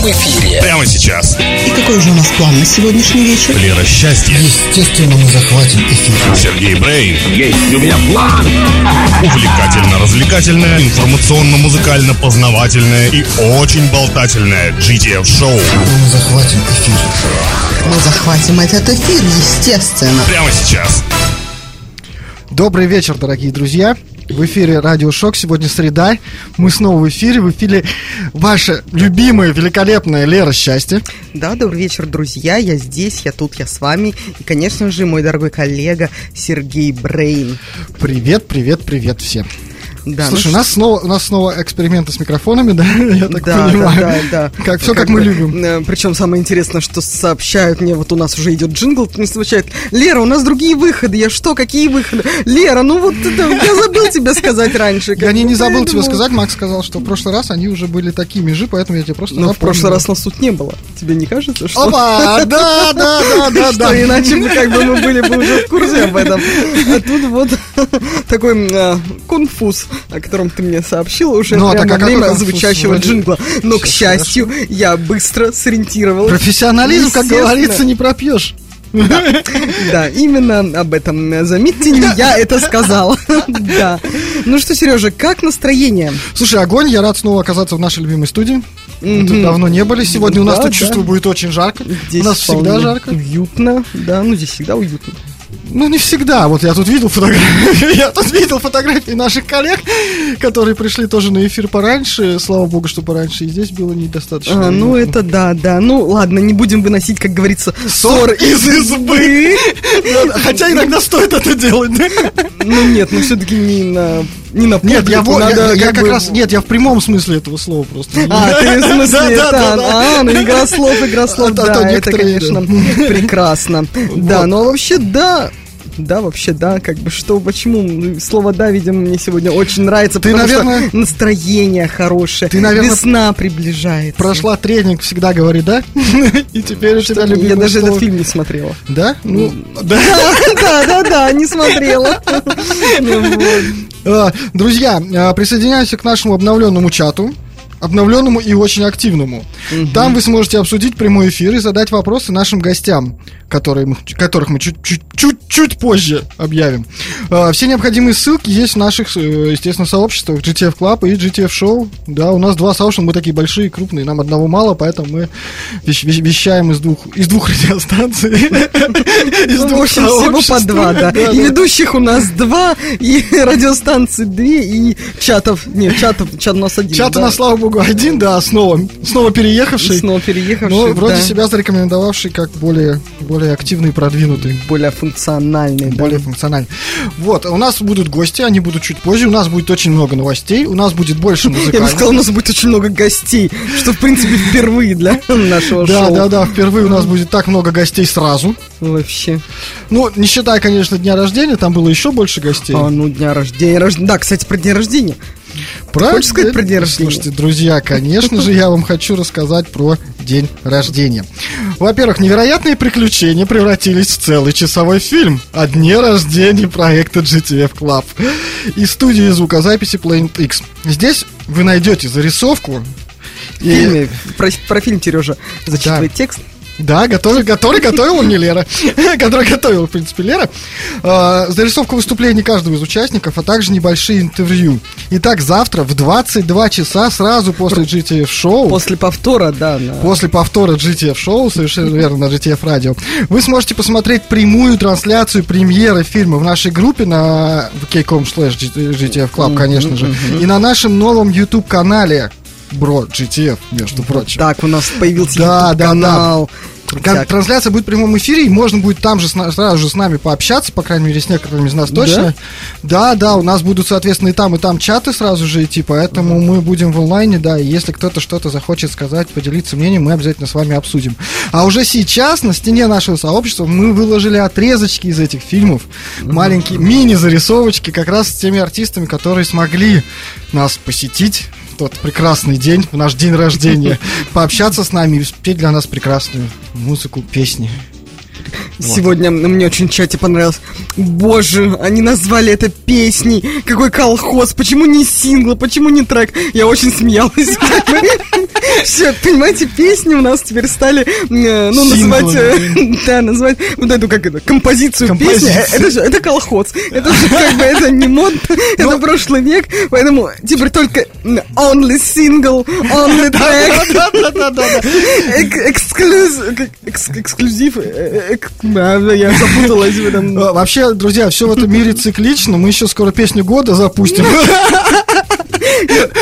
прямом эфире. Прямо сейчас. И какой же у нас план на сегодняшний вечер? Лера Счастье. Естественно, мы захватим эфир. Сергей Брейн. Есть у меня план. Увлекательно-развлекательное, информационно-музыкально-познавательное и очень болтательное GTF шоу. Мы захватим эфир. Мы захватим этот эфир, естественно. Прямо сейчас. Добрый вечер, дорогие друзья. В эфире Радио Шок. Сегодня среда. Мы снова в эфире. В эфире ваша любимая, великолепная Лера Счастье. Да, добрый вечер, друзья. Я здесь, я тут, я с вами. И, конечно же, мой дорогой коллега Сергей Брейн. Привет, привет, привет всем. Да, Слушай, ну у нас снова, у нас снова эксперименты с микрофонами, да? Я так да, понимаю. да, да, да. Как все, как, мы любим. Причем самое интересное, что сообщают мне, вот у нас уже идет джингл, мне сообщают, Лера, у нас другие выходы. Я что, какие выходы? Лера, ну вот это, я забыл тебе сказать раньше. Я не, не забыл тебе сказать, Макс сказал, что в прошлый раз они уже были такими же, поэтому я тебе просто Но в прошлый раз нас тут не было. Тебе не кажется, что... Опа! Да, да, да, да, да. иначе бы как бы мы были бы уже в курсе об этом. А тут вот такой а, конфуз, о котором ты мне сообщил уже Ну, а прямо так а время звучащего Вроде джингла. Но, к всё счастью, я быстро сориентировалась. Профессионализм, как говорится, не пропьешь. Да, именно об этом. Заметьте, не я это сказала. Да. Ну что, Сережа, как настроение? Слушай, огонь, я рад снова оказаться в нашей любимой студии. Мы тут давно не были. Сегодня у нас Да, тут да. чувствую будет очень жарко. Здесь у нас всегда жарко. Уютно. Да, ну здесь всегда уютно. Ну, не всегда. Вот я тут видел фотографии. Я тут видел фотографии наших коллег, которые пришли тоже на эфир пораньше. Слава богу, что пораньше. И здесь было недостаточно. А, ну это да, да. Ну ладно, не будем выносить, как говорится, ссор из избы. Да, Хотя иногда стоит это делать, да? Ну нет, ну все-таки не на не на Нет, я, публику, во- я- надо я как как бы- раз... Нет, я в прямом смысле этого слова просто. А, ты в смысле, Да, да, да, да, да. а, ну игра слов, игра слов, А да, а то это, конечно, да. прекрасно. Да, ну а вообще, да, да, вообще, да, как бы, что, почему, ну, слово «да», видимо, мне сегодня очень нравится, Ты, наверное- настроение хорошее, Ты, наверное, весна приближается. Прошла тренинг «Всегда говори да», и теперь у тебя любимое Я даже этот фильм не смотрела. Да? Ну, да. Да, да, да, не смотрела. Ну. А, Друзья, а, присоединяйся к нашему обновленному чату. Обновленному и очень активному. Там вы сможете обсудить прямой эфир и задать вопросы нашим гостям, которые мы- которых мы чуть- чуть- чуть-чуть позже объявим. А, Все необходимые ссылки есть в наших, э, естественно, сообществах GTF Club и GTF Show. Да, у нас два сообщества, мы такие большие, крупные, нам одного мало, поэтому мы вещ- вещ- вещаем из двух, из двух радиостанций. Из Ну, в двух всего по два, да. И ведущих у нас два, и радиостанций две, и чатов, нет, чатов, чат у нас один. Чат у нас, слава богу, один, да, снова, снова переехавший. Снова переехавший, Но вроде да. себя зарекомендовавший как более, более активный и продвинутый. более функциональный, да. Более функциональный. Вот, у нас будут гости, они будут чуть позже, у нас будет очень много новостей, у нас будет больше Я бы музыкальных. сказал, у нас будет очень много гостей, что, в принципе, впервые для нашего Да, шоу. да, да, впервые у нас будет так много гостей сразу. Вообще. Ну, не считая, конечно, дня рождения, там было еще больше гостей. А, ну, дня рождения. рож- Да, кстати, про день рождения. Правильно? хочешь сказать про день рождения? Слушайте, друзья, конечно же, я вам хочу рассказать про день рождения. Во-первых, невероятные приключения превратились в целый часовой фильм о дне рождения проекта GTF Club и студии звукозаписи Planet X. Здесь вы найдете зарисовку В фильме, про, про фильм Сережа зачитывает текст. Да, готовил, который готовила мне Лера. который готовила, в принципе, Лера. А, зарисовка выступлений каждого из участников, а также небольшие интервью. Итак, завтра в 22 часа, сразу после GTF шоу, После повтора, да. на- после повтора GTF шоу, совершенно верно, на GTF радио, вы сможете посмотреть прямую трансляцию премьеры фильма в нашей группе на vk.com slash GTF Club, конечно же, и на нашем новом YouTube-канале Бро GTF, между прочим. Так, у нас появился Да, да, да. канал. Кон- Трансляция будет в прямом эфире, и можно будет там же сразу же с нами пообщаться, по крайней мере, с некоторыми из нас точно. Да, да, у нас будут, соответственно, и там, и там чаты сразу же идти, поэтому мы будем в онлайне, да, и если кто-то что-то захочет сказать, поделиться мнением, мы обязательно с вами обсудим. А уже сейчас на стене нашего сообщества мы выложили отрезочки из этих фильмов, маленькие мини-зарисовочки, как раз с теми артистами, которые смогли нас посетить тот прекрасный день, в наш день рождения, пообщаться с нами и спеть для нас прекрасную музыку, песни. Сегодня мне очень в чате понравилось. Боже, они назвали это песней. Какой колхоз. Почему не сингл? Почему не трек? Я очень смеялась. Все, понимаете, песни у нас теперь стали, э, ну, называть, э, да, называть вот эту, как это, композицию песни. Э, Это же, это колхоз. Это же как бы, это не модно, это прошлый век, поэтому теперь только only single, only track, эксклюзив, эк- да, я запуталась в этом. А, Вообще, друзья, все в этом мире циклично. Мы еще скоро песню года запустим.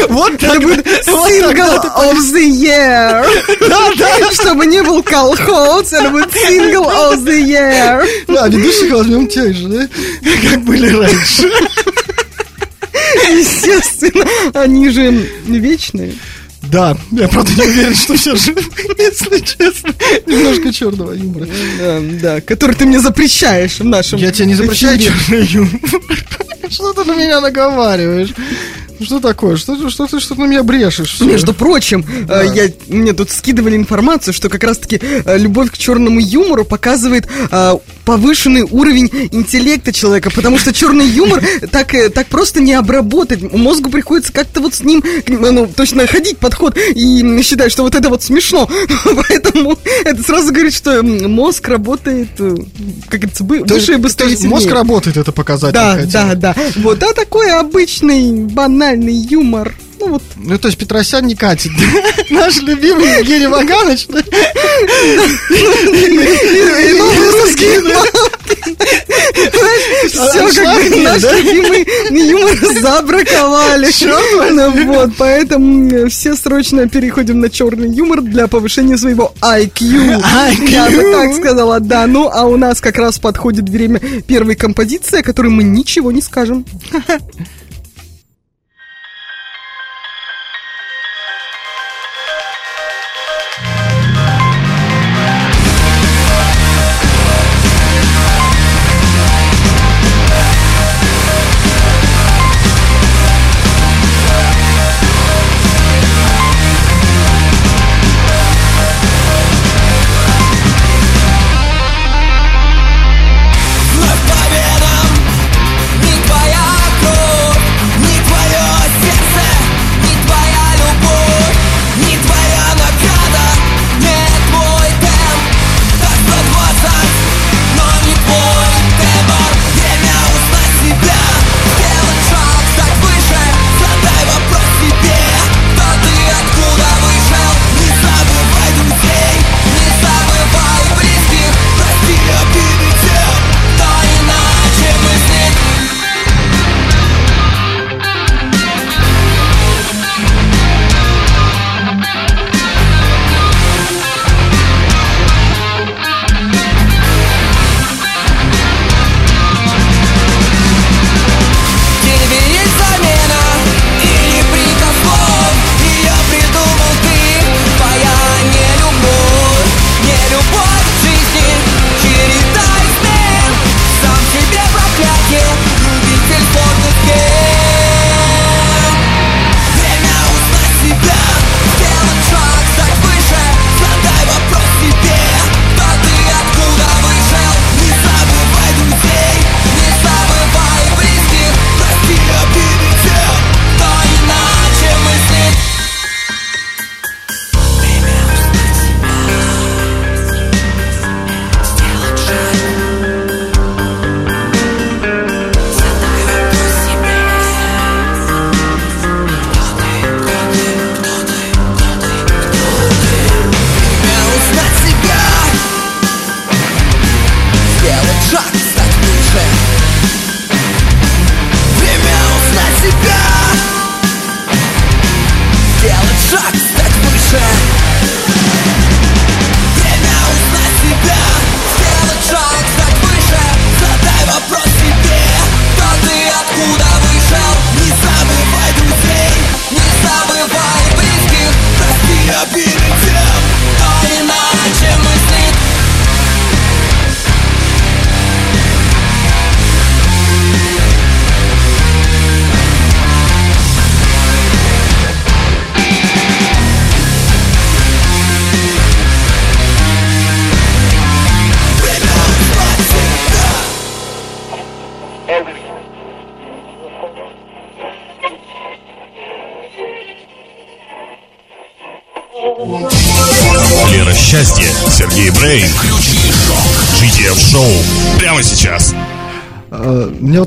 Вот так. Это будет вот single of the year. Да, да. Чтобы не был колхоз, это будет single of the year. Да, ведущих возьмем тех же, да? Как были раньше. Естественно, они же вечные. Да, я правда не уверен, что все живы, если честно. Немножко черного юмора. Да, да, который ты мне запрещаешь в нашем Я тебе не запрещаю черный юмор. Что ты на меня наговариваешь? Что такое? Что, ты- что ты что ты на меня брешешь? Между прочим, э, я, мне тут скидывали информацию, что как раз-таки э, любовь к черному юмору показывает э, повышенный уровень интеллекта человека, потому что черный юмор так, так просто не обработать. Мозгу приходится как-то вот с ним, ну, точно находить подход и считать, что вот это вот смешно. Поэтому это сразу говорит, что мозг работает, как говорится, выше и быстрее. Мозг работает, это показатель. Да, да, да. Вот, а такой обычный банальный юмор. Ну вот Ну, то есть Петросян не катит. Наш любимый Евгений Ваганович. Все, как бы наш любимый юмор забраковали. Ну Вот, поэтому э, все срочно переходим на черный юмор для повышения своего. IQ. Я бы так сказала, да. Ну, а у нас как раз подходит время первой композиции, о которой мы ничего не скажем.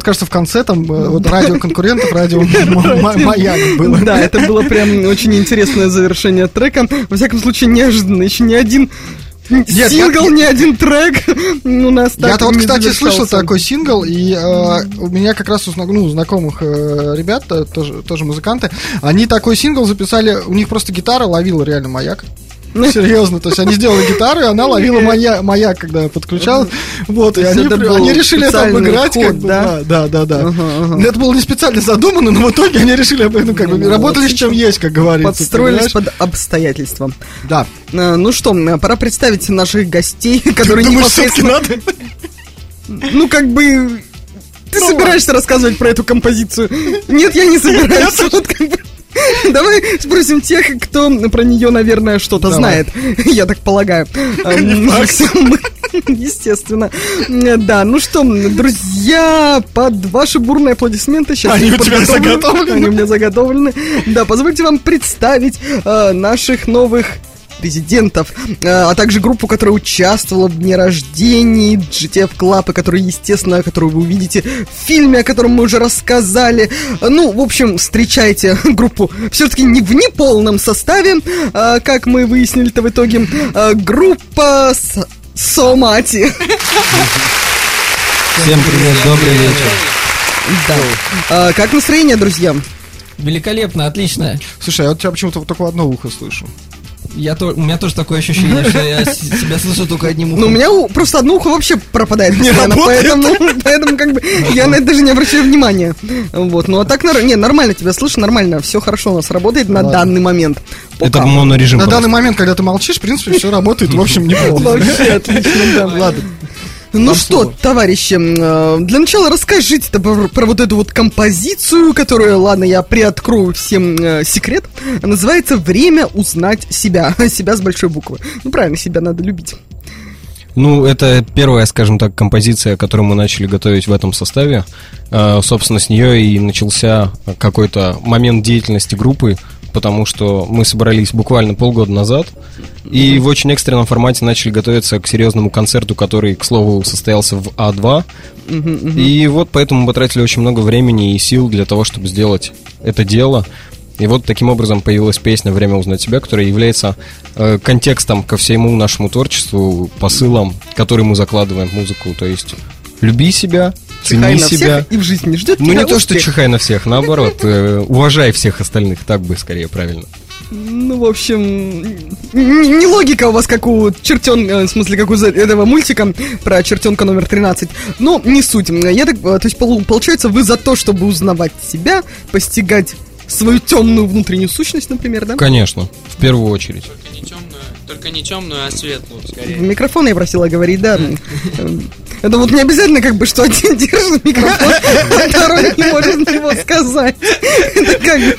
Вот кажется, в конце там э, вот радио конкурентов, радио Маяк было. Да, это было прям очень интересное завершение трека. Во всяком случае, неожиданно. Еще ни один сингл, я- ни один трек у нас так Я-то вот, кстати, слышал такой сингл, и э, у меня как раз у ну, знакомых э, ребят, э, тоже, тоже музыканты, они такой сингл записали, у них просто гитара ловила реально маяк. Серьезно, то есть они сделали гитару, и она ловила мая, маяк, когда я подключал. Вот, и они, они решили это обыграть. ход, как бы, да? да, да, да. ага. Ну, Это было не специально задумано, но в итоге они решили об этом как бы Ну, работали с чем есть, как говорится. Подстроились под обстоятельства. Да. Э, Ну что, пора представить наших гостей, которые Думаешь, все-таки непосредственно... надо? Ну, как бы... Ты собираешься рассказывать про эту композицию? Нет, я не собираюсь. Давай спросим тех, кто про нее, наверное, что-то знает. Я так полагаю. Эм, Естественно. Э, Да, ну что, друзья, под ваши бурные аплодисменты сейчас Они у тебя заготовлены? Они у меня заготовлены. Да, позвольте вам представить э, наших новых президентов, э, а также группу, которая участвовала в дне рождения GTF Club, и которую, естественно, которую вы увидите в фильме, о котором мы уже рассказали. Ну, в общем, встречайте группу все-таки не в неполном составе, э, как мы выяснили-то в итоге. Э, Группа с- Сомати. Всем привет, добрый вечер. Да. Э, Как настроение, друзья? Великолепно, отлично. Слушай, я вот тебя почему-то только в одно ухо слышу. Я то, у меня тоже такое ощущение, что я себя слышу только одним ухом. Ну, у меня у- просто одно ухо вообще пропадает постоянно, поэтому, поэтому как бы я на это даже не обращаю внимания. Вот, ну а так, не, нормально тебя слышу, нормально, все хорошо у нас работает на данный момент. Это монорежим. На данный момент, когда ты молчишь, в принципе, все работает, в общем, неплохо. Вообще отлично, да. Ладно. Ну Вам что, слово. товарищи, э, для начала расскажите про, про вот эту вот композицию, которая, ладно, я приоткрою всем э, секрет, называется «Время узнать себя». Себя с большой буквы. Ну, правильно, себя надо любить. Ну, это первая, скажем так, композиция, которую мы начали готовить в этом составе. Э, Собственно, с нее и начался какой-то момент деятельности группы, потому что мы собрались буквально полгода назад и в очень экстренном формате начали готовиться к серьезному концерту, который, к слову, состоялся в А2. И вот поэтому мы потратили очень много времени и сил для того, чтобы сделать это дело. И вот таким образом появилась песня «Время узнать себя», которая является э, контекстом ко всему нашему творчеству, посылом, который мы закладываем в музыку. То есть люби себя, цени на себя. всех и в жизни ждет Ну не то, что успех. чихай на всех, наоборот, э, уважай всех остальных, так бы скорее правильно. Ну, в общем, н- не логика у вас, как у чертен, э, в смысле, как у этого мультика про чертенка номер 13. Но не суть. Я так, то есть, полу- получается, вы за то, чтобы узнавать себя, постигать свою темную внутреннюю сущность, например, да? Конечно, в первую очередь. Только не темную, только не темную, а светлую, В скорее. микрофон я просила говорить, да. Это вот не обязательно, как бы, что один держит микрофон, а второй не может на него сказать. Это как бы...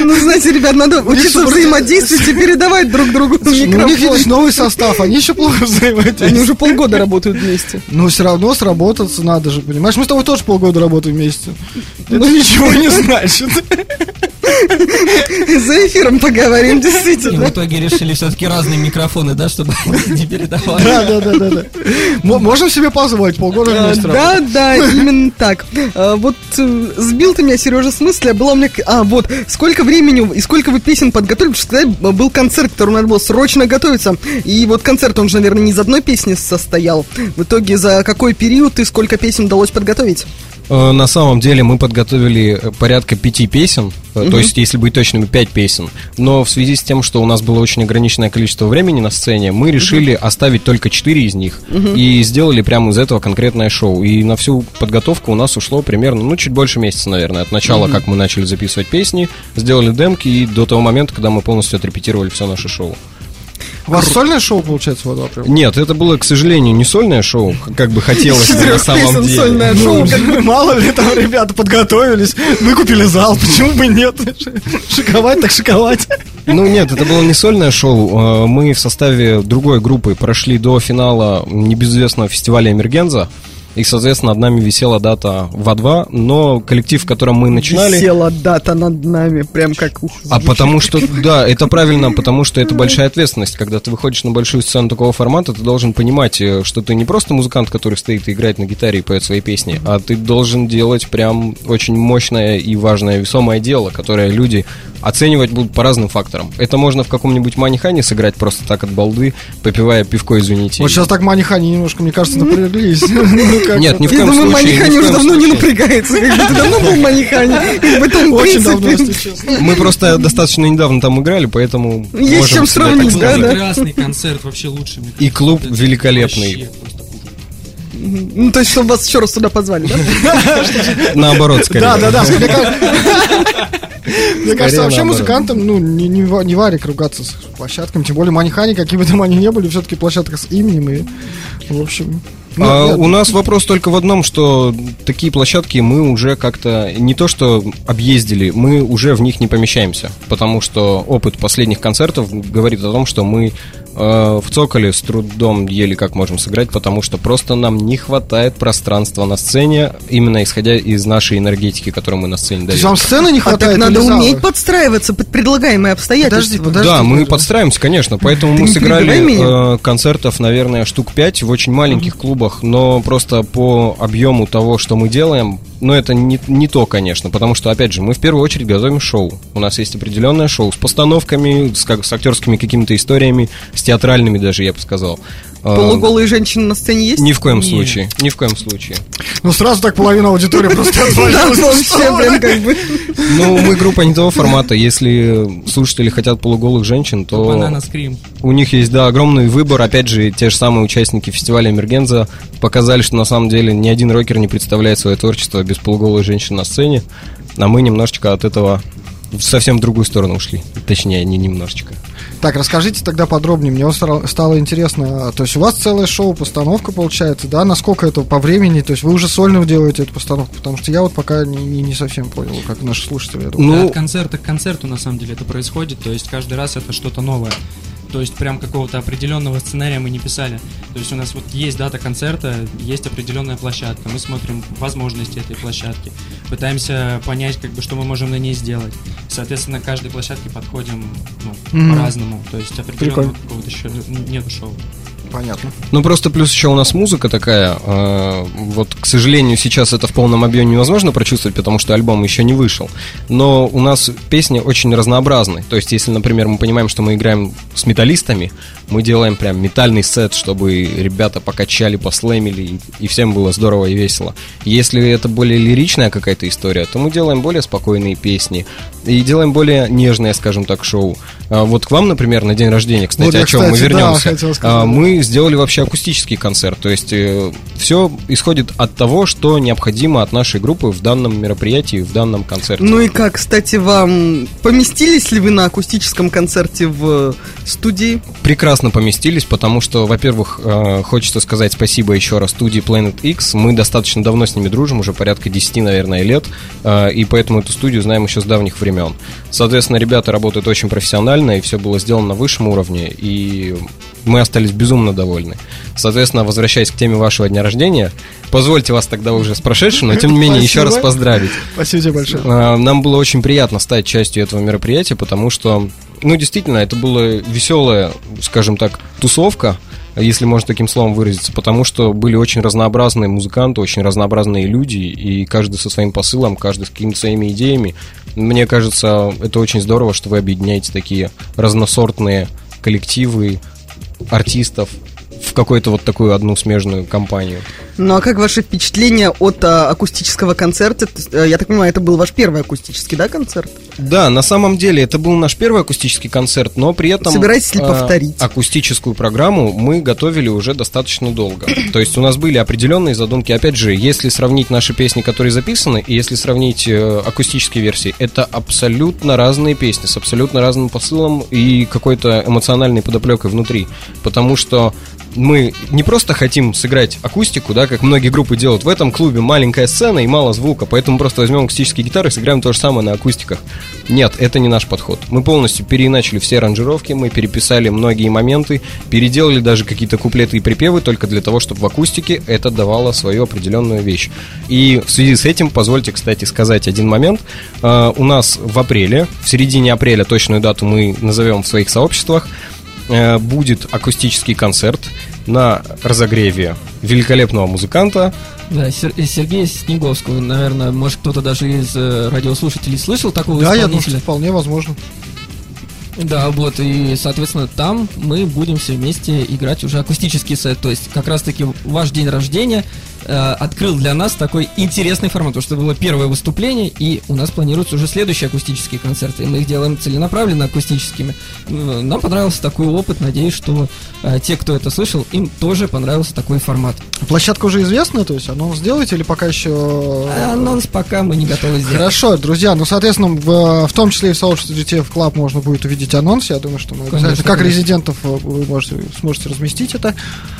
Ну, знаете, ребят, надо учиться просто- взаимодействовать и передавать друг другу Ну, у них, микрофон. видишь, новый состав, они еще плохо Они взаимодействуют. уже полгода работают вместе. Но все равно сработаться надо же, понимаешь? Мы с тобой тоже полгода работаем вместе. Это ничего не значит. За эфиром поговорим, И в действительно. итоге решили все-таки разные микрофоны, да, чтобы не передавали. Да, да, да, да, да. Мо- Можем себе позволить полгода А, вместе Да, да, именно так. А, Вот э, сбил ты меня, Сережа, с мысли, а была у меня... А, вот, сколько времени и сколько вы песен подготовили, потому что тогда был концерт, к которому надо было срочно готовиться. И вот концерт, он же, наверное, не из одной песни состоял. В итоге за какой период и сколько песен удалось подготовить? Э, На самом деле мы подготовили э, порядка пяти песен, э, то есть, если быть точными, пять песен. Но в связи с тем, что у нас было очень ограниченное количество времени на сцене, мы решили оставить только четыре из них и сделали прямо из этого конкретное шоу. И на всю подготовку у нас ушло примерно, ну, чуть больше месяца, наверное, от начала, как мы начали записывать песни, сделали демки и до того момента, когда мы полностью отрепетировали все наше шоу. У вас сольное шоу получается вот прям? Нет, это было, к сожалению, не сольное шоу, как бы хотелось на самом деле. сольное шоу. как бы. Ну, Мало ли там ребята подготовились, выкупили зал, почему бы нет? Шиковать так шиковать. Ну нет, это было не сольное шоу. Э, Мы в составе другой группы прошли до финала небезызвестного фестиваля Эмергенза. И, соответственно, над нами висела дата в А2, но коллектив, в котором мы начинали... Висела дата над нами, прям как... ух, А потому что, да, это правильно, потому что это большая ответственность. Когда ты выходишь на большую сцену такого формата, ты должен понимать, э, что ты не просто музыкант, который стоит и играет на гитаре и поет свои песни, а ты должен делать прям очень мощное и важное весомое дело, которое люди оценивать будут по разным факторам. Это можно в каком-нибудь манихане сыграть просто так от балды, попивая пивко, извините. Вот сейчас так манихани немножко, мне кажется, напряглись. Ну, как Нет, ни в коем случае. Манихани уже давно не напрягается. Как бы ты давно был Манихани. В Очень давно, принципе, если честно. Мы просто достаточно недавно там играли, поэтому Есть чем сравнить, да. Прекрасный концерт, вообще лучший. И клуб великолепный. Ну, то есть, чтобы вас еще раз сюда позвали, да? Наоборот, скорее. Да, да, да. Мне кажется, вообще музыкантам, ну, не, не, ва- не варик ругаться с площадками, тем более манихани, какие бы там они ни были, все-таки площадка с именем, и, в общем... ну, А у нас вопрос только в одном, что такие площадки мы уже как-то не то что объездили, мы уже в них не помещаемся, потому что опыт последних концертов говорит о том, что мы э, в цоколе с трудом еле как можем сыграть, потому что просто нам не хватает пространства на сцене, именно исходя из нашей энергетики, которую мы на сцене даем. вам сцены не А хватает так надо уметь подстраиваться под предлагаемые обстоятельства. Подожди, подожди. да, мы подстраиваемся, конечно. Поэтому Ты мы сыграли э, концертов, наверное, штук 5 в очень маленьких клубах, но просто по объему того, что мы делаем, ну, это не, не то, конечно, потому что, опять же, мы в первую очередь готовим шоу. У нас есть определенное шоу с постановками, с, как, с актерскими какими-то историями, с театральными даже, я бы сказал. Э, Полуголые женщины на сцене есть? Ни в коем Нет. случае, ни в коем случае. Ну, сразу так половина аудитории просто отвалилась. Ну, мы группа не того формата. Если слушатели хотят полуголых женщин, то... У них есть, да, огромный выбор. Опять же, те же самые участники фестиваля Эмергенза показали, что на самом деле ни один рокер не представляет свое творчество без полуголой женщины на сцене. А мы немножечко от этого в совсем в другую сторону ушли. Точнее, не немножечко. Так, расскажите тогда подробнее, мне стало- стало интересно, то есть у вас целое шоу, постановка получается, да, насколько это по времени, то есть вы уже сольно делаете эту постановку, потому что я вот пока не, не, совсем понял, как наши слушатели, думаю. Да, Ну, от концерта к концерту на самом деле это происходит, то есть каждый раз это что-то новое. То есть прям какого-то определенного сценария мы не писали. То есть у нас вот есть дата концерта, есть определенная площадка. Мы смотрим возможности этой площадки, пытаемся понять, как бы, что мы можем на ней сделать. Соответственно, к каждой площадке подходим ну, Мгм. по-разному. То есть определенного какого-то еще нету шоу. Понятно. Ну, просто плюс еще у нас музыка такая. э, вот, к сожалению, сейчас это в полном объеме невозможно прочувствовать, потому что альбом еще не вышел. Но у нас песни очень разнообразны. То есть, если, например, мы понимаем, что мы играем с металлистами, мы делаем прям метальный сет, чтобы ребята покачали, послэмили, и, и всем было здорово и весело. Если это более лиричная какая-то история, то мы делаем более спокойные песни и делаем более нежное, скажем так, шоу. А вот к вам, например, на день рождения, кстати, Вот я, о чем мы кстати, да, вернемся. хотел сказать, А, да. мы сделали вообще акустический концерт. То есть все исходит от того, что необходимо от нашей группы в данном мероприятии, в данном концерте. Ну и как, кстати, вам поместились ли вы на акустическом концерте в студии? Прекрасно поместились, потому что, во-первых, э, хочется сказать спасибо еще раз студии Planet X. Мы достаточно давно с ними дружим, уже порядка 10, наверное, лет, э, и поэтому эту студию знаем еще с давних времен. Соответственно, ребята работают очень профессионально, и все было сделано на высшем уровне, и мы остались безумно довольны. Соответственно, возвращаясь к теме вашего дня рождения, позвольте вас тогда уже с прошедшим, но тем не менее еще раз поздравить. Спасибо тебе большое. А, Нам было очень приятно стать частью этого мероприятия, потому что, ну, действительно, это была веселая, скажем так, тусовка, если можно таким словом выразиться, потому что были очень разнообразные музыканты, очень разнообразные люди, и каждый со своим посылом, каждый с какими-то своими идеями. Мне кажется, это очень здорово, что вы объединяете такие разносортные коллективы артистов в какую-то вот такую одну смежную компанию. Ну а как ваши впечатления от а, акустического концерта? Э, Я так понимаю, это был ваш первый акустический, да, концерт? Да, на самом деле это был наш первый акустический концерт, но при этом Собираетесь ли э, повторить? акустическую программу мы готовили уже достаточно долго. То есть у нас были определенные задумки. Опять же, если сравнить наши песни, которые записаны, и если сравнить э, акустические версии, это абсолютно разные песни с абсолютно разным посылом и какой-то эмоциональной подоплекой внутри. Потому что мы не просто хотим сыграть акустику, да, как многие группы делают. В этом клубе маленькая сцена и мало звука, поэтому просто возьмем акустические гитары и сыграем то же самое на акустиках. Нет, это не наш подход. Мы полностью переиначили все аранжировки, мы переписали многие моменты, переделали даже какие-то куплеты и припевы только для того, чтобы в акустике это давало свою определенную вещь. И в связи с этим, позвольте, кстати, сказать один момент. Э, у нас в апреле, в середине апреля, точную дату мы назовем в своих сообществах, будет акустический концерт на разогреве великолепного музыканта. Да, Сер- Сергея Снеговского, наверное, может кто-то даже из э, радиослушателей слышал такого Да, я думаю, что исполнителя. вполне возможно. Да, вот, и, соответственно, там мы будем все вместе играть уже акустический сет. То есть, как раз-таки ваш день рождения э, открыл для нас такой интересный формат, потому что это было первое выступление, и у нас планируются уже следующие акустические концерты, и мы их делаем целенаправленно акустическими. Э, Нам понравился такой опыт, надеюсь, что э, те, кто это слышал, им тоже понравился такой формат. Площадка уже известна, то есть анонс сделаете или пока еще... А Анонс пока мы не готовы сделать. Хорошо, друзья, ну, соответственно, в, в том числе и в сообществе GTF Club можно будет увидеть анонс. Я думаю, что мы обязательно, Конечно, как конечно. резидентов, э, вы можете, сможете разместить это.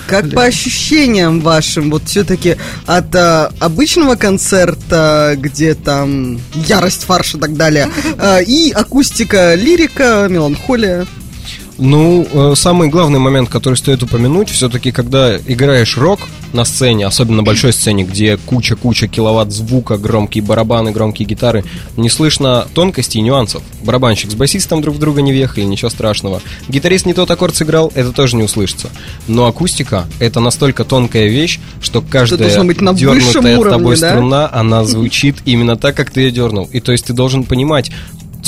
Как по ощущениям вашим, вот все-таки от а, обычного концерта, где там ярость, фарш и так далее, а, и акустика, лирика, меланхолия. Ну, э, самый главный момент, который стоит упомянуть, все-таки, когда играешь рок на сцене, особенно на большой сцене, где куча-куча киловатт звука, громкие барабаны, громкие гитары, не слышно тонкостей и нюансов. Барабанщик с басистом друг в друга не въехали, ничего страшного. Гитарист не тот аккорд сыграл, это тоже не услышится. Но акустика — это настолько тонкая вещь, что каждая быть на дернутая уровне, тобой да? струна, она звучит именно так, как ты ее дернул. И то есть ты должен понимать,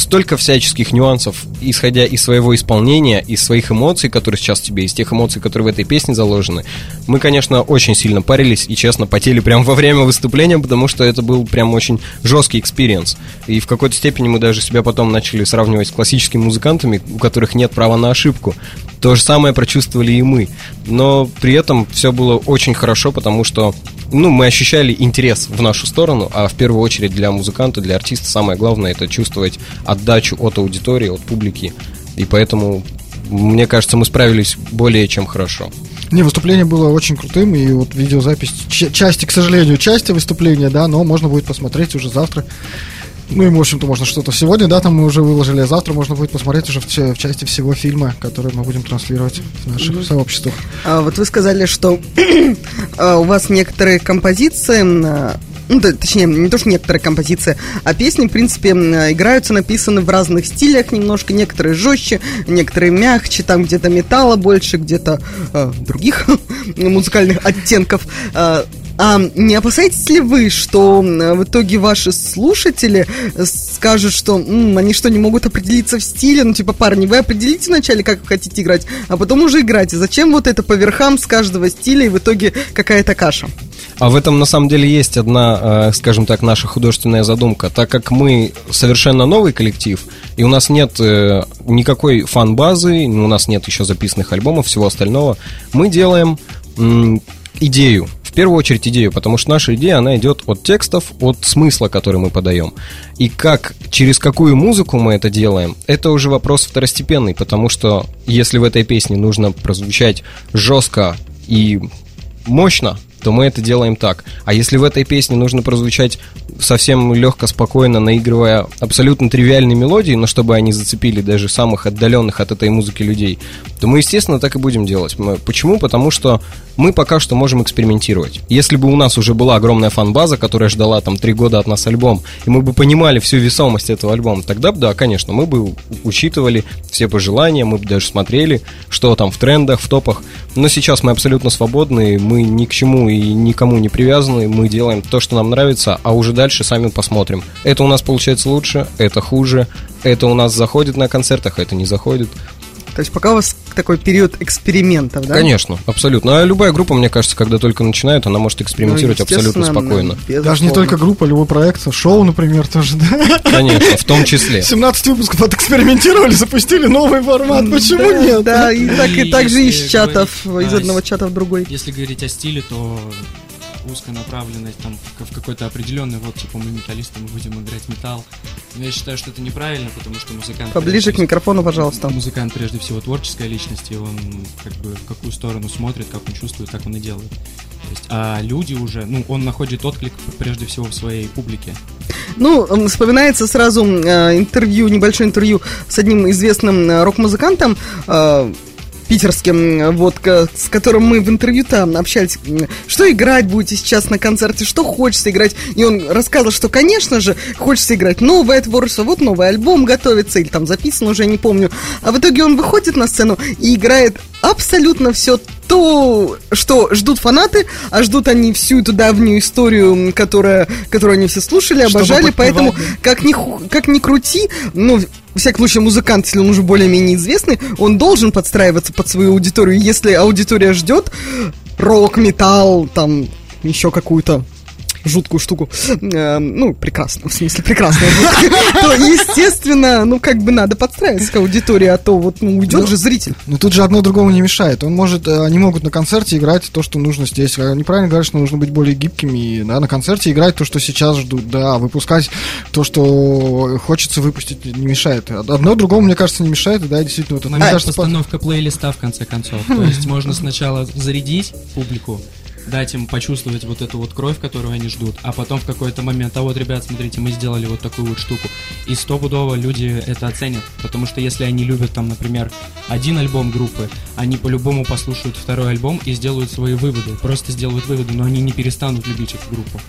столько всяческих нюансов, исходя из своего исполнения, из своих эмоций, которые сейчас тебе, из тех эмоций, которые в этой песне заложены. Мы, конечно, очень сильно парились и, честно, потели прямо во время выступления, потому что это был прям очень жесткий experience. И в какой-то степени мы даже себя потом начали сравнивать с классическими музыкантами, у которых нет права на ошибку. То же самое прочувствовали и мы. Но при этом все было очень хорошо, потому что ну, мы ощущали интерес в нашу сторону, а в первую очередь для музыканта, для артиста самое главное это чувствовать отдачу от аудитории, от публики. И поэтому, мне кажется, мы справились более чем хорошо. Не, выступление было очень крутым, и вот видеозапись части, к сожалению, части выступления, да, но можно будет посмотреть уже завтра. Ну и, в общем-то, можно что-то сегодня, да, там мы уже выложили, а завтра можно будет посмотреть уже в, в части всего фильма, который мы будем транслировать в наших сообществах. А, вот вы сказали, что а, у вас некоторые композиции, а, ну, да, точнее, не то, что некоторые композиции, а песни, в принципе, м, играются, написаны в разных стилях немножко, некоторые жестче, некоторые мягче, там где-то металла больше, где-то а, других музыкальных оттенков. А, а не опасаетесь ли вы, что в итоге ваши слушатели скажут, что «М, они что, не могут определиться в стиле? Ну, типа, парни, вы определите вначале, как вы хотите играть, а потом уже играйте. Зачем вот это по верхам с каждого стиля и в итоге какая-то каша? А в этом на самом деле есть одна, э, скажем так, наша художественная задумка. Так как мы совершенно новый коллектив, и у нас нет э, никакой фан-базы, у нас нет еще записанных альбомов, всего остального, мы делаем идею. В первую очередь идею, потому что наша идея, она идет от текстов, от смысла, который мы подаем. И как, через какую музыку мы это делаем, это уже вопрос второстепенный, потому что если в этой песне нужно прозвучать жестко и мощно, то мы это делаем так. А если в этой песне нужно прозвучать совсем легко, спокойно, наигрывая абсолютно тривиальные мелодии, но чтобы они зацепили даже самых отдаленных от этой музыки людей, то мы, естественно, так и будем делать. Мы- Почему? Потому что мы пока что можем экспериментировать. Если бы у нас уже была огромная фан-база, которая ждала там три года от нас альбом, и мы бы понимали всю весомость этого альбома, тогда бы, да, конечно, мы бы учитывали все пожелания, мы бы даже смотрели, что там в трендах, в топах. Но сейчас мы абсолютно свободны, мы ни к чему и никому не привязаны, мы делаем то, что нам нравится, а уже дальше сами посмотрим. Это у нас получается лучше, это хуже, это у нас заходит на концертах, это не заходит. То есть пока у вас такой период экспериментов, да? Конечно, абсолютно. А любая группа, мне кажется, когда только начинает, она может экспериментировать Ну, абсолютно естественно, спокойно. безусловно. Даже не только группа, любой проект, шоу, например, тоже, да? Конечно, в том числе. 17 выпусков отэкспериментировали, запустили новый формат, почему Да, нет? Да, и так, и так же из чатов, говорить- из да, одного чата в другой. Если говорить о стиле, то узкая направленность там в, какой-то определенный, вот типа мы металлисты, мы будем играть металл. Но я считаю, что это неправильно, потому что музыкант... Поближе к микрофону, пожалуйста. Музыкант прежде всего творческая личность, и он как бы в какую сторону смотрит, как он чувствует, так он и делает. То есть, а люди уже, ну, он находит отклик прежде всего в своей публике. Ну, вспоминается сразу э, интервью, небольшое интервью с одним известным э, рок-музыкантом, э, питерским, вот, с которым мы в интервью-то общались, м, что играть будете сейчас на концерте, что хочется играть. И он рассказывал, что, конечно же, хочется играть новое творчество, вот новый альбом готовится, или там записан, уже не помню. А в итоге он выходит на сцену и играет абсолютно все то, что ждут фанаты, а ждут они всю эту давнюю историю, которая, которую они все слушали, обожали, поэтому как ни, как ни крути, ну, всяком случае, музыкант, если он уже более-менее известный, он должен подстраиваться под свою аудиторию. Если аудитория ждет рок, металл, там, еще какую-то жуткую штуку, э, ну, прекрасно, в смысле, прекрасно, то, естественно, ну, как бы надо подстраиваться к аудитории, а то вот, ну, уйдет Ну, же зритель. Но тут же одно другому не мешает. Он может, э, они могут на концерте играть то, что нужно здесь. Они правильно говорят, что нужно быть более гибкими. И, да, на концерте играть то, что сейчас ждут. Да, выпускать то, что хочется выпустить, не мешает. Одно другому, мне кажется, не мешает. Да, действительно, вот это, мне кажется, по- постановка плейлиста в конце концов. То есть можно сначала зарядить публику, дать им почувствовать вот эту вот кровь, которую они ждут, а потом в какой-то момент, а вот, ребят, смотрите, мы сделали вот такую вот штуку. И стопудово люди это оценят, потому что если они любят там, например, один альбом группы, они по-любому послушают второй альбом и сделают свои выводы, просто сделают выводы, но они не перестанут любить эту группу.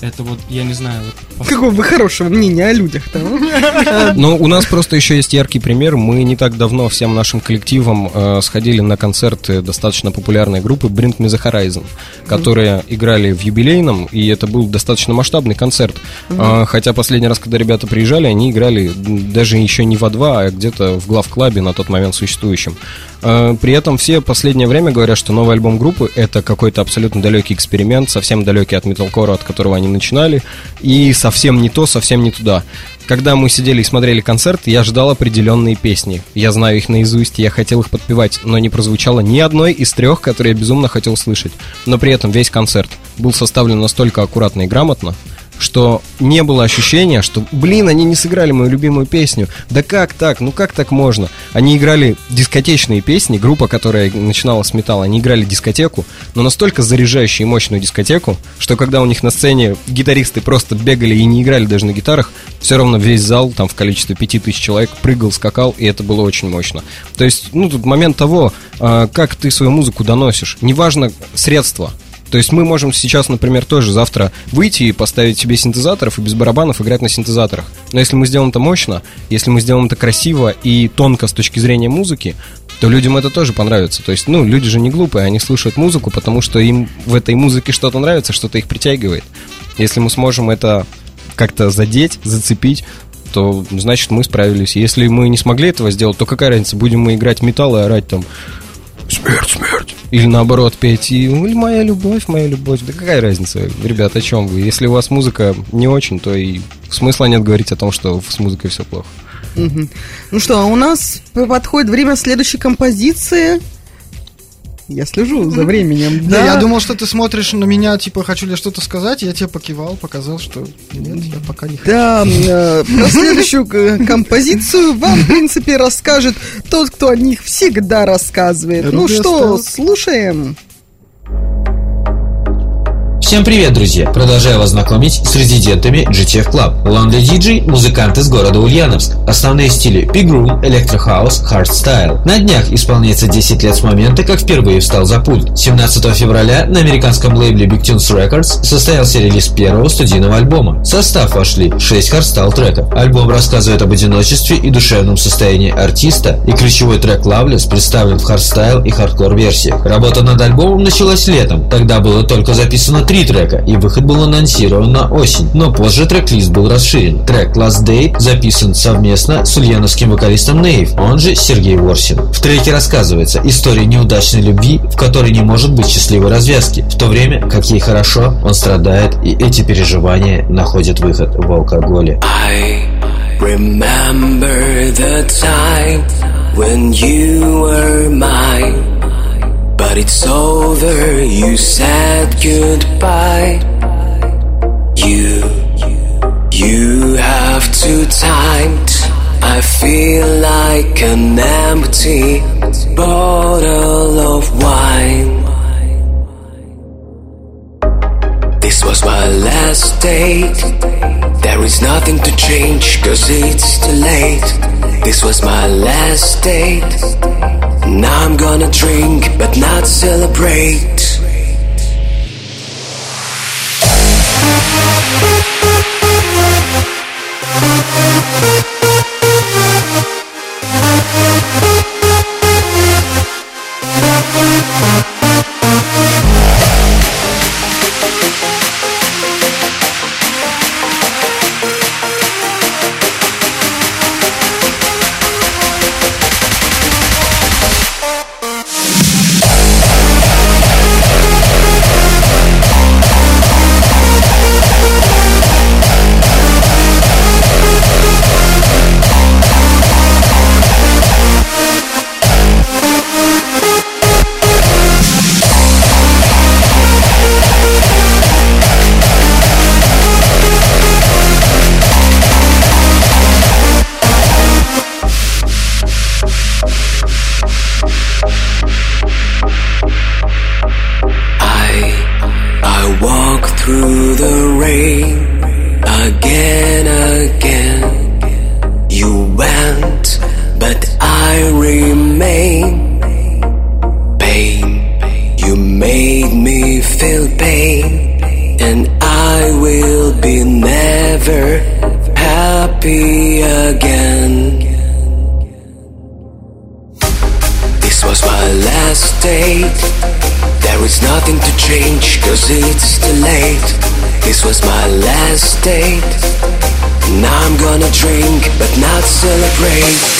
Это вот, я не знаю, вот, Какого вы хорошего мнения о людях-то? Ну, у нас просто еще есть яркий пример. Мы не так давно всем нашим коллективом э, сходили на концерты достаточно популярной группы Bring Me The Horizon, которые играли в юбилейном, и это был достаточно масштабный концерт. Э, хотя последний раз, когда ребята приезжали, они играли даже еще не во два, а где-то в главклабе на тот момент существующем. Э, При этом все последнее время говорят, что новый альбом группы это какой-то абсолютно далекий эксперимент, совсем далекий от металкора, от которого они начинали, и совсем не то, совсем не туда. Когда мы сидели и смотрели концерт, я ждал определенные песни. Я знаю их наизусть, я хотел их подпевать, но не прозвучало ни одной из трех, которые я безумно хотел слышать. Но при этом весь концерт был составлен настолько аккуратно и грамотно, что не было ощущения, что, блин, они не сыграли мою любимую песню. Да как так? Ну как так можно? Они играли дискотечные песни, группа, которая начинала с металла, они играли дискотеку, но настолько заряжающую и мощную дискотеку, что когда у них на сцене гитаристы просто бегали и не играли даже на гитарах, все равно весь зал, там в количестве пяти тысяч человек, прыгал, скакал, и это было очень мощно. То есть, ну, тут момент того, а, как ты свою музыку доносишь. Неважно средства, то есть мы можем сейчас, например, тоже завтра выйти и поставить себе синтезаторов и без барабанов играть на синтезаторах. Но если мы сделаем это мощно, если мы сделаем это красиво и тонко с точки зрения музыки, то людям это тоже понравится. То есть, ну, люди же не глупые, они слушают музыку, потому что им в этой музыке что-то нравится, что-то их притягивает. Если мы сможем это как-то задеть, зацепить, то значит мы справились. Если мы не смогли этого сделать, то какая разница, будем мы играть металл и орать там смерть, смерть. Или наоборот петь и «Ой, моя любовь, моя любовь. Да какая разница, ребят, о чем вы? Если у вас музыка не очень, то и смысла нет говорить о том, что с музыкой все плохо. Мгм. Ну что, а у нас подходит время следующей композиции. Я слежу за временем. Да, я думал, что ты смотришь на меня, типа, хочу ли что-то сказать, я тебе покивал, показал, что нет, я пока не хочу. Да, э, про следующую э, композицию вам, в принципе, расскажет тот, кто о них всегда рассказывает. Ну Руби что, слушаем. Всем привет, друзья! Продолжаю вас знакомить с резидентами GTF Club. Лонли Диджей – музыкант из города Ульяновск. Основные стили – Electro House, Hardstyle. На днях исполняется 10 лет с момента, как впервые встал за пульт. 17 февраля на американском лейбле Big Tunes Records состоялся релиз первого студийного альбома. В состав вошли 6 хардстайл треков. Альбом рассказывает об одиночестве и душевном состоянии артиста, и ключевой трек Loveless представлен в хардстайл и хардкор версиях. Работа над альбомом началась летом. Тогда было только записано три трека, и выход был анонсирован на осень. Но позже трек-лист был расширен. Трек Last Date записан совместно с ульяновским вокалистом Нейв, он же Сергей Ворсин. В треке рассказывается история неудачной любви, в которой не может быть счастливой развязки, в то время как ей хорошо, он страдает, и эти переживания находят выход в алкоголе. Remember the time when you were mine, but it's over, you said goodbye. You, you have too timed. I feel like an empty bottle of wine. This was my last date. There is nothing to change, cause it's too late. This was my last date. Now I'm gonna drink, but not celebrate. I made me feel pain, and I will be never happy again. This was my last date. There is nothing to change, cause it's too late. This was my last date. Now I'm gonna drink, but not celebrate.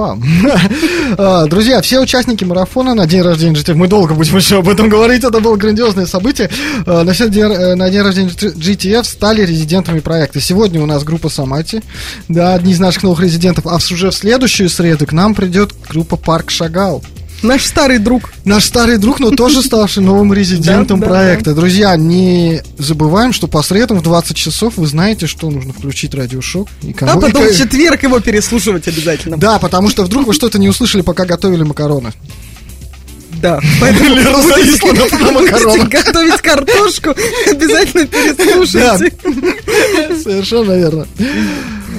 Парам-парам-пам. А, Друзья, все участники марафона на день рождения GTF, мы долго будем еще об этом говорить, это было грандиозное событие, А, на, день- э, на день рождения GTF стали резидентами проекта. Сегодня у нас группа Самати, да, одни из наших новых резидентов, а уже в следующую среду к нам придет группа Парк Шагал. Наш старый друг. Наш старый друг, но тоже ставший новым резидентом проекта. Друзья, не забываем, что по средам в 20 часов вы знаете, что нужно включить радиошок. И А кому- потом и- в четверг его переслушивать обязательно. Да, потому что вдруг вы что-то не услышали, пока готовили макароны. Да, поэтому будете готовить картошку, обязательно переслушайте. Совершенно верно.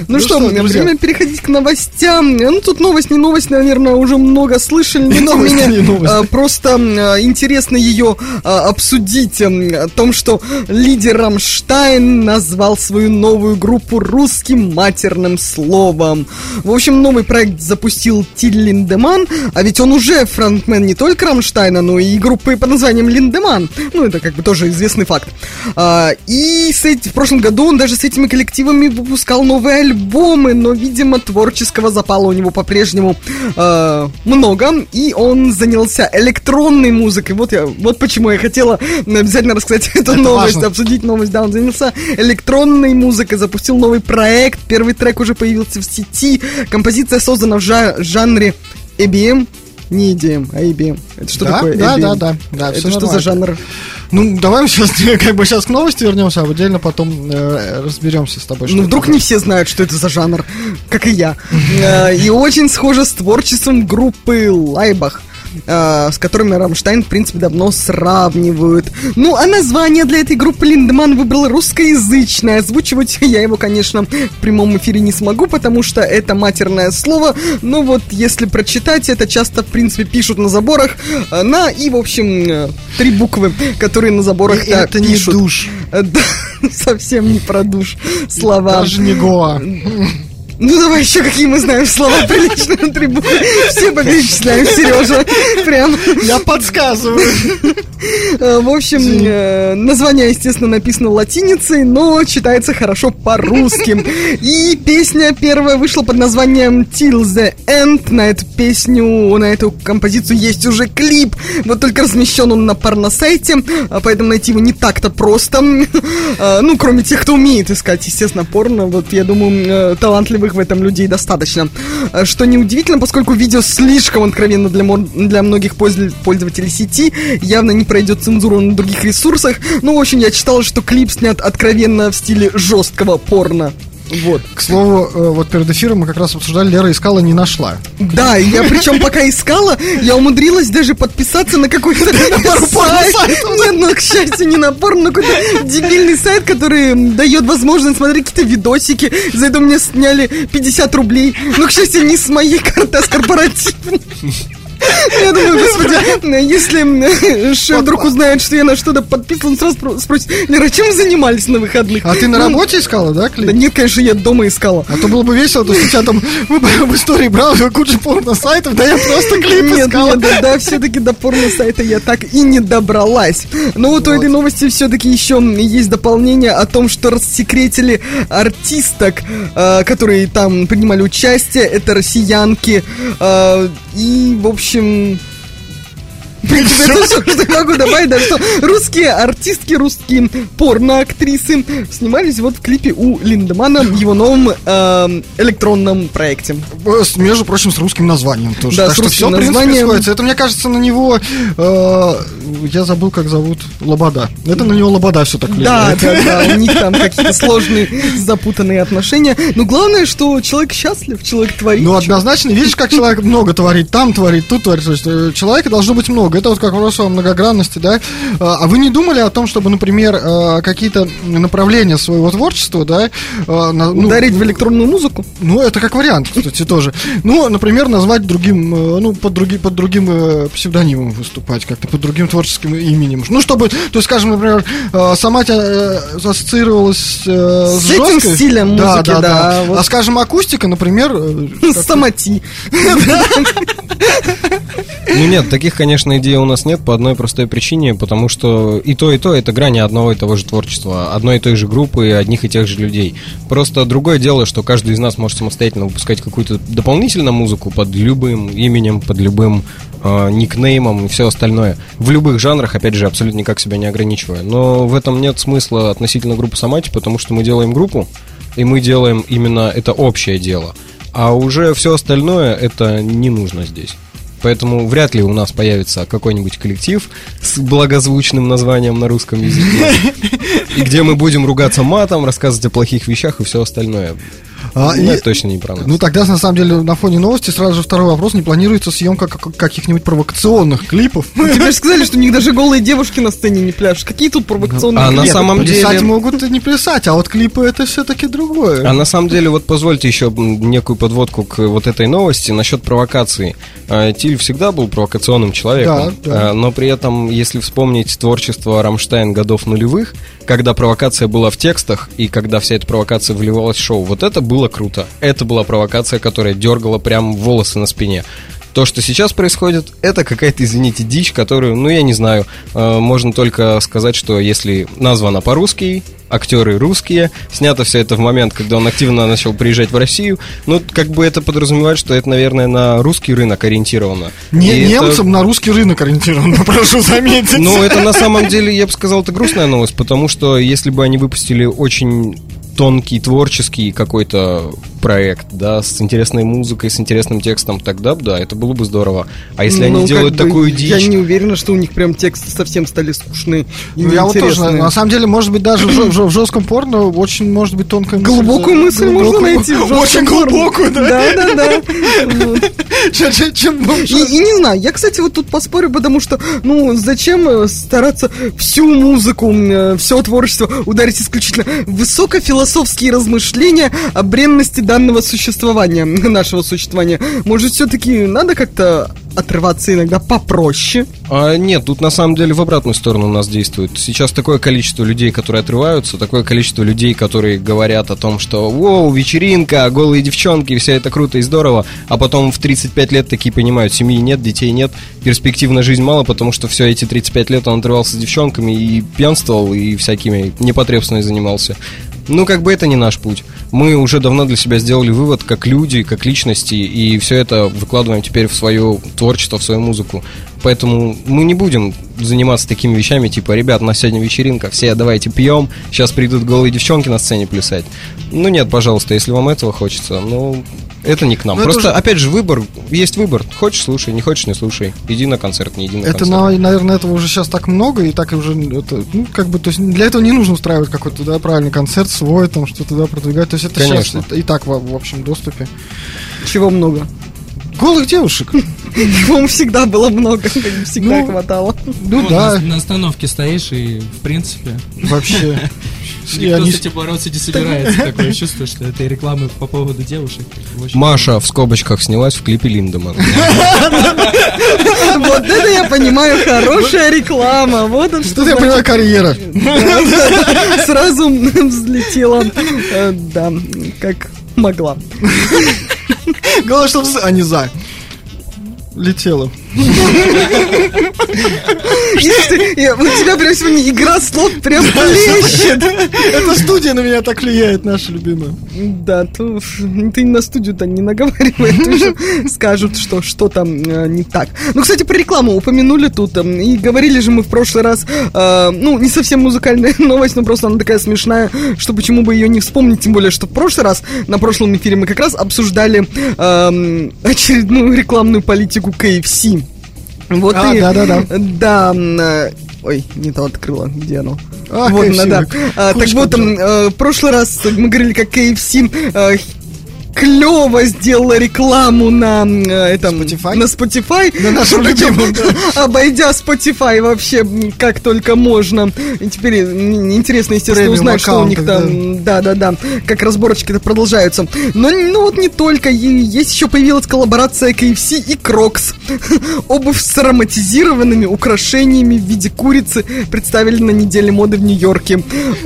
Ну, что, друзья, время переходить к новостям. Ну, тут новость, не новость, наверное, уже много слышали. не новость, менее, не новость. а, Просто а, интересно ее а, обсудить. О том, что лидер Рамштайн назвал свою новую группу русским матерным словом. В общем, новый проект запустил Тиль Линдеман, а ведь он уже фронтмен не только Рамштайна, но и группы под названием Линдеман. Ну, это как бы тоже известный факт. А, и с эти- в прошлом году он даже с этими коллективами выпускал новые альбомы, но, видимо, творческого запала у него по-прежнему э, много, и он занялся электронной музыкой. Вот, я, вот почему я хотела обязательно рассказать эту Это новость, важно. обсудить новость. Да, он занялся электронной музыкой, запустил новый проект, первый трек уже появился в сети, композиция создана в жа- жанре EBM, не EDM, а EBM. Это что Да, такое да, EBM? да, да, да, Это всё что нормально. за жанр? Ну, давай сейчас, как бы сейчас к новости вернемся, а отдельно потом э, разберемся с тобой. Ну, вдруг не все знают, что это за жанр, как и я. Э, И очень схоже с творчеством группы Лайбах. Э, с которыми Рамштайн, в принципе, давно сравнивают. Ну, а название для этой группы Линдеман выбрал русскоязычное. Озвучивать я его, конечно, в прямом эфире не смогу, потому что это матерное слово. Но вот если прочитать, это часто, в принципе, пишут на заборах э, на и, в общем, э, три буквы, которые на заборах да, Это не пишут. душ. Э, да, совсем не про душ слова. Даже не Гоа. Ну давай еще какие мы знаем слова приличные на три буквы. Все поперечисляем, Сережа. Прям. Я подсказываю. Э, В общем, э, название, естественно, написано латиницей, но читается хорошо по-русски. И песня первая вышла под названием Till the End. На эту песню, на эту композицию есть уже клип. Вот только размещен он на порно-сайте, а поэтому найти его не так-то просто. Э, Ну, кроме тех, кто умеет искать, естественно, порно. Вот, я думаю, талантливых в этом людей достаточно. Э, Что неудивительно, поскольку видео слишком откровенно для, для многих пользов- пользователей сети, явно не пройдет цензуру на других ресурсах. Ну, в общем, я читал, что клип снят откровенно в стиле жесткого порно. Вот. К слову, э, вот перед эфиром мы как раз обсуждали, Лера искала, не нашла. Да, я причем пока искала, я умудрилась даже подписаться на какой-то сайт. Нет, ну, к счастью, не на порно, но какой-то дебильный сайт, который дает возможность смотреть какие-то видосики. За это мне сняли 50 рублей. Но, к счастью, не с моей карты, а с корпоративной. Я думаю, господи, если шеф вдруг узнает, что я на что-то подписан, он сразу спро- спросит, Лера, чем вы занимались на выходных? А ты на Ну, работе искала, да, клип? Да нет, конечно, я дома искала. А то было бы весело, то у тебя там в истории брал кучу порно-сайтов, да я просто клип Нет, искал. нет, да, да, все-таки до порно-сайта я так и не добралась. Но вот, у этой новости все-таки еще есть дополнение о том, что рассекретили артисток, э, которые там принимали участие. Это россиянки. э, и, в общем... В принципе, это все, что я могу добавить, да, что русские артистки, русские порно-актрисы снимались вот в клипе у Линдемана в его новом э, электронном проекте. Э, с- Между прочим, с русским названием тоже. Да, так с что в принципе, названием. сходится. Это, мне кажется, на него... э, я забыл, как зовут Лобода. Это на него Лобода все так Да, влияет. да, да, у них там какие-то сложные, запутанные отношения. Но главное, что человек счастлив, человек творит. Ну, однозначно, видишь, как человек много творит, там творит, тут творит. Э, человека должно быть много. Это вот как вопрос о многогранности, да. А а вы не думали о том, чтобы, например, э, какие-то направления своего творчества, да, э, на- ну, Ударить в электронную музыку? Ну, это как вариант, кстати, тоже. Ну, например, назвать другим, э, ну, под, други, под другим псевдонимом выступать, как-то под другим творческим именем. Ну, чтобы, то есть, скажем, например, сама тебя ассоциировалась с, С этим жесткой. стилем да, музыки, да, да, вот. А скажем, акустика, например, Самоти. Ну нет, таких, конечно, идей у нас нет по одной простой причине, потому что и то, и то это грани одного и того же творчества, одной и той же группы, одних и тех же людей. Просто другое дело, что каждый из нас может самостоятельно выпускать какую-то дополнительную музыку под любым именем, под любым э, никнеймом и все остальное. В любых жанрах, опять же, абсолютно никак себя не ограничивая. Но в этом нет смысла относительно группы Самати, потому что мы делаем группу, и мы делаем именно это общее дело. А уже все остальное это не нужно здесь. Поэтому вряд ли у нас появится какой-нибудь коллектив с благозвучным названием на русском языке, и где мы будем ругаться матом, рассказывать о плохих вещах и все остальное. А, Ну, и- это точно не про нас. Ну, тогда, на самом деле, на фоне новости сразу же второй вопрос. Не планируется съемка как- каких-нибудь провокационных клипов? Тебе же сказали, что у них даже голые девушки на сцене не пляшут. Какие тут провокационные А на самом Плясать деле... могут и не плясать, а вот клипы это все-таки другое. А на самом деле, вот позвольте еще некую подводку к вот этой новости насчет провокации. А, Тиль всегда был провокационным человеком, Да, да. а, но при этом, если вспомнить творчество Рамштайн годов нулевых, когда провокация была в текстах и когда вся эта провокация вливалась в шоу, вот это было круто. Это была провокация, которая дергала прям волосы на спине. То, что сейчас происходит, это какая-то, извините, дичь, которую, ну, я не знаю, э, можно только сказать, что если названо по-русски, актеры русские, снято все это в момент, когда он активно начал приезжать в Россию, ну, как бы это подразумевает, что это, наверное, на русский рынок ориентировано. Не, И это- немцам на русский рынок ориентирован, прошу заметить. ну, это на самом деле, я бы сказал, это грустная новость, потому что если бы они выпустили очень тонкий, творческий какой-то проект, да, с интересной музыкой, с интересным текстом, тогда да, это было бы здорово. А если Ну, они делают бы, такую дичь... Я не уверена, что у них прям тексты совсем стали скучные и Ну, я вот тоже, неинтересные. на самом деле, может быть, даже в, в жестком порно очень может быть тонкая мысль. Глубокую мысль можно глубокую- найти. в Очень порно. глубокую, да? Да, да, да. Чем- И, и не знаю, я, кстати, вот тут поспорю, потому что, ну, зачем э, стараться всю музыку, все творчество ударить исключительно в высокофилософские размышления о бренности данного существования, нашего существования. Может, все-таки надо как-то отрываться иногда попроще? А, нет, тут на самом деле в обратную сторону у нас действует. Сейчас такое количество людей, которые отрываются, такое количество людей, которые говорят о том, что «Воу, вечеринка, голые девчонки, все это круто и здорово», а потом в 35 лет такие понимают, семьи нет, детей нет, перспектив на жизнь мало, потому что все эти 35 лет он отрывался с девчонками и пьянствовал, и всякими непотребствами занимался. Ну, как бы это не наш путь. Мы уже давно для себя сделали вывод, как люди, как личности, и все это выкладываем теперь в свое творчество, в свою музыку. Поэтому мы не будем заниматься такими вещами, типа, ребят, у нас сегодня вечеринка, все давайте пьем, сейчас придут голые девчонки на сцене плясать. Ну нет, пожалуйста, если вам этого хочется, ну, это не к нам. Ну, это Просто, уже- опять же, выбор, есть выбор. Хочешь, слушай, не хочешь, не слушай. Иди на концерт, не иди на Это, концерт. на- наверное, этого уже сейчас так много, и так уже, это, ну, как бы, то есть для этого не нужно устраивать какой-то, да, правильный концерт свой, там, что-то, да, продвигать. То есть это Конечно. сейчас и так в, в общем доступе. Чего много? Голых девушек. Вам всегда было много, всегда Ну, хватало. Ну Вот да, на остановке стоишь и, в принципе, вообще. И никто они- с этим бороться не собирается. Такое чувство, что это рекламы по поводу девушек. Маша в скобочках снялась в клипе Линдеман. Вот это я понимаю, хорошая реклама. Вот он что Тут я понимаю, карьера. сразу взлетела. Э, Да, как могла. Главное, чтобы а не за. Летела. У тебя прям сегодня игра слов прям плещет. Эта студия на меня так влияет, наша любимая. Да, ты на студию-то не наговаривай, скажут, что что там э, не так. Ну, кстати, про рекламу упомянули тут, э, и говорили же мы в прошлый раз, э, ну, не совсем музыкальная новость, но просто она такая смешная, что почему бы ее не вспомнить, тем более, что в прошлый раз, на прошлом эфире мы как раз обсуждали эм, очередную рекламную политику KFC. Вот А, и- да-да-да. Да, м, э, ой, не то открыла, где оно? А, вот, KFC, да. А, так вот, э, в прошлый раз мы говорили, как KFC э, клево сделала рекламу на э, этом Spotify? на Spotify, На нашем любимом, обойдя Spotify вообще как только можно. И теперь интересно, естественно, Премиум узнать, что у них там, да, да, да, как разборочки-то продолжаются. Но ну вот не только, есть еще появилась коллаборация KFC и Crocs. Обувь с ароматизированными украшениями в виде курицы представили на неделе моды в Нью-Йорке.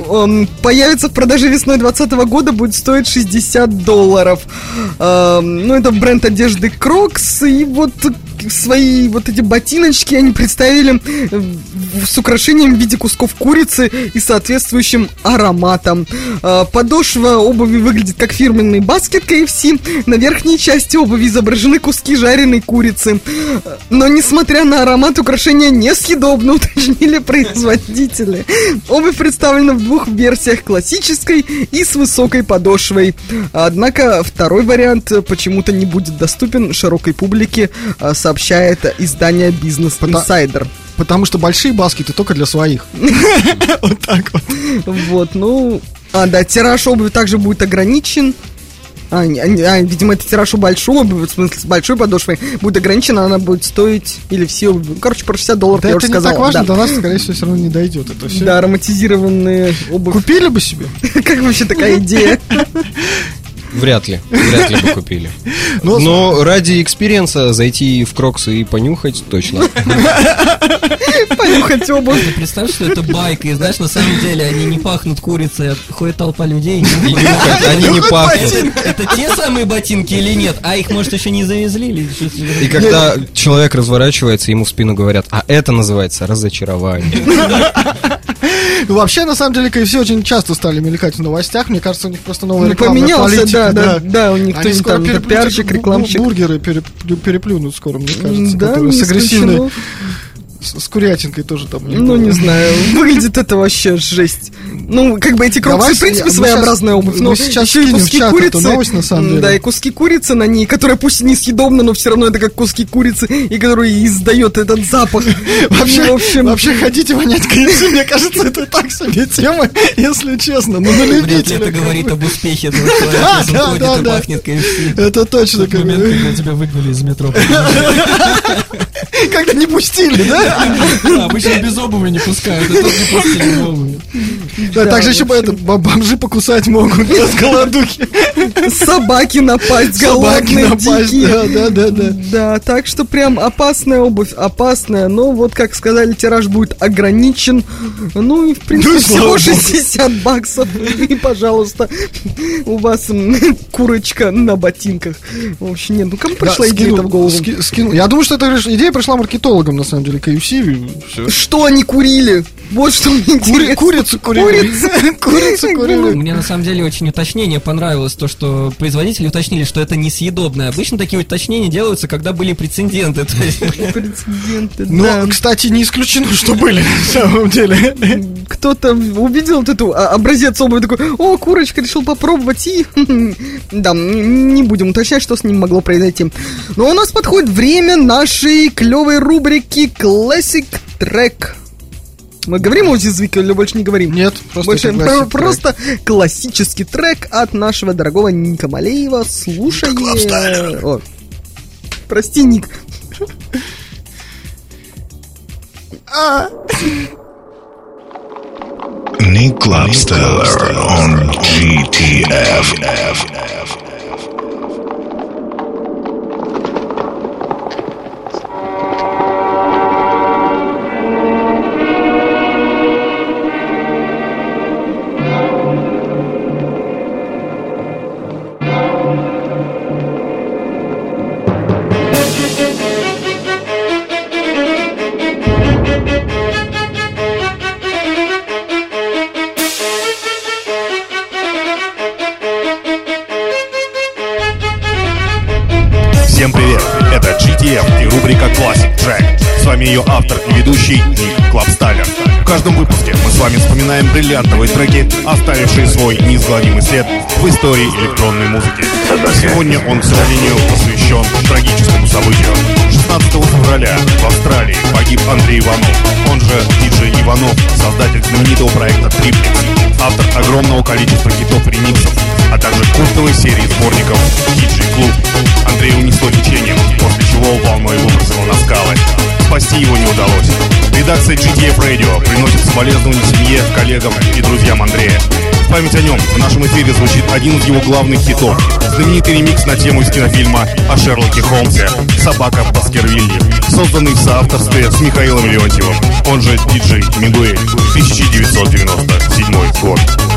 Он появится в продаже весной 2020 года, будет стоить 60 долларов. Эм, Ну, это бренд одежды Crocs, и вот свои вот эти ботиночки они представили с украшением в виде кусков курицы и соответствующим ароматом. Э, Подошва обуви выглядит как фирменный баскет KFC. На верхней части обуви изображены куски жареной курицы. Но, несмотря на аромат, украшения несъедобны, уточнили производители. Обувь представлена в двух версиях, классической и с высокой подошвой. Однако второй вариант почему-то не будет доступен широкой публике, э, сообщает издание Business Insider. Потому что большие баскеты только для своих. Вот так вот. Вот, ну... А, да, тираж обуви также будет ограничен. А, а, а, видимо, это тираж у большой обуви, в смысле, с большой подошвой будет ограничена, она будет стоить, или все. Ну, Короче, про 60 долларов Да я это уже не сказал. так важно, да. до нас, скорее всего, все равно не дойдет это все. Да, ароматизированные обувь. Купили бы себе. Как вообще такая идея? Вряд ли, вряд ли бы купили. Ну, Но ради экспириенса зайти в Кроксы и понюхать точно. Понюхать обувь. Ты представь, что это байка, и знаешь, на самом деле они не пахнут курицей, а ходит толпа людей. И нюхать, они не пахнут. Это, это те самые ботинки или нет? А их, может, еще не завезли? Или И когда человек разворачивается, ему в спину говорят, а это называется разочарование. Ну, вообще, на самом деле, KFC очень часто стали мелькать в новостях. Мне кажется, у них просто новая Ну, рекламная поменялся, политика, да, да, да, у них Они скоро там, пиарщик, рекламщик. Бургеры переплю- переплюнут скоро, мне кажется. Да, которые с агрессивной... С, с курятинкой тоже там. них Ну, было. не знаю. Выглядит это вообще жесть. Ну, как бы эти кроксы, Давай в принципе, мы своеобразная щас- обувь. мы но сейчас еще и куски курицы. новость, на самом деле. Да, и куски курицы на ней, которые пусть и несъедобны, но все равно это как куски курицы, и которые издает этот запах. Вообще, Ну, в общем, вообще хотите вонять KFC, мне кажется, это так себе тема, если честно. Ну, на любителя. это говорит об успехе этого человека, Да, да, да. Это точно. Бы. момент, когда тебя выгнали из метро. Когда не пустили, да? Да, Обычно без обуви не пускают, а тут не пустили обуви. Да, Да, также еще это, бом- бомжи покусать могут с голодухи. собаки напасть, Собаки голодные, напасть, дикие. да, да, да, да. Да, так что прям опасная обувь, опасная, но вот, как сказали, тираж будет ограничен, ну и, в принципе, Ну слава всего богу. 60 баксов, и, пожалуйста, у вас курочка на ботинках. В общем, нет, ну кому Да, пришла идея это в голову? ски- скинул. Я думаю, что эта реш- идея пришла маркетологам, на самом деле, KFC. и всё. Что они курили? Вот что мне Кури- интересно. Курицу курили. Курица. Курицу курили. Мне на самом деле очень уточнение понравилось, то, что производители уточнили, что это несъедобное. Обычно такие уточнения делаются, когда были прецеденты. Прецеденты, Но, да. кстати, не исключено, что были, на самом деле. кто-то увидел вот эту а, образец обуви, такой, о, курочка, решил попробовать, и... Да, не будем уточнять, что с ним могло произойти. Но у нас подходит время нашей клевой рубрики Classic Track. Мы говорим о звуке или больше не говорим? Нет, просто Больше, track. просто классический трек от нашего дорогого Ника Малеева. Слушай. О, прости, Ник. Nick Clubsteller on GTF. Ее автор и ведущий Ник Клабсталлер. В каждом выпуске мы с вами вспоминаем бриллиантовые треки, оставившие свой неизгладимый след в истории электронной музыки. Сегодня он, к сожалению, посвящен трагическому событию. 16 февраля в Австралии погиб Андрей Иванов, он же диджей Иванов, создатель знаменитого проекта Триплекс, автор огромного количества хитов и ремиксов, а также культовой серии сборников DJ Клуб. Андрей унесло течением, после чего волной выбросило на скалы. Спасти его не удалось. Редакция GTF Radio приносит соболезнования семье, коллегам и друзьям Андрея. В память о нем в нашем эфире звучит один из его главных хитов. Знаменитый ремикс на тему из кинофильма о Шерлоке Холмсе «Собака Баскервилли», созданный в соавторстве с Михаилом Леонтьевым, он же диджей Мигуэль, 1997 год.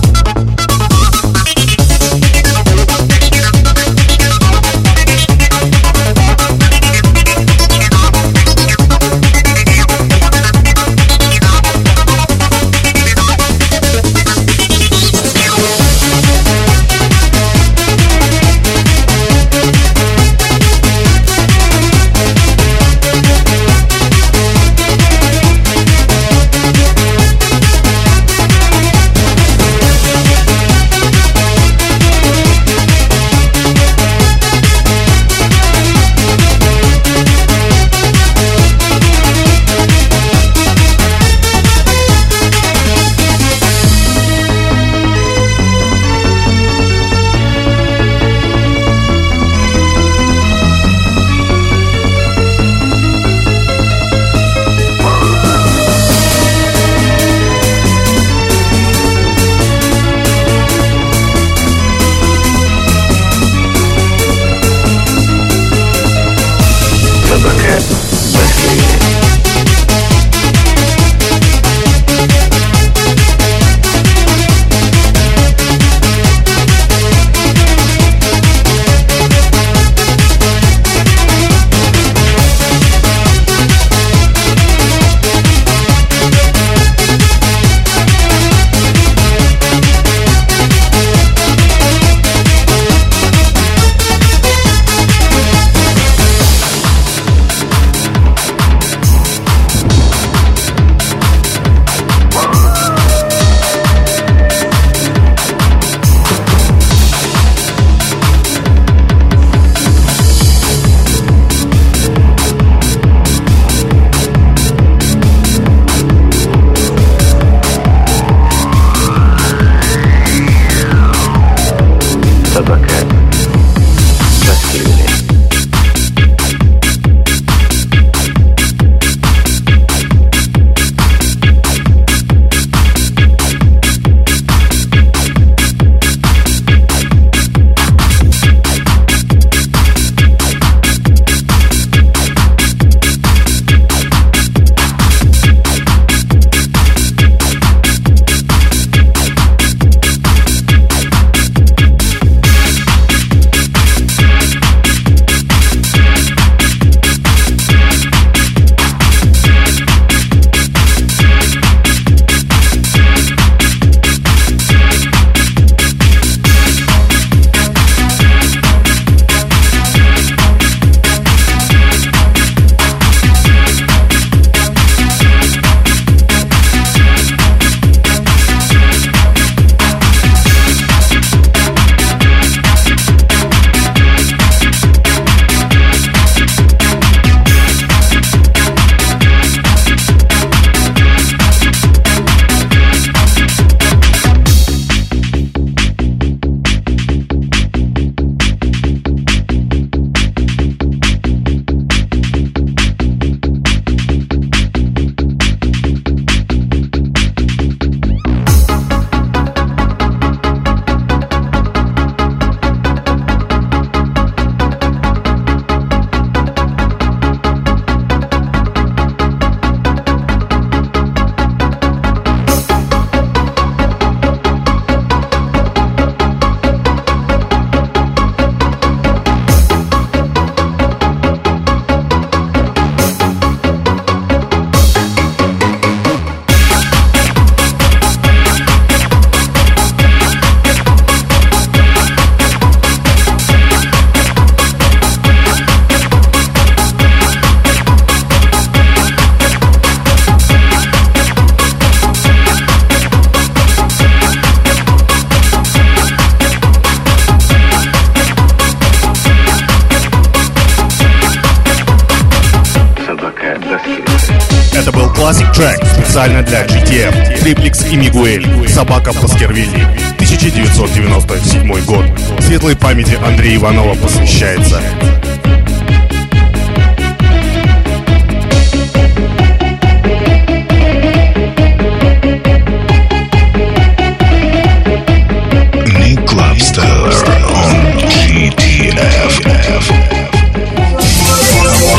Собака Баскервилли, 1997 год. Светлой памяти Андрея Иванова посвящается.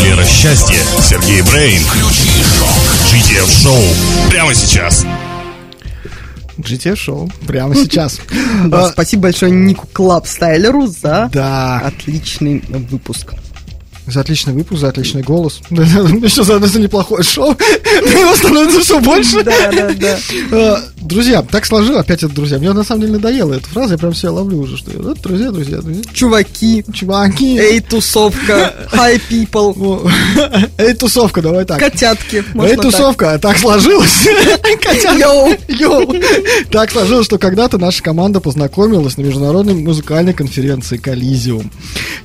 Лера Счастье, Сергей Брейн. GTF Show прямо сейчас. GTF show прямо сейчас. Да, А, Спасибо большое Нику Клаб Стайлеру за Да, отличный выпуск. за отличный выпуск, за отличный голос. Еще за за неплохое шоу. Его становится все больше. Да, да, да. Друзья, так сложилось, опять это друзья. Мне на самом деле надоела эта фраза, я прям себя ловлю уже, что это друзья, друзья, друзья. Чуваки, Чуваки. эй, тусовка, hi people, О, Эй, тусовка, давай так. котятки. Эй, тусовка, так сложилось. Йоу. Йоу. Так сложилось, что когда-то наша команда познакомилась на международной музыкальной конференции Коллизиум.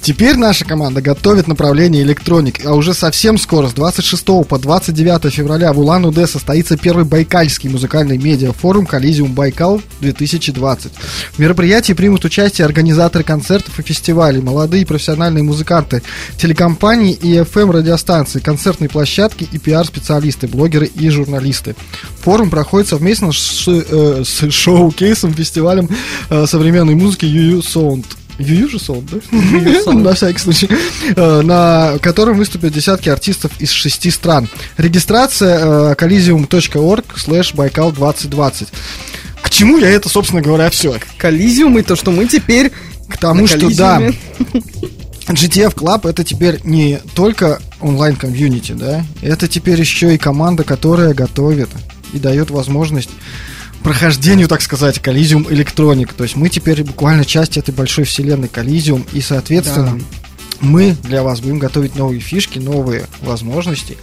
Теперь наша команда готовит направление electronic, а уже совсем скоро, с 26 по 29 февраля в Улан-Удэ состоится первый байкальский музыкальный медиафорум Коллизиум Байкал 2020. В мероприятии примут участие организаторы концертов и фестивалей, молодые профессиональные музыканты, телекомпании и FM-радиостанции, концертные площадки и пиар-специалисты, блогеры и журналисты. Форум проходит совместно с, э, с шоу-кейсом, фестивалем э, современной музыки UU Sound. Юю же Sound, да? На всякий случай. Э, На котором выступят десятки артистов из шести стран. Регистрация э, collizium.org slash Байкал 2020. К чему я это, собственно говоря, все? Коллизиум и то, что мы теперь К тому, что да. GTF Club это теперь не только онлайн-комьюнити, да, это теперь еще и команда, которая готовит и дает возможность прохождению, так сказать, Коллизиум Электроник. То есть мы теперь буквально часть этой большой вселенной Коллизиум, и, соответственно, мы для вас будем готовить новые фишки, новые возможности.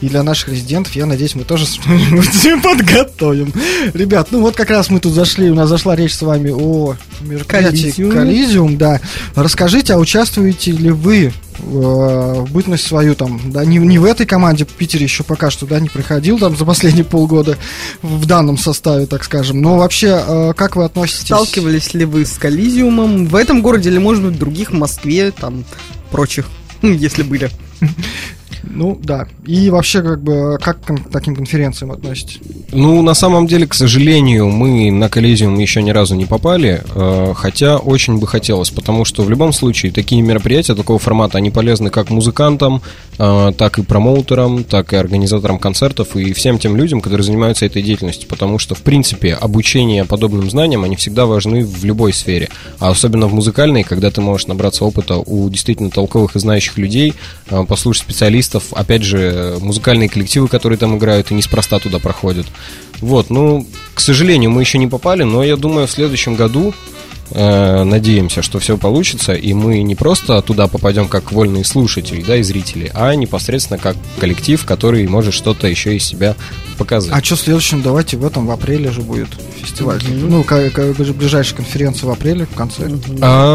И для наших резидентов, я надеюсь, мы тоже что-нибудь подготовим. Ребят, ну вот как раз мы тут зашли, у нас зашла речь с вами о мероприятии Коллизиуме. Коллизиум, да. Расскажите, а участвуете ли вы э, в бытность свою там, да, не, не в этой команде, в Питере еще пока что, да, не приходил там за последние полгода в данном составе, так скажем, но вообще, э, как вы относитесь? Сталкивались ли вы с Коллизиумом в этом городе или, может быть, в других, в Москве, там, прочих, если были? Ну, да. И вообще, как бы, как к таким конференциям относитесь? Ну, на самом деле, к сожалению, мы на Коллизиум еще ни разу не попали, э, хотя очень бы хотелось, потому что в любом случае такие мероприятия такого формата, они полезны как музыкантам, э, так и промоутерам, так и организаторам концертов и всем тем людям, которые занимаются этой деятельностью, потому что, в принципе, обучение подобным знаниям, они всегда важны в любой сфере, а особенно в музыкальной, когда ты можешь набраться опыта у действительно толковых и знающих людей, э, послушать специалистов, опять же, музыкальные коллективы, которые там играют, и неспроста туда проходят. Вот, ну, к сожалению, мы еще не попали, но я думаю, в следующем году э, надеемся, что все получится, и мы не просто туда попадем как вольные слушатели, да, и зрители, а непосредственно как коллектив, который может что-то еще из себя показать. А что в следующем? Давайте в этом, в апреле же будет фестиваль. Ну, ка- ка- ближайшая конференция в апреле, в конце.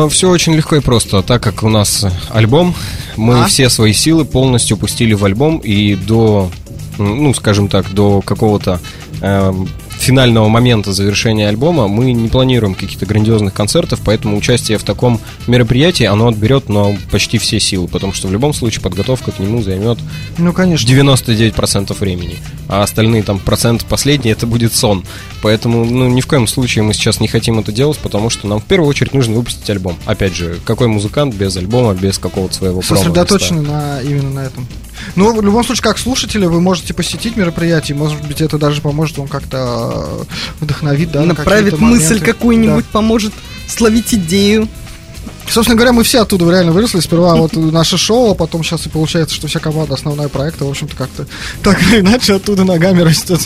все очень легко и просто, так как у нас альбом, мы А? все свои силы полностью пустили в альбом и до, ну, скажем так, до какого-то эм, финального момента завершения альбома мы не планируем каких-то грандиозных концертов, поэтому участие в таком мероприятии, оно отберет ну, почти все силы, потому что в любом случае подготовка к нему займет Ну, конечно. 99% времени, а остальные там процент последний это будет сон. Поэтому, ну, ни в коем случае мы сейчас не хотим это делать, потому что нам в первую очередь нужно выпустить альбом. Опять же, какой музыкант без альбома, без какого-то своего промо Сосредоточены на, именно на этом. Ну, в любом случае, как слушатели, вы можете посетить мероприятие, может быть, это даже поможет вам как-то э, вдохновить, да, на Направит какие-то мысль какую-нибудь, поможет словить идею. Собственно говоря, мы все оттуда реально выросли. Сперва вот наше шоу, а потом сейчас и получается, что вся команда основная проекта, в общем-то, как-то так или иначе оттуда ногами растет.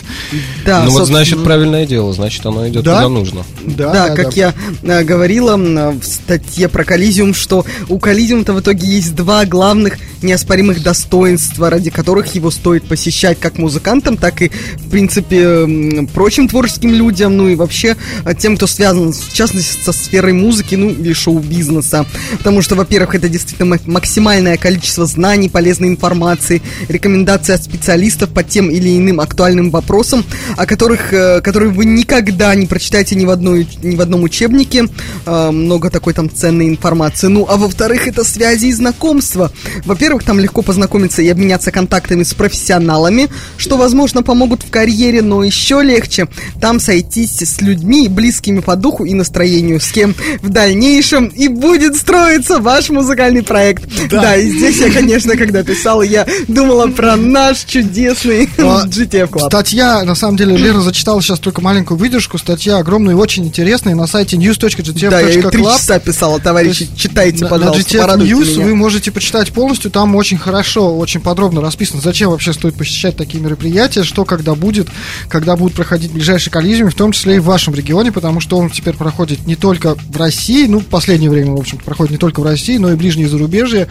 Да, Ну вот значит правильное дело, значит оно идет Да? куда нужно. Да, Да, как я э, говорила м, в статье про Коллизиум, что у Коллизиума-то в итоге есть два главных неоспоримых достоинства, ради которых его стоит посещать как музыкантам, так и, в принципе, прочим творческим людям, ну и вообще э, тем, кто связан, в частности, со сферой музыки, ну или шоу-бизнеса. Места. Потому что, во-первых, это действительно ма- максимальное количество знаний, полезной информации, рекомендации от специалистов по тем или иным актуальным вопросам, о которых, э, которые вы никогда не прочитаете ни в, одной, ни в одном учебнике. Э, много такой там ценной информации. Ну, а во-вторых, это связи и знакомства. Во-первых, там легко познакомиться и обменяться контактами с профессионалами, что, возможно, помогут в карьере, но еще легче там сойтись с людьми, близкими по духу и настроению, с кем в дальнейшем и будет строиться ваш музыкальный проект. Да, и здесь я, конечно, когда писала, я думала про наш чудесный А, GTF Club. Статья, на самом деле, Лера зачитала сейчас только маленькую выдержку. Статья огромная и очень интересная на сайте news.gtf.club. Да, я ее три часа писала, товарищи, То есть читайте, на- пожалуйста, На GTF News меня. вы можете почитать полностью, там очень хорошо, очень подробно расписано, зачем вообще стоит посещать такие мероприятия, что когда будет, когда будут проходить ближайшие коллизиумы, в том числе и в вашем регионе, потому что он теперь проходит не только в России, ну, в последнее время, в общем проходит не только в России, но и ближние зарубежья,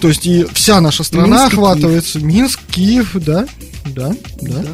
то есть и вся наша страна Минск охватывается, Минск, Киев, да, да, да.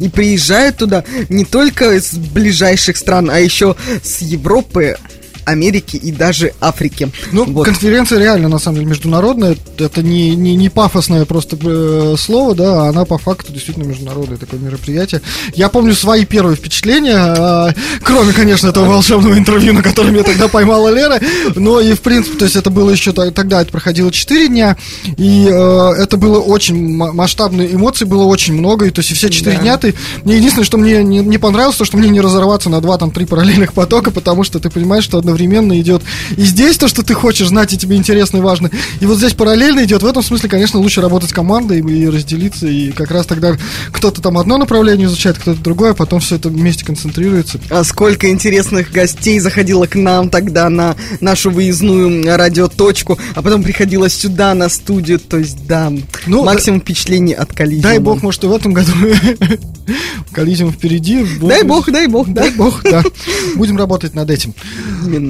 И приезжают туда не только из ближайших стран, а еще с Европы, Америки и даже Африки. Ну, Вот. конференция реально, на самом деле, международная. Это не, не, не пафосное просто э, слово, да, а она по факту действительно международное такое мероприятие. Я помню свои первые впечатления, э, кроме, конечно, этого волшебного интервью, на котором меня тогда поймала Лера, но и, в принципе, то есть это было еще тогда, это проходило 4 дня, и э, это было очень масштабные эмоций, было очень много, и то есть все 4 Да. дня ты... Мне единственное, что мне не, не понравилось, то, что мне не разорваться на 2, там, 3 параллельных потока, потому что ты понимаешь, что одновременно идет и здесь то, что ты хочешь знать, и тебе интересно и важно, и вот здесь параллельно идет. В этом смысле, конечно, лучше работать командой и разделиться, и как раз тогда кто-то там одно направление изучает, кто-то другое, а потом все это вместе концентрируется. А сколько интересных гостей заходило к нам тогда на нашу выездную радиоточку, а потом приходило сюда на студию, то есть да, Ну, максимум впечатлений от коллизии. Дай бог, может, и в этом году коллизиум впереди. Дай бог, дай бог, да. Дай бог, да. Будем работать над этим. Именно.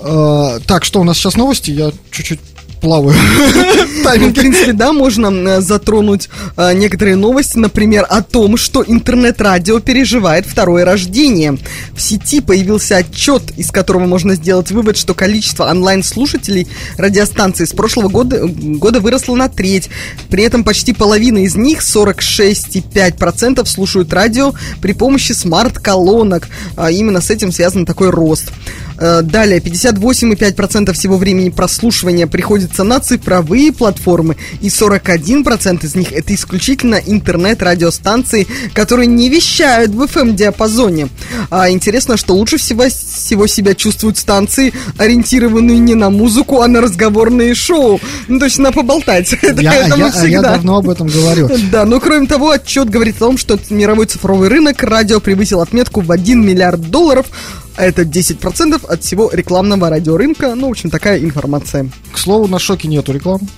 А, Так, что у нас сейчас новости? Я чуть-чуть плаваю. В принципе, да, можно э, затронуть э, некоторые новости, например, о том, что интернет-радио переживает второе рождение. В сети появился отчет, из которого можно сделать вывод, что количество онлайн-слушателей радиостанции с прошлого года, года выросло на треть. При этом почти половина из них, 46,5%, слушают радио при помощи смарт-колонок. А именно с этим связан такой рост. Э, Далее, 58,5% всего времени прослушивания приходится на цифровые платформы, и 41% из них это исключительно интернет-радиостанции, которые не вещают в FM-диапазоне. А интересно, что лучше всего, всего себя чувствуют станции, ориентированные не на музыку, а на разговорные шоу. Ну, то есть на поболтать. Я, мы я- я всегда. давно об этом говорю. Да, но кроме того, отчет говорит о том, что мировой цифровой рынок радио превысил отметку в 1 миллиард долларов, а это 10% от всего рекламного радиорынка. Ну, в общем, такая информация. К слову, на шоке нету рекламы.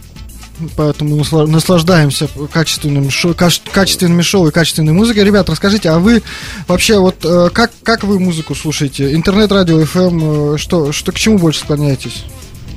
Поэтому насла- наслаждаемся качественным каче- качественными шоу и качественной музыкой. Ребят, расскажите, а вы вообще вот э, как, как вы музыку слушаете? Интернет-радио, FM, э, что, что, к чему больше склоняетесь?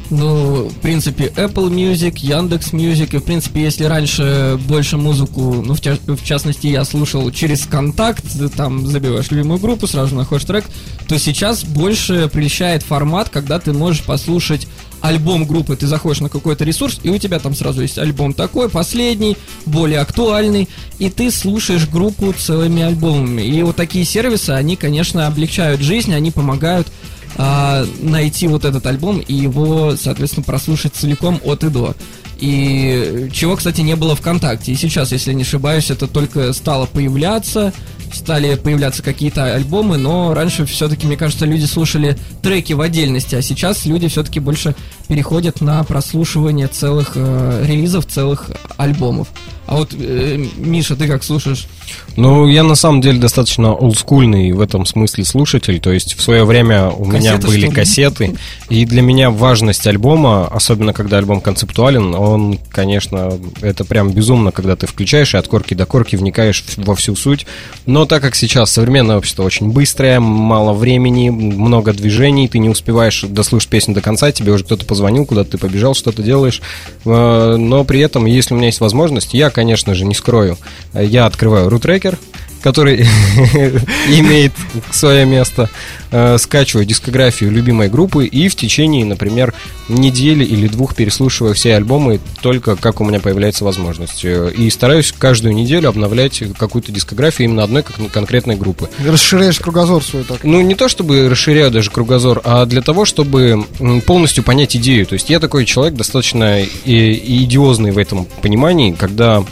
Ну, в принципе, Apple Music, Яндекс Music, и, в принципе, если раньше больше музыку, ну, в, в частности, я слушал через контакт, там забиваешь любимую группу, сразу находишь трек, то сейчас больше прельщает формат, когда ты можешь послушать альбом группы, ты заходишь на какой-то ресурс, и у тебя там сразу есть альбом такой, последний, более актуальный, и ты слушаешь группу целыми альбомами. И вот такие сервисы, они, конечно, облегчают жизнь, они помогают а, найти вот этот альбом и его, соответственно, прослушать целиком от и до. И чего, кстати, не было ВКонтакте. И сейчас, если не ошибаюсь, это только стало появляться, стали появляться какие-то альбомы, но раньше все-таки, мне кажется, люди слушали треки в отдельности, а сейчас люди все-таки больше переходят на прослушивание целых э, релизов, целых альбомов. А вот, э, Миша, ты как слушаешь? Ну, я на самом деле достаточно олдскульный в этом смысле слушатель. То есть в свое время у меня Кассеты, были что ли? кассеты. И для меня важность альбома, особенно когда альбом концептуален, он, конечно, это прям безумно, когда ты включаешь и от корки до корки вникаешь во всю суть. Но так как сейчас современное общество очень быстрое, мало времени, много движений, ты не успеваешь дослушать песню до конца, тебе уже кто-то позвонил, куда-то ты побежал, что-то делаешь. Э, Но при этом, если у меня есть возможность, я, конечно же, не скрою, я открываю рутрекер, который имеет свое место, э, скачиваю дискографию любимой группы и в течение, например, недели или двух переслушиваю все альбомы только как у меня появляется возможность. Э, И стараюсь каждую неделю обновлять какую-то дискографию именно одной кон- конкретной группы. Расширяешь кругозор свой так. Ну, не то чтобы расширяю даже кругозор, а для того, чтобы полностью понять идею. То есть я такой человек достаточно и, и идиозный в этом понимании, когда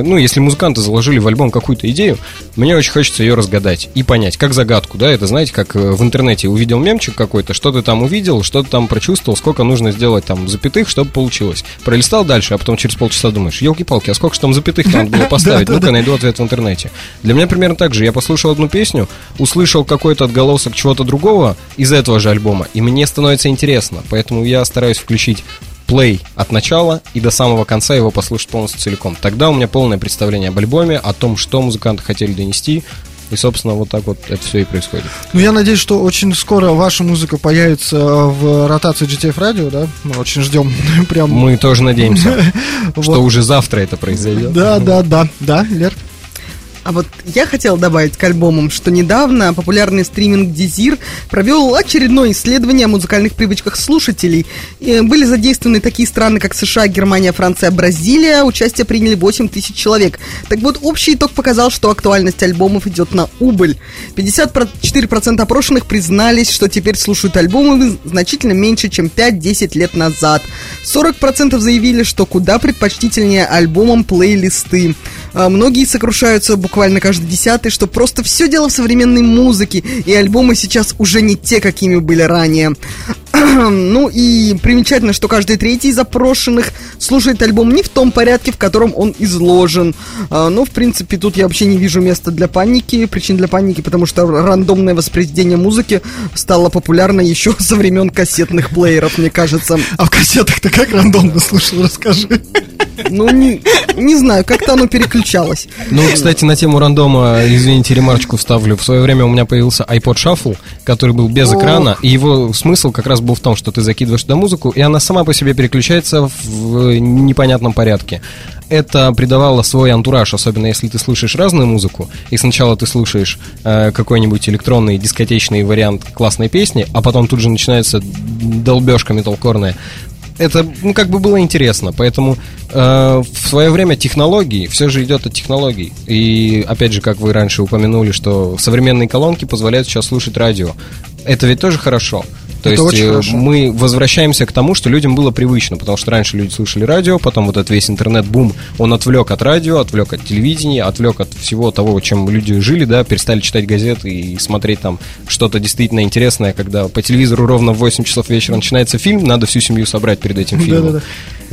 ну, если музыканты заложили в альбом какую-то идею, мне очень хочется ее разгадать и понять, как загадку, да, это, знаете, как э, в интернете увидел мемчик какой-то, что ты там увидел, что ты там прочувствовал, сколько нужно сделать там запятых, чтобы получилось. Пролистал дальше, а потом через полчаса думаешь, елки-палки, а сколько же там запятых надо было поставить? Ну-ка, найду ответ в интернете. Для меня примерно так же. Я послушал одну песню, услышал какой-то отголосок чего-то другого из этого же альбома, и мне становится интересно, поэтому я стараюсь включить плей от начала и до самого конца его послушать полностью целиком. Тогда у меня полное представление об альбоме, о том, что музыканты хотели донести, и, собственно, вот так вот это все и происходит. Ну, я надеюсь, что очень скоро ваша музыка появится в ротации GTF радио, да? Мы очень ждем. Прям. Мы тоже надеемся, что уже завтра это произойдет. Да, да, да, да, Лер. А вот я хотел добавить к альбомам, что недавно популярный стриминг Дизир провел очередное исследование о музыкальных привычках слушателей. И были задействованы такие страны, как США, Германия, Франция, Бразилия. Участие приняли 8 тысяч человек. Так вот, общий итог показал, что актуальность альбомов идет на убыль. 54% опрошенных признались, что теперь слушают альбомы значительно меньше, чем 5-10 лет назад. 40% заявили, что куда предпочтительнее альбомам плейлисты. А, Многие сокрушаются буквально каждый десятый, что просто все дело в современной музыке, и альбомы сейчас уже не те, какими были ранее. Ну и примечательно, что каждый третий из опрошенных слушает альбом не в том порядке, в котором он изложен. А, Ну, в принципе, тут я вообще не вижу места для паники, причин для паники, потому что рандомное воспроизведение музыки стало популярно еще со времен кассетных плееров, мне кажется. А в кассетах-то как рандомно слушал, расскажи. Ну, не, не знаю, как-то оно переключалось. Ну, кстати, на тему рандома, извините, ремарочку вставлю. В свое время у меня появился iPod Shuffle, который был без О. экрана, и его смысл как раз был в том, что ты закидываешь туда музыку, и она сама по себе переключается в непонятном порядке. Это придавало свой антураж, особенно если ты слушаешь разную музыку, и сначала ты слушаешь э, какой-нибудь электронный дискотечный вариант классной песни, а потом тут же начинается долбежка металкорная это, ну, как бы было интересно. Поэтому э, в свое время технологии, все же идет от технологий. И, опять же, как вы раньше упомянули, что современные колонки позволяют сейчас слушать радио. Это ведь тоже хорошо. То Это есть очень э, хорошо. мы возвращаемся к тому, что людям было привычно, потому что раньше люди слушали радио, потом вот этот весь интернет-бум, он отвлек от радио, отвлек от телевидения, отвлек от всего того, чем люди жили, да, перестали читать газеты и смотреть там что-то действительно интересное, когда по телевизору ровно в 8 часов вечера начинается фильм, надо всю семью собрать перед этим фильмом. Да-да-да.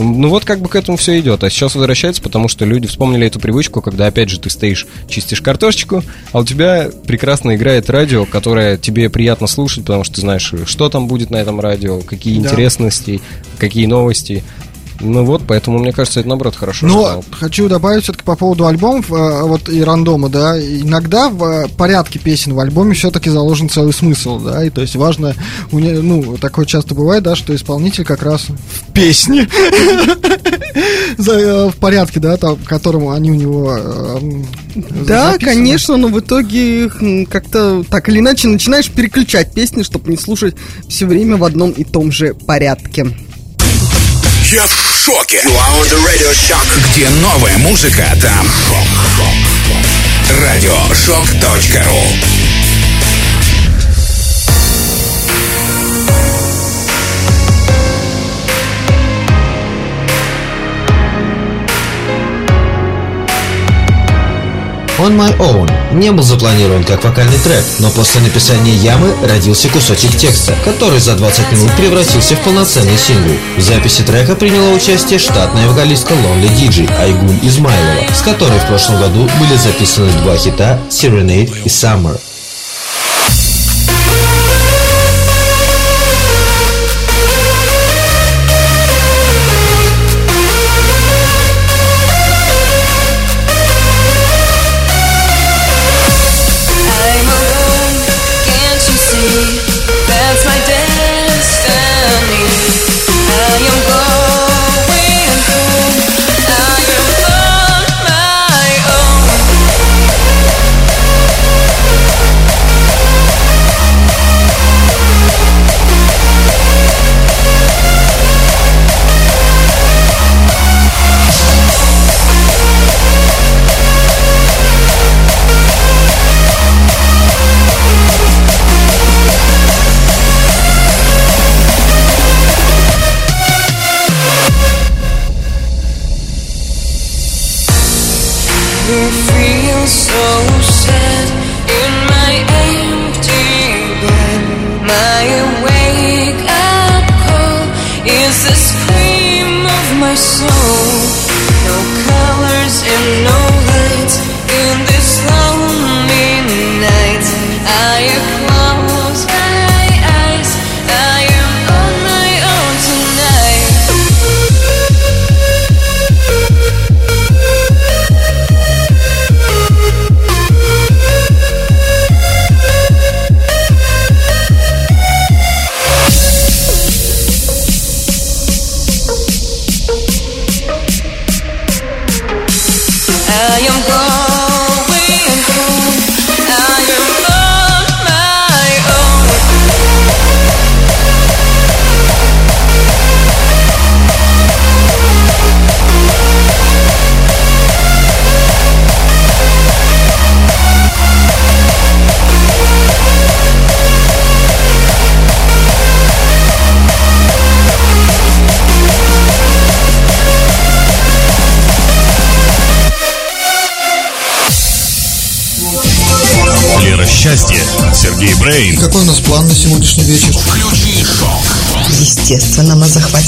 Ну вот как бы к этому все идет. А сейчас возвращается, потому что люди вспомнили эту привычку, когда опять же ты стоишь, чистишь картошечку, а у тебя прекрасно играет радио, которое тебе приятно слушать, потому что ты знаешь, что там будет на этом радио, какие Да. интересности, какие новости. Ну вот, поэтому мне кажется, это наоборот хорошо. Но стало. хочу добавить все-таки по поводу альбомов, э, вот и рандома, да, иногда в э, порядке песен в альбоме все-таки заложен целый смысл, да, и то есть важно, ну, такое часто бывает, да, что исполнитель как раз в песне э, в порядке, да, там, которому они у него Да, конечно, но в итоге как-то так или иначе начинаешь переключать песни, чтобы не слушать все время в одном и том же порядке. Я в шоке. You are on the radio shock. Где новая музыка, там Радиошок.ру On My Own не был запланирован как вокальный трек, но после написания ямы родился кусочек текста, который за 20 минут превратился в полноценный сингл. В записи трека приняла участие штатная вокалистка Lonely DJ Айгуль Измайлова, с которой в прошлом году были записаны два хита Serenade и Summer.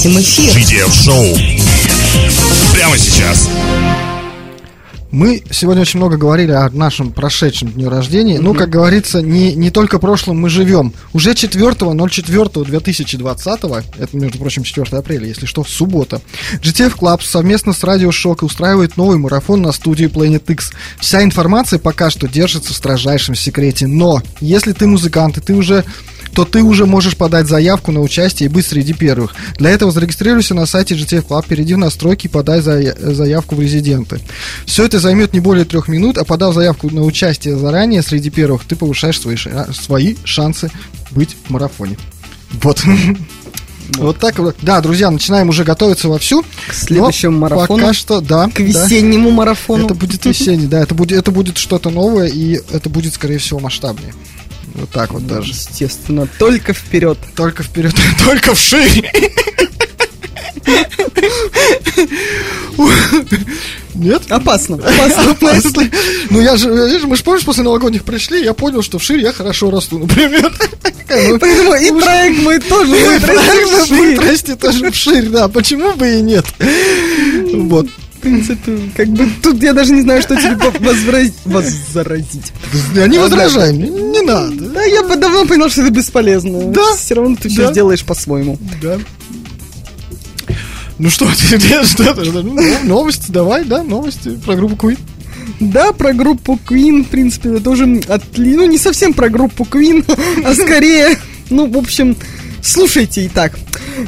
Захватим эфир. GTF Шоу. Прямо сейчас. Мы сегодня очень много говорили о нашем прошедшем дню рождения. Ну, как говорится, не, не только прошлым мы живем. Уже 4.04.2020, это, между прочим, 4 апреля, если что, суббота, GTF Club совместно с Радио Шок устраивает новый марафон на студии Planet X. Вся информация пока что держится в строжайшем секрете. Но, если ты музыкант, и ты уже то ты уже можешь подать заявку на участие и быть среди первых. Для этого зарегистрируйся на сайте GTF Club, перейди в настройки и подай зая- заявку в резиденты. Все это займет не более трех минут, а подав заявку на участие заранее среди первых, ты повышаешь свои, свои шансы быть в марафоне. Вот. Вот так вот. Да, друзья, начинаем уже готовиться вовсю. К следующему марафону. Пока что, да. К да. весеннему марафону. Это будет весенний, да, это будет, это будет что-то новое, и это будет, скорее всего, масштабнее. Вот так вот даже. Естественно, только вперед. Только вперед, только вширь. Нет? Опасно, опасно. Опасно. Ну я же, я же, мы же помнишь, после новогодних пришли, я понял, что вширь я хорошо расту, например. Ну, Поэтому и проект мой тоже будет расти будет тоже вширь, да, почему бы и нет. Вот. Принципе, как бы тут я даже не знаю, что тебе возразить. возразить. Я не возражаю, не, не надо. Да, я бы давно понял, что это бесполезно. Да. Все равно ты все сделаешь по-своему. Да. Ну что, тебе что ну, новости, давай, да, новости про группу Queen. Да, про группу Queen, в принципе, это тоже отли... Ну, не совсем про группу Queen, а скорее, ну, в общем, слушайте итак.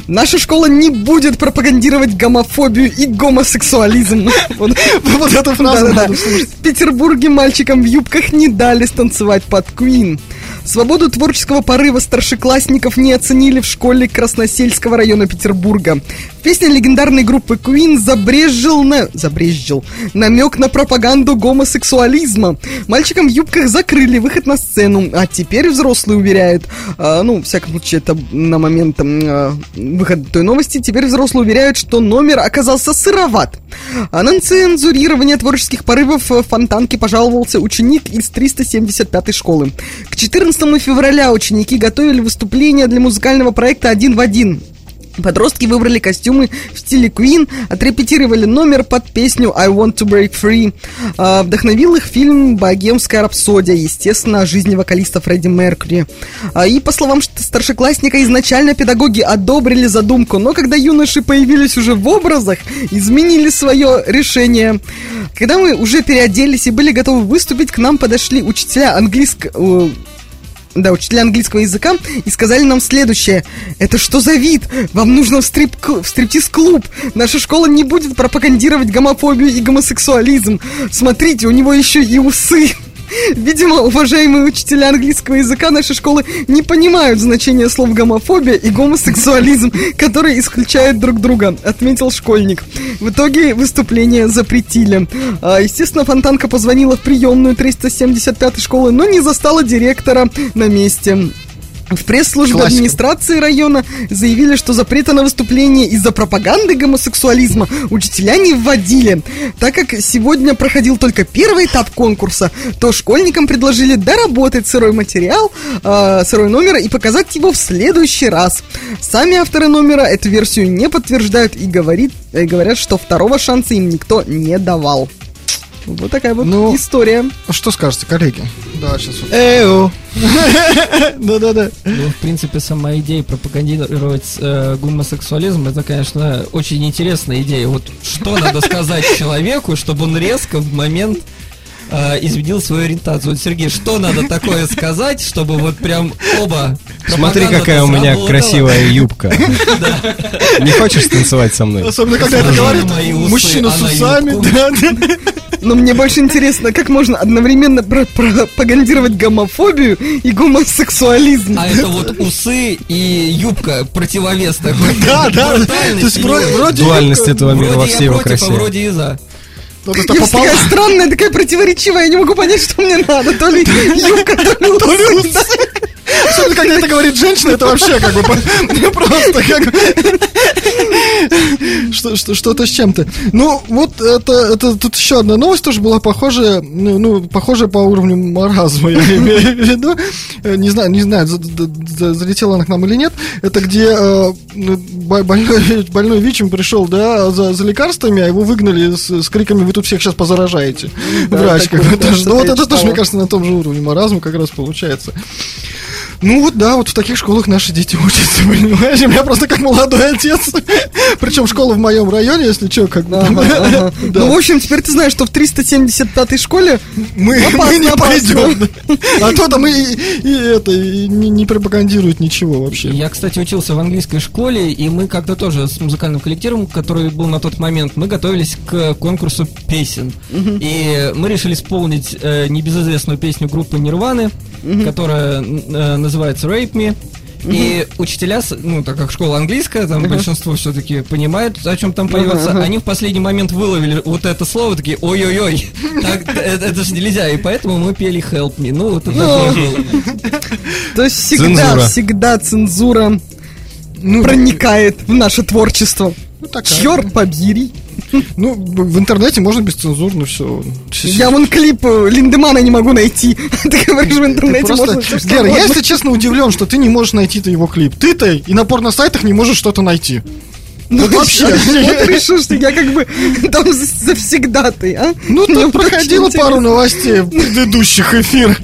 Наша школа не будет пропагандировать гомофобию и гомосексуализм. Вот, Вот эту фразу надо. В Петербурге мальчикам в юбках не дали станцевать под Queen. Свободу творческого порыва старшеклассников не оценили в школе Красносельского района Петербурга. В песне легендарной группы Queen забрежил на... забрежил намек на пропаганду гомосексуализма. Мальчикам в юбках закрыли выход на сцену, а теперь взрослые уверяют, а, ну, в всяком случае, это на момент а, выхода той новости, теперь взрослые уверяют, что номер оказался сыроват. А на цензурирование творческих порывов э, в Фонтанке пожаловался ученик из 375-й школы. К 14 февраля ученики готовили выступление для музыкального проекта «Один в один». Подростки выбрали костюмы в стиле Queen, отрепетировали номер под песню I Want to Break Free. А, Вдохновил их фильм «Богемская рапсодия», естественно, о жизни вокалиста Фредди Меркьюри. А, И, по словам старшеклассника, изначально педагоги одобрили задумку, но когда юноши появились уже в образах, изменили свое решение. Когда мы уже переоделись и были готовы выступить, к нам подошли учителя английского да, учителя английского языка и сказали нам следующее. Это что за вид? Вам нужно в, стрип в стриптиз-клуб. Наша школа не будет пропагандировать гомофобию и гомосексуализм. Смотрите, у него еще и усы. Видимо, уважаемые учителя английского языка нашей школы не понимают значения слов гомофобия и гомосексуализм, которые исключают друг друга, отметил школьник. В итоге выступление запретили. А, естественно, Фонтанка позвонила в приемную 375 школы, но не застала директора на месте. В пресс-службе Классика. администрации района заявили, что запрета на выступление из-за пропаганды гомосексуализма учителя не вводили. Так как сегодня проходил только первый этап конкурса, то школьникам предложили доработать сырой материал, э, сырой номер и показать его в следующий раз. Сами авторы номера эту версию не подтверждают и говорит, э, говорят, что второго шанса им никто не давал. Вот такая вот Ну, история. Что скажете, коллеги? Да, сейчас. Эу. Да-да-да. Ну, в принципе, сама идея пропагандировать э, гомосексуализм, это, конечно, очень интересная идея. Вот что надо сказать человеку, чтобы он резко в момент э, изменил свою ориентацию. Вот, Сергей, что надо такое сказать, чтобы вот прям оба... Смотри, какая у меня сработала? красивая юбка. Не хочешь танцевать со мной? Особенно, когда это говорит мужчина с а на усами. Но мне больше интересно, как можно одновременно про- пропагандировать гомофобию и гомосексуализм. А это вот усы и юбка противовес такой. Да, да. То есть вроде- вроде Дуальность этого мира во всей его а красе. вроде и за. Ну, то есть Я так такая странная, такая противоречивая, я не могу понять, что мне надо. То ли юбка, То ли усы. Особенно, когда это говорит женщина, это вообще как бы просто как что-то с чем-то. Ну, вот это, это тут еще одна новость тоже была похожая, ну, ну, похожая по уровню маразма, я имею в виду. Э, Не знаю, не знаю, за- за- за- залетела она к нам или нет. Это где э, ну, бо- больной, больной ВИЧем пришел, да, за, за лекарствами, а его выгнали с, с криками «Вы тут всех сейчас позаражаете». Да, Врач, как бы, тоже. Ну, вот это тоже, мне кажется, на том же уровне маразма как раз получается. Ну вот да, вот в таких школах наши дети учатся, понимаешь? У меня просто как молодой отец. Причем школа в моем районе, если что, как бы. Ага, ага. Да. Ну, в общем, теперь ты знаешь, что в 375-й школе Мы, опасно, мы не пойдем. А то там и, и это и не, не пропагандируют ничего вообще. Я, кстати, учился в английской школе, и мы как-то тоже с музыкальным коллективом, который был на тот момент, мы готовились к конкурсу песен. И мы решили исполнить э, небезызвестную песню группы Нирваны, которая э, называется Rape Me. И учителя, ну, так как школа английская, там большинство все-таки понимают, о чем там поется, они в последний момент выловили вот это слово, такие, ой-ой-ой, так, это, это же нельзя, и поэтому мы пели Help Me. Ну, вот это такое было. То есть всегда, Цензура. всегда цензура Ну, проникает в наше творчество. ну. Черт побери. Ну, в интернете можно бесцензурно все. Я вон клип э, Линдемана не могу найти. Ты говоришь, в интернете можно Гера, я, если честно, удивлен, что ты не можешь найти -то его клип. Ты-то и на порно-сайтах не можешь что-то найти. Ну, Вот вообще. Вот решил, что я как бы там за- завсегда ты, а? Ну, тут проходило очень пару новостей в предыдущих эфирах.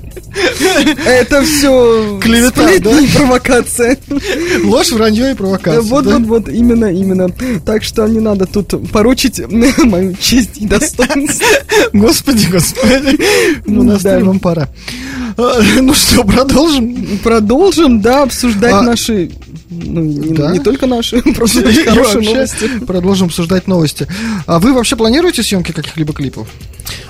Это все Клевета, и провокация. Ложь, вранье и провокация. Вот, да? вот, вот, именно, именно. Так что не надо тут порочить мою честь и достоинство. Господи, господи. Ну, Да. настали вам пора. А, Ну что, продолжим? Продолжим, да, обсуждать А, наши, ну, не, да? не только наши, просто очень хорошие новости. Продолжим обсуждать новости. А вы вообще планируете съемки каких-либо клипов?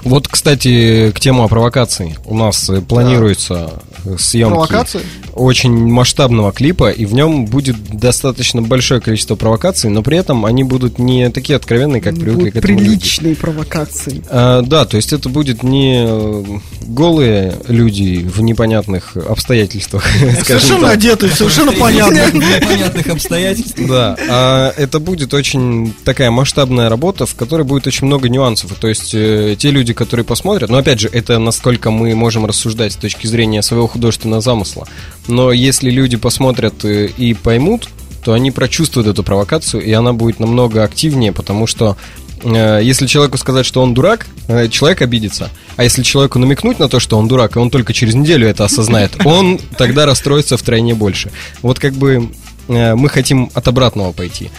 Вот, кстати, к тему о провокации. У нас э, планируется э, съемки Провокации? очень масштабного клипа, и в нем будет достаточно большое количество провокаций, но при этом они будут не такие откровенные, как привыкли Будут к этому люди. приличные провокации. А, да, то есть это будет не э, голые люди в непонятных обстоятельствах, Совершенно так. одетые, совершенно понятно. В непонятных обстоятельствах. Да, а это будет очень такая масштабная работа, в которой будет очень много нюансов. То есть э, те люди, которые посмотрят, но опять же, это насколько мы можем рассуждать с точки зрения своего художественного замысла. Но если люди посмотрят э, и поймут, то они прочувствуют эту провокацию, и она будет намного активнее, потому что э, если человеку сказать, что он дурак, э, человек обидится. А если человеку намекнуть на то, что он дурак, и он только через неделю это осознает, он тогда расстроится втройне больше. Вот как бы мы хотим от обратного пойти.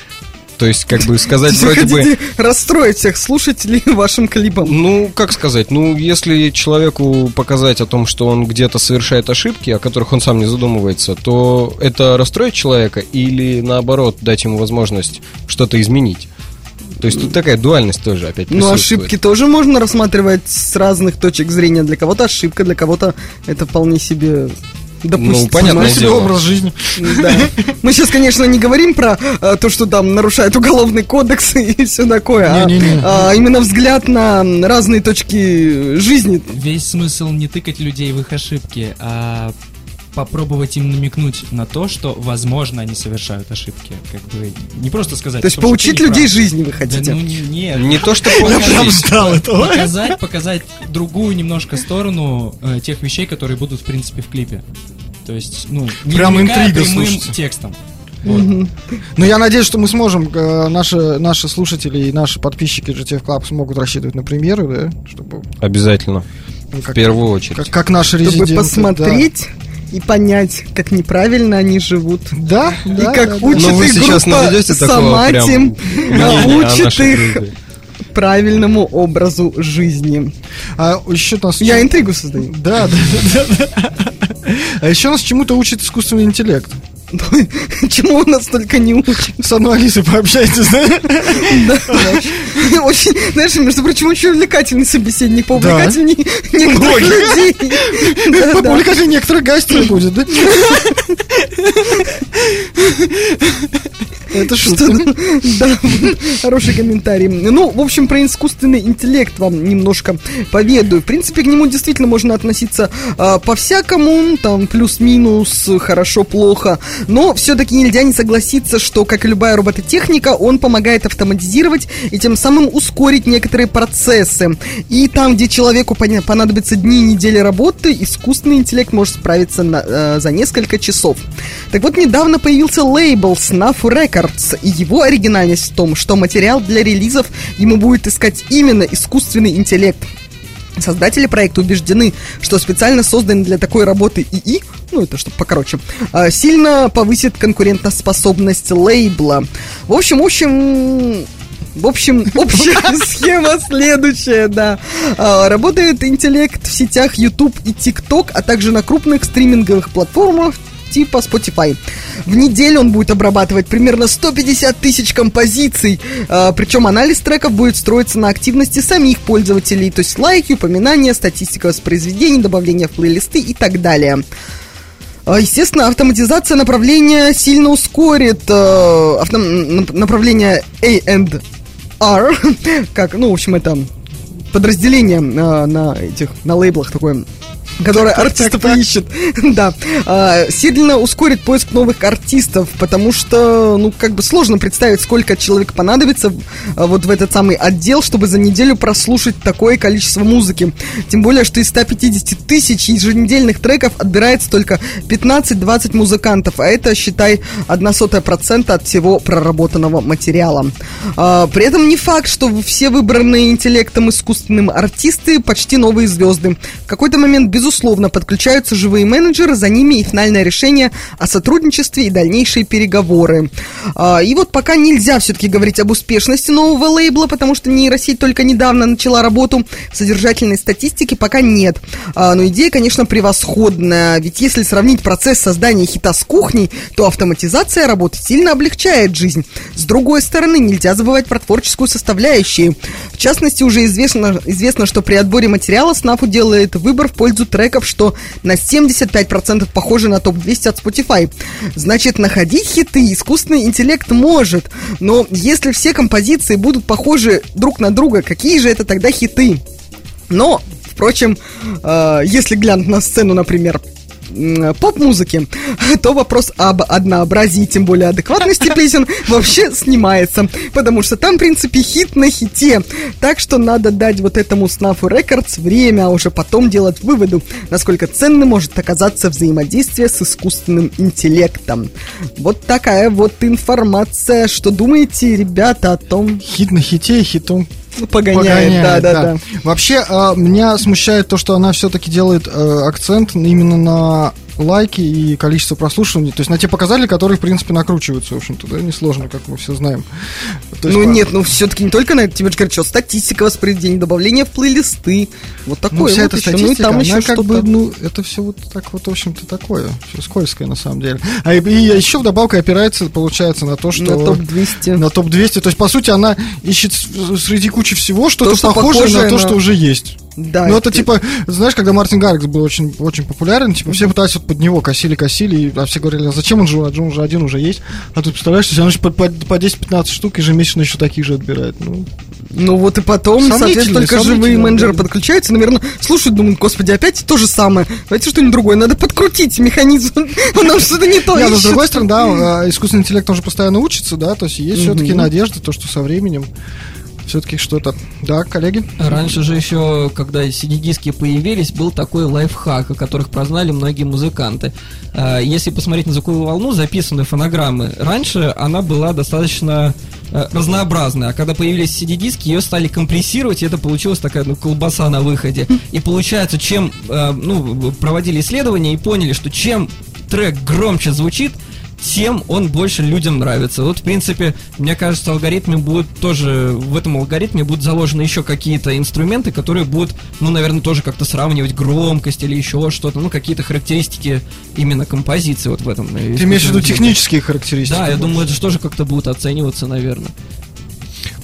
То есть, как бы сказать вроде бы... расстроить всех слушателей вашим клипом. Ну, как сказать, ну, если человеку показать о том, что он где-то совершает ошибки, о которых он сам не задумывается, то это расстроит человека или, наоборот, дать ему возможность что-то изменить? То есть тут такая дуальность тоже опять Ну, ошибки тоже можно рассматривать с разных точек зрения. Для кого-то ошибка, для кого-то это вполне себе допустимо. Ну, понятное себе дело. образ жизни. Да. Мы сейчас, конечно, не говорим про э, то, что там нарушает уголовный кодекс и все такое, а, Не-не-не. а именно взгляд на разные точки жизни. Весь смысл не тыкать людей в их ошибки, а попробовать им намекнуть на то, что, возможно, они совершают ошибки. Как бы не просто сказать. То есть «Слушай, поучить людей прав». жизни вы Да, хотите? ну не, не, Не то, что Я прям показать. ждал этого. показать, показать другую немножко сторону э, тех вещей, которые будут, в принципе, в клипе. То есть, ну, не Прям намекая интрига, прямым слушайте. текстом. Ну, я надеюсь, что мы сможем, э, наши, наши слушатели и наши подписчики GTF Club смогут рассчитывать на премьеры, да, чтобы... Обязательно. ну, В как, первую очередь. как, как наши Чтобы резиденты. посмотреть и понять, как неправильно они живут. Да, да, И да, как да. учит вы их сейчас группа о научит наших их людях. правильному образу жизни. А еще нас... Я интригу создаю. Да, да, да, да. А еще нас чему-то учит искусственный интеллект. Чему у нас только не учат. С одной Алисой пообщайтесь, да? Да. Очень, знаешь, между прочим, очень увлекательный собеседник, поувлекательней некоторых людей. Публикация некоторых гостей будет, да? Это шутка. Да, хороший комментарий. Ну, в общем, про искусственный интеллект вам немножко поведаю. В принципе, к нему действительно можно относиться а, по-всякому, там, плюс-минус, хорошо-плохо. Но все-таки нельзя не согласиться, что, как и любая робототехника, он помогает автоматизировать и тем самым ускорить некоторые процессы. И там, где человеку понадобится дни и недели работы, искусственный интеллект может справиться на- э, за несколько часов. Так вот, недавно появился лейбл Snuff Records, и его оригинальность в том, что материал для релизов ему будет искать именно искусственный интеллект. Создатели проекта убеждены, что специально созданный для такой работы ИИ, ну это чтобы покороче, а, сильно повысит конкурентоспособность лейбла. В общем, в общем, в общем, общая схема следующая, да. А, Работает интеллект в сетях YouTube и TikTok, а также на крупных стриминговых платформах типа Spotify. В неделю он будет обрабатывать примерно 150 тысяч композиций, а, причем анализ треков будет строиться на активности самих пользователей, то есть лайки, упоминания, статистика воспроизведений, добавление в плейлисты и так далее. А, Естественно, автоматизация направления сильно ускорит э, авто- нап- направление A&R, как, ну, в общем, это подразделение э, на этих, на лейблах такое, которое артистов ищет. да. А, сильно ускорит поиск новых артистов, потому что, ну, как бы сложно представить, сколько человек понадобится а, вот в этот самый отдел, чтобы за неделю прослушать такое количество музыки. Тем более, что из 150 тысяч еженедельных треков отбирается только 15-20 музыкантов, а это, считай, одна сотая процента от всего проработанного материала. А, при этом не факт, что все выбранные интеллектом искусственным артисты почти новые звезды. В какой-то момент, безусловно, подключаются живые менеджеры, за ними и финальное решение о сотрудничестве и дальнейшие переговоры. А, и вот пока нельзя все-таки говорить об успешности нового лейбла, потому что нейросеть только недавно начала работу, содержательной статистики пока нет. А, но идея, конечно, превосходная, ведь если сравнить процесс создания хита с кухней, то автоматизация работы сильно облегчает жизнь. С другой стороны, нельзя забывать про творческую составляющую. В частности, уже известно, известно что при отборе материала Снафу делает выбор в пользу треков, что на 75% похоже на топ-200 от Spotify. Значит, находить хиты искусственный интеллект может, но если все композиции будут похожи друг на друга, какие же это тогда хиты? Но, впрочем, э, если глянуть на сцену, например, поп-музыки, то вопрос об однообразии, тем более адекватности песен, вообще снимается. Потому что там, в принципе, хит на хите. Так что надо дать вот этому Snuff Records время, а уже потом делать выводы, насколько ценным может оказаться взаимодействие с искусственным интеллектом. Вот такая вот информация. Что думаете, ребята, о том? Хит на хите, хитом Погоняет, да, да, да. Вообще, а, меня смущает то, что она все-таки делает э, акцент именно на лайки и количество прослушиваний, то есть на те показатели, которые, в принципе, накручиваются, в общем-то, да, несложно, как мы все знаем. То есть, ну по- нет, ну все-таки не только на это, тебе же говорят, что статистика воспроизведения, добавление в плейлисты, вот такое ну, вся вот эта еще, ну и статистика, там она еще как бы, ну, это все вот так вот, в общем-то, такое, все скользкое на самом деле. А и, и еще вдобавок опирается, получается, на то, что... На топ-200. На топ-200, то есть, по сути, она ищет среди кучи всего что-то что похожее, похожее на то, на- что уже есть. Да, ну, это типа, знаешь, когда Мартин Гаррикс был очень, очень популярен, типа, все пытались вот под него косили, косили, а все говорили, а зачем он же, он уже один уже есть. А тут, представляешь, если он по, по, по 10-15 штук ежемесячно еще таких же отбирает. Ну, Ну вот и потом, соответственно, только живые менеджеры да. подключаются, наверное, слушают, думают, господи, опять то же самое. Давайте что-нибудь другое, надо подкрутить механизм, он нам что-то не то Не, ну, с другой стороны, да, а, искусственный интеллект он же постоянно учится, да, то есть есть все-таки надежда, то, что со временем все-таки что-то. Да, коллеги? Раньше же еще, когда CD-диски появились, был такой лайфхак, о которых прознали многие музыканты. А, Если посмотреть на звуковую волну, записанную фонограммы, раньше она была достаточно э, разнообразная, а когда появились CD-диски, ее стали компрессировать, и это получилась такая, ну, колбаса на выходе. И получается, чем, э, ну, проводили исследования и поняли, что чем трек громче звучит, тем он больше людям нравится. Вот, в принципе, мне кажется, алгоритмы будут тоже, в этом алгоритме будут заложены еще какие-то инструменты, которые будут, ну, наверное, тоже как-то сравнивать громкость или еще что-то, ну, какие-то характеристики именно композиции вот в этом. э, Ты имеешь в виду технические характеристики? Да, я больше? думаю, это же тоже как-то будет оцениваться, наверное.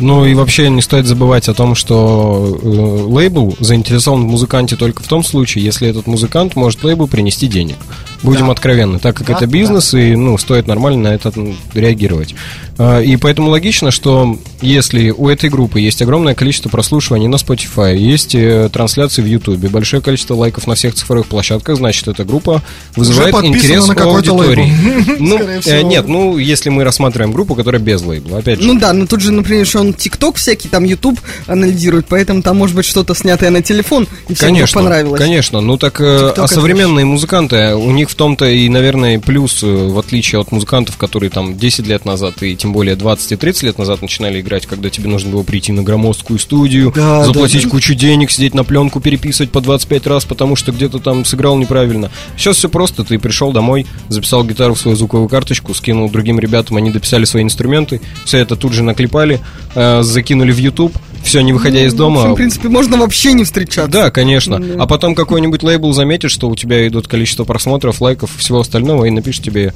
Ну и вообще не стоит забывать о том, что э, лейбл заинтересован в музыканте только в том случае, если этот музыкант может лейблу принести денег. Будем Да. откровенны, так как Да, это бизнес, и ну, стоит нормально на это реагировать. А, И поэтому логично, что если у этой группы есть огромное количество прослушиваний на Spotify, есть э, трансляции в YouTube, большое количество лайков на всех цифровых площадках, значит, эта группа вызывает интерес на какой-то аудитории. лейбл. Ну, э, нет, ну, если мы рассматриваем группу, которая без лейбла, опять же. Ну да, но тут же, например, что он ТикТок всякий, там Ютуб анализирует, поэтому там может быть что-то снятое на телефон, и всем Конечно, понравилось. конечно. Ну так, э, TikTok а это современные музыканты, у них в том-то и, наверное, плюс, э, в отличие от музыкантов, которые там 10 лет назад и тем более 20 и 30 лет назад начинали играть, когда тебе нужно было прийти на громоздкую студию, Да, заплатить да, да. кучу денег, сидеть на пленку, переписывать по 25 раз, потому что где-то там сыграл неправильно. Сейчас все просто, ты пришел домой, записал гитару в свою звуковую карточку, скинул другим ребятам, они дописали свои инструменты, все это тут же наклепали, э, закинули в YouTube, все, не выходя из В дома, общем, в принципе, можно вообще не встречаться. да, конечно. Да. А потом какой-нибудь лейбл заметит, что у тебя идут количество просмотров, лайков и всего остального, и напишет тебе,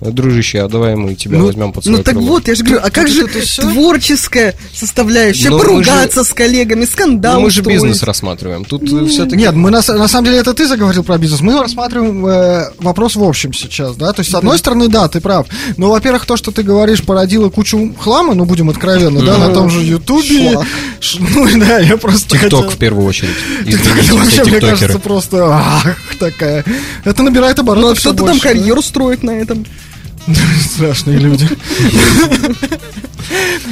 дружище, а давай мы тебя Ну, возьмем под ну свое так крыло». вот, я же говорю, а как тут же творческая составляющая? Ну, мы Поругаться с коллегами, скандал Ну, мы же бизнес рассматриваем. Тут все-таки... Нет, мы на, на самом деле это ты заговорил про бизнес. Мы рассматриваем э, вопрос в общем сейчас, да. То есть, с одной стороны, да, ты прав. Но, во-первых, то, что ты говоришь, породило кучу хлама, ну, будем откровенны, да, на том же Ютубе. Ну, да, я просто ТикТок хотел- в первую очередь. Это Извините, вообще, мне тиктокеры. кажется, просто ах, такая. Это набирает обороты. Ну, а кто-то там да. карьеру строит на этом. Страшные люди.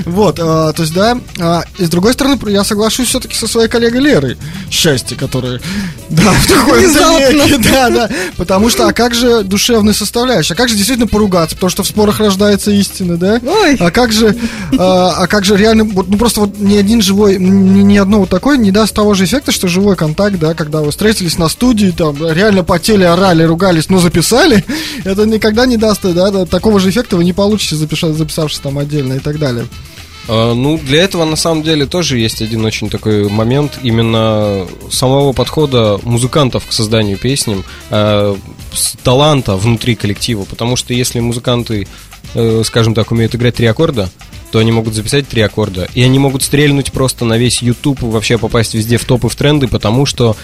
Вот, а, то есть, да, а, и с другой стороны, я соглашусь все-таки со своей коллегой Лерой. Счастье, которое, да, в такой да, да, потому что, а как же душевная составляющая, а как же действительно поругаться, потому что в спорах рождается истина, да? Ой. А как же, а, а как же реально, ну просто вот ни один живой, ни, ни одно вот такое не даст того же эффекта, что живой контакт, да, когда вы встретились на студии, там, реально потели, орали, ругались, но записали, это никогда не даст, да, да, такого же эффекта вы не получите, запиша- записавшись там отдельно и так далее. А, Ну, для этого на самом деле тоже есть один очень такой момент именно самого подхода музыкантов к созданию песням, э, с таланта внутри коллектива. Потому что если музыканты, э, скажем так, умеют играть три аккорда, то они могут записать три аккорда. И они могут стрельнуть просто на весь YouTube, вообще попасть везде в топы, в тренды, потому что,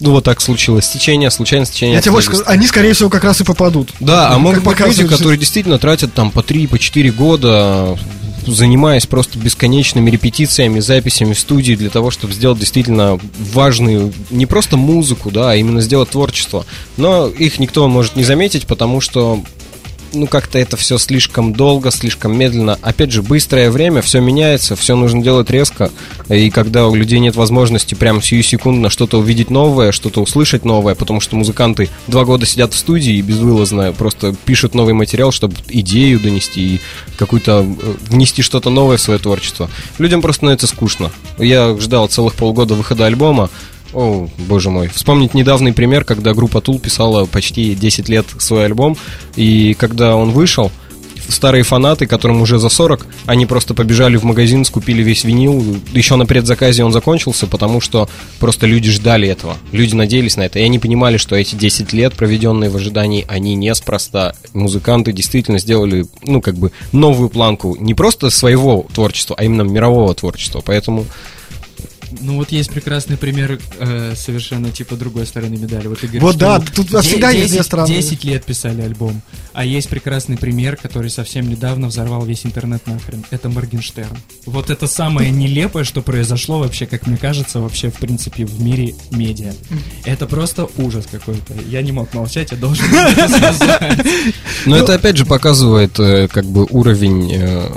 ну, вот так случилось. Стечение, случайно стечение. Я тебе больше скажу, они, скорее всего, как раз и попадут. Да, а могут быть люди, которые действительно тратят там по 3, по 4 года, занимаясь просто бесконечными репетициями, записями в студии для того, чтобы сделать действительно важную, не просто музыку, да, а именно сделать творчество. Но их никто может не заметить, потому что ну, как-то это все слишком долго, слишком медленно. Опять же, быстрое время, все меняется, все нужно делать резко. И когда у людей нет возможности прям сию секундно что-то увидеть новое, что-то услышать новое, потому что музыканты два года сидят в студии и безвылазно просто пишут новый материал, чтобы идею донести и какую-то э, внести что-то новое в свое творчество. Людям просто становится скучно. Я ждал целых полгода выхода альбома, о, боже мой. Вспомнить недавний пример, когда группа Tool писала почти 10 лет свой альбом, и когда он вышел, старые фанаты, которым уже за 40, они просто побежали в магазин, скупили весь винил. Еще на предзаказе он закончился, потому что просто люди ждали этого. Люди надеялись на это. И они понимали, что эти 10 лет, проведенные в ожидании, они неспроста. Музыканты действительно сделали, ну, как бы, новую планку не просто своего творчества, а именно мирового творчества. Поэтому Ну вот есть прекрасный пример э, совершенно типа другой стороны медали. Вот, ты говоришь, Вот да, тут всегда есть 10 две стороны. 10 лет писали альбом. А есть прекрасный пример, который совсем недавно взорвал весь интернет нахрен. Это Моргенштерн. Вот это самое нелепое, что произошло вообще, как мне кажется, вообще в принципе в мире медиа. Это просто ужас какой-то. Я не мог молчать, я должен это сказать. Но это опять же показывает э, как бы уровень э,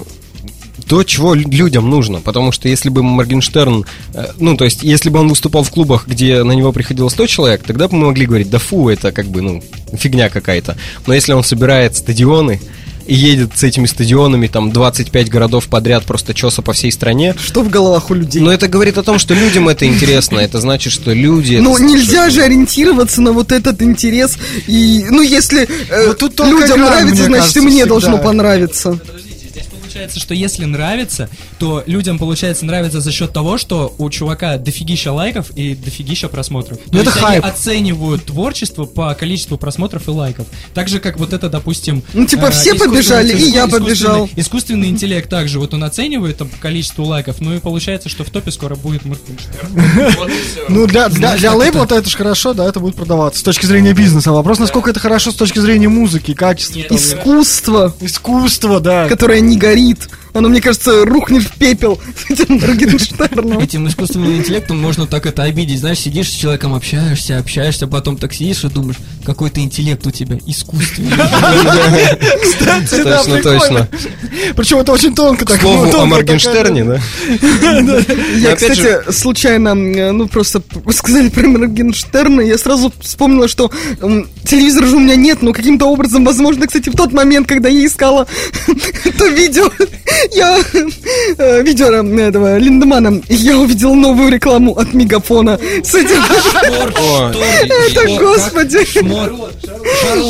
то, чего лю- людям нужно. Потому что если бы Моргенштерн, э, ну, то есть, если бы он выступал в клубах, где на него приходило 100 человек, тогда бы мы могли говорить, да фу, это как бы, ну, фигня какая-то. Но если он собирает стадионы и едет с этими стадионами, там, 25 городов подряд, просто чеса по всей стране, Что в головах у людей? но это говорит о том, что людям это интересно. Это значит, что люди... Ну, нельзя же ориентироваться на вот этот интерес. И, ну, если э, Вот тут тонкая людям нравится, значит, и мне должно понравиться. Получается что если нравится, то людям, получается, нравится за счет того, что у чувака дофигища лайков и дофигища просмотров. Ну, То это есть хайп. они оценивают творчество по количеству просмотров и лайков. Так же, как вот это, допустим... Ну, типа, э, все побежали, и я побежал. Искусственный интеллект также, вот он оценивает там, по количеству лайков, ну и получается, что в топе скоро будет Моргенштерн. Ну, для, лейбла-то это же хорошо, да, это будет продаваться. С точки зрения бизнеса. Вопрос, насколько это хорошо с точки зрения музыки, качества. Искусство, Искусство, да. которое не горит. болит. Оно, мне кажется, рухнет в пепел с этим Моргенштерном. Этим искусственным интеллектом можно так это обидеть. Знаешь, сидишь с человеком, общаешься, общаешься, потом так сидишь и думаешь, какой то интеллект у тебя искусственный. Кстати, да, Точно, точно. Причем это очень тонко так. слову ну, о Моргенштерне, да? Я, кстати, случайно, ну, просто сказали про Моргенштерна, я сразу вспомнила, что телевизора же у меня нет, но каким-то образом, возможно, кстати, в тот момент, когда я искала то видео, я э, видео э, этого Линдемана, я увидела новую рекламу от Мегафона с этим. Это, господи.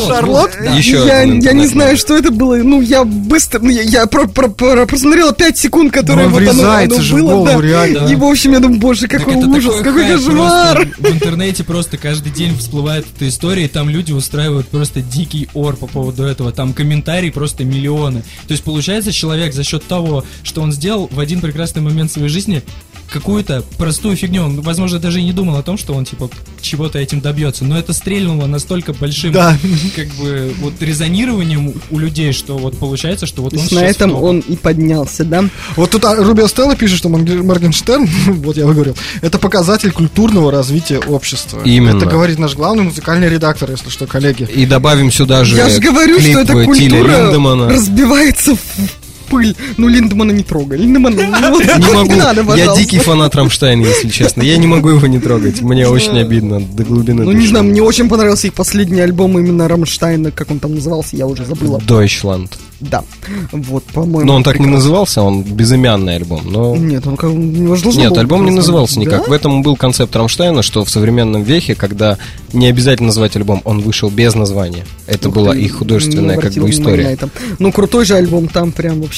Шарлот? Еще я, не знаю, что это было. Ну, я быстро, ну, я, я про- про- про- просмотрела 5 секунд, которые Ну, вот оно, было. И, в общем, я думаю, боже, какой ужас, какой кошмар. В интернете просто каждый день всплывает эта история, и там люди устраивают просто дикий ор по поводу этого. Там комментарии просто миллионы. То есть получается, человек за счет того, что он сделал в один прекрасный момент своей жизни какую-то простую фигню. Он, возможно, даже и не думал о том, что он, типа, чего-то этим добьется. Но это стрельнуло настолько большим, Да. как бы, вот резонированием у- людей, что вот получается, что вот он на этом он и поднялся, да? Вот тут Рубио Стелла пишет, что Морген- Моргенштерн, вот я выговорил, это показатель культурного развития общества. Именно. Это говорит наш главный музыкальный редактор, если что, коллеги. И добавим сюда же Я же говорю, клип что эта культура разбивается в пыль. Ну, Линдемана не трогай. Линдемана, ну, вот Не могу. надо, Я дикий фанат Рамштайна, если честно. Я не могу его не трогать. Мне очень обидно до глубины Ну, не знаю, мне очень понравился их последний альбом именно Рамштайна, как он там назывался, я уже забыла. Deutschland. Да, вот, по-моему. Но он так не назывался, он безымянный альбом. Но... Нет, он как, него Нет, альбом не назывался никак. В этом был концепт Рамштайна, что в современном веке, когда не обязательно называть альбом, он вышел без названия. Это Ух была ты, их художественная как бы история. Ну, крутой же альбом, там прям вообще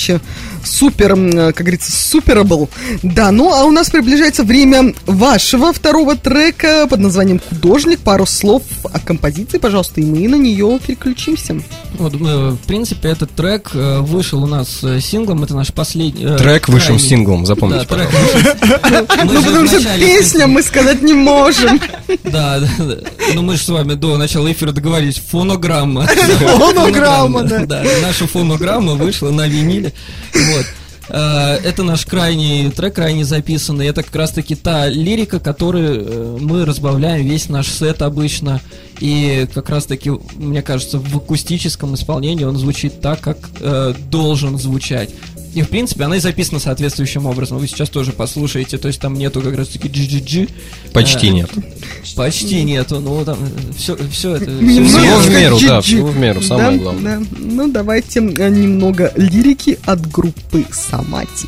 супер, м, э, как говорится, суперабл. Да, ну, а у нас приближается время вашего второго трека под названием «Художник». Пару слов о композиции, пожалуйста, и мы на нее переключимся. Вот, э, в принципе, этот трек э, вышел у нас синглом, это наш последний... э, Трек вышел крайний- синглом, запомните, Да, пожалуйста. вышел. Ну, потому что песня мы сказать не можем. Да, да, да. Ну мы же с вами до начала эфира договорились. Фонограмма. Фонограмма, да. Да, наша фонограмма вышла на виниле. Вот. Э, Это наш крайний трек, крайне записанный. Это как раз таки та лирика, которую э, мы разбавляем весь наш сет обычно. И как раз таки, мне кажется, в акустическом исполнении он звучит так, как э, должен звучать. И, в принципе, она и записана соответствующим образом. Вы сейчас тоже послушаете. То есть там нету как раз таки GGG. Почти Э, нет. Почти нету, ну там все, все это. Немножко Всего в меру, да, всего в меру, самое Да, главное. да. Ну, давайте э, немного лирики от группы Самати.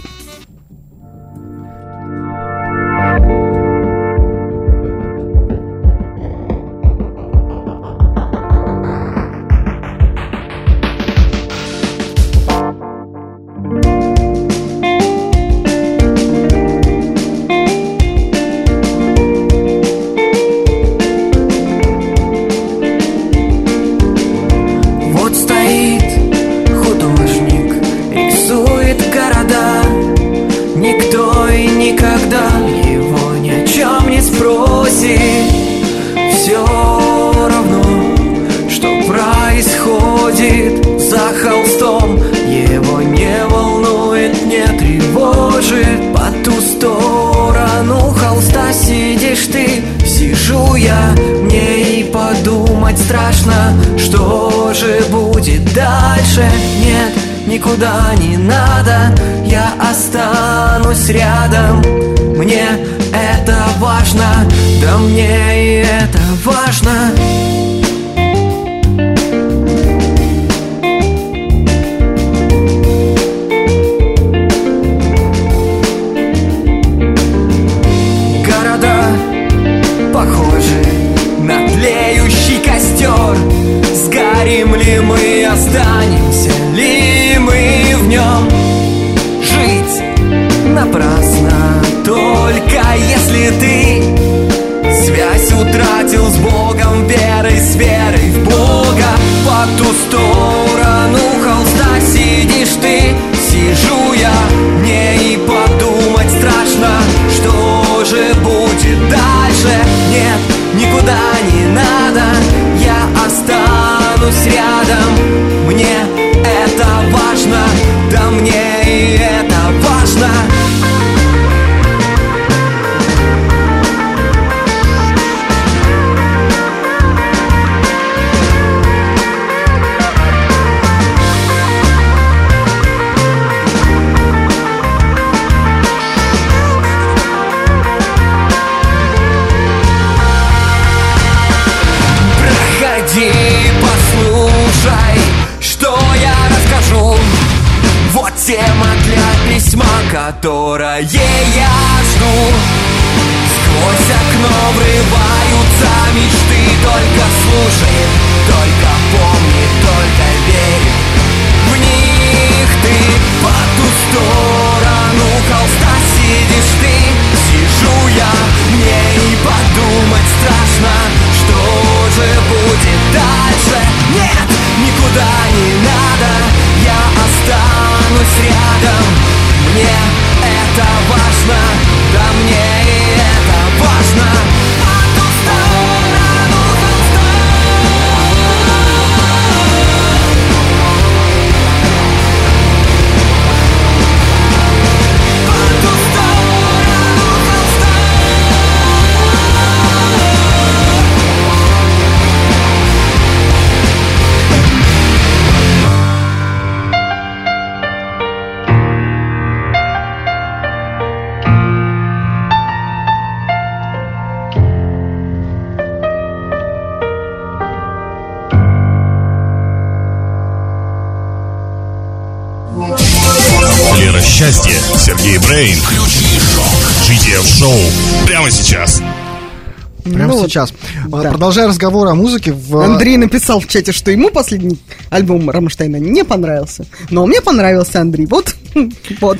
Продолжая разговор о музыке, в... Андрей написал в чате, что ему последний альбом Рамштайна не понравился. Но мне понравился Андрей. Вот, вот.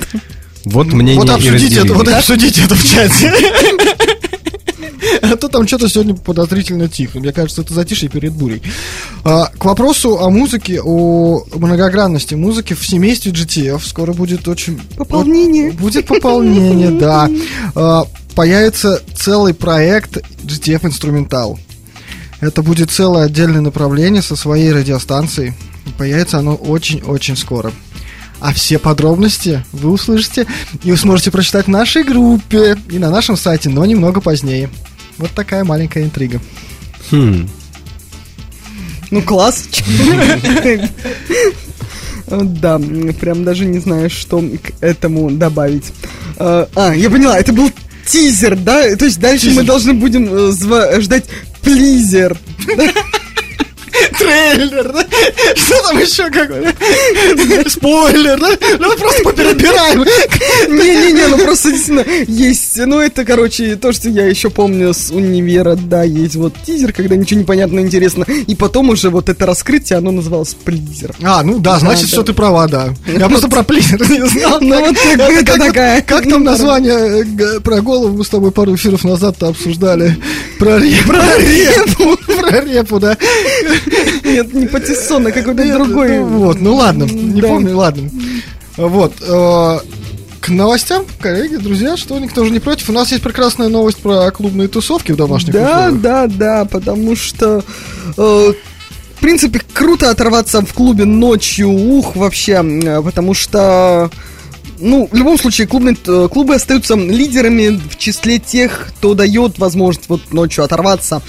Вот мнение Вот обсудите это, вот обсудите это в чате. А то там что-то сегодня подозрительно тихо. Мне кажется, это затишье перед бурей. А, К вопросу о музыке, о многогранности музыки в семействе GTF скоро будет очень... Пополнение. Будет пополнение, да. А, Появится целый проект GTF Инструментал. Это будет целое отдельное направление со своей радиостанцией. Появится оно очень-очень скоро. А все подробности вы услышите и вы сможете прочитать в нашей группе и на нашем сайте, но немного позднее. Вот такая маленькая интрига. Хм. Ну, класс. Да, прям даже не знаю, что к этому добавить. А, А, я поняла, это был тизер, да? То есть дальше мы должны будем э, ждать плизер. Трейлер, да? Что там еще какой? Спойлер, да? Ну просто поперебираем. Не-не-не, ну просто действительно есть. Ну, это, короче, то, что я еще помню с универа, да, есть вот тизер, когда ничего не понятно, интересно. И потом уже вот это раскрытие, оно называлось плизер. А, ну да, значит, что ты права, да. Я просто про плизер не знал. Ну, вот это такая. Как там название э, про голову мы с тобой пару эфиров назад-то обсуждали? Про репу. Про репу, да. Нет, не патиссон, а какой-то другой. ну вот, ну ладно, не Да. помню, ладно. Вот. э, К новостям, коллеги, друзья, что никто же не против. У нас есть прекрасная новость про клубные тусовки в домашних Да, условиях. да, да, потому что, э, в принципе, круто оторваться в клубе ночью, ух, вообще, э, потому что, ну, в любом случае, клубные, э, клубы остаются лидерами в числе тех, кто дает возможность вот ночью оторваться.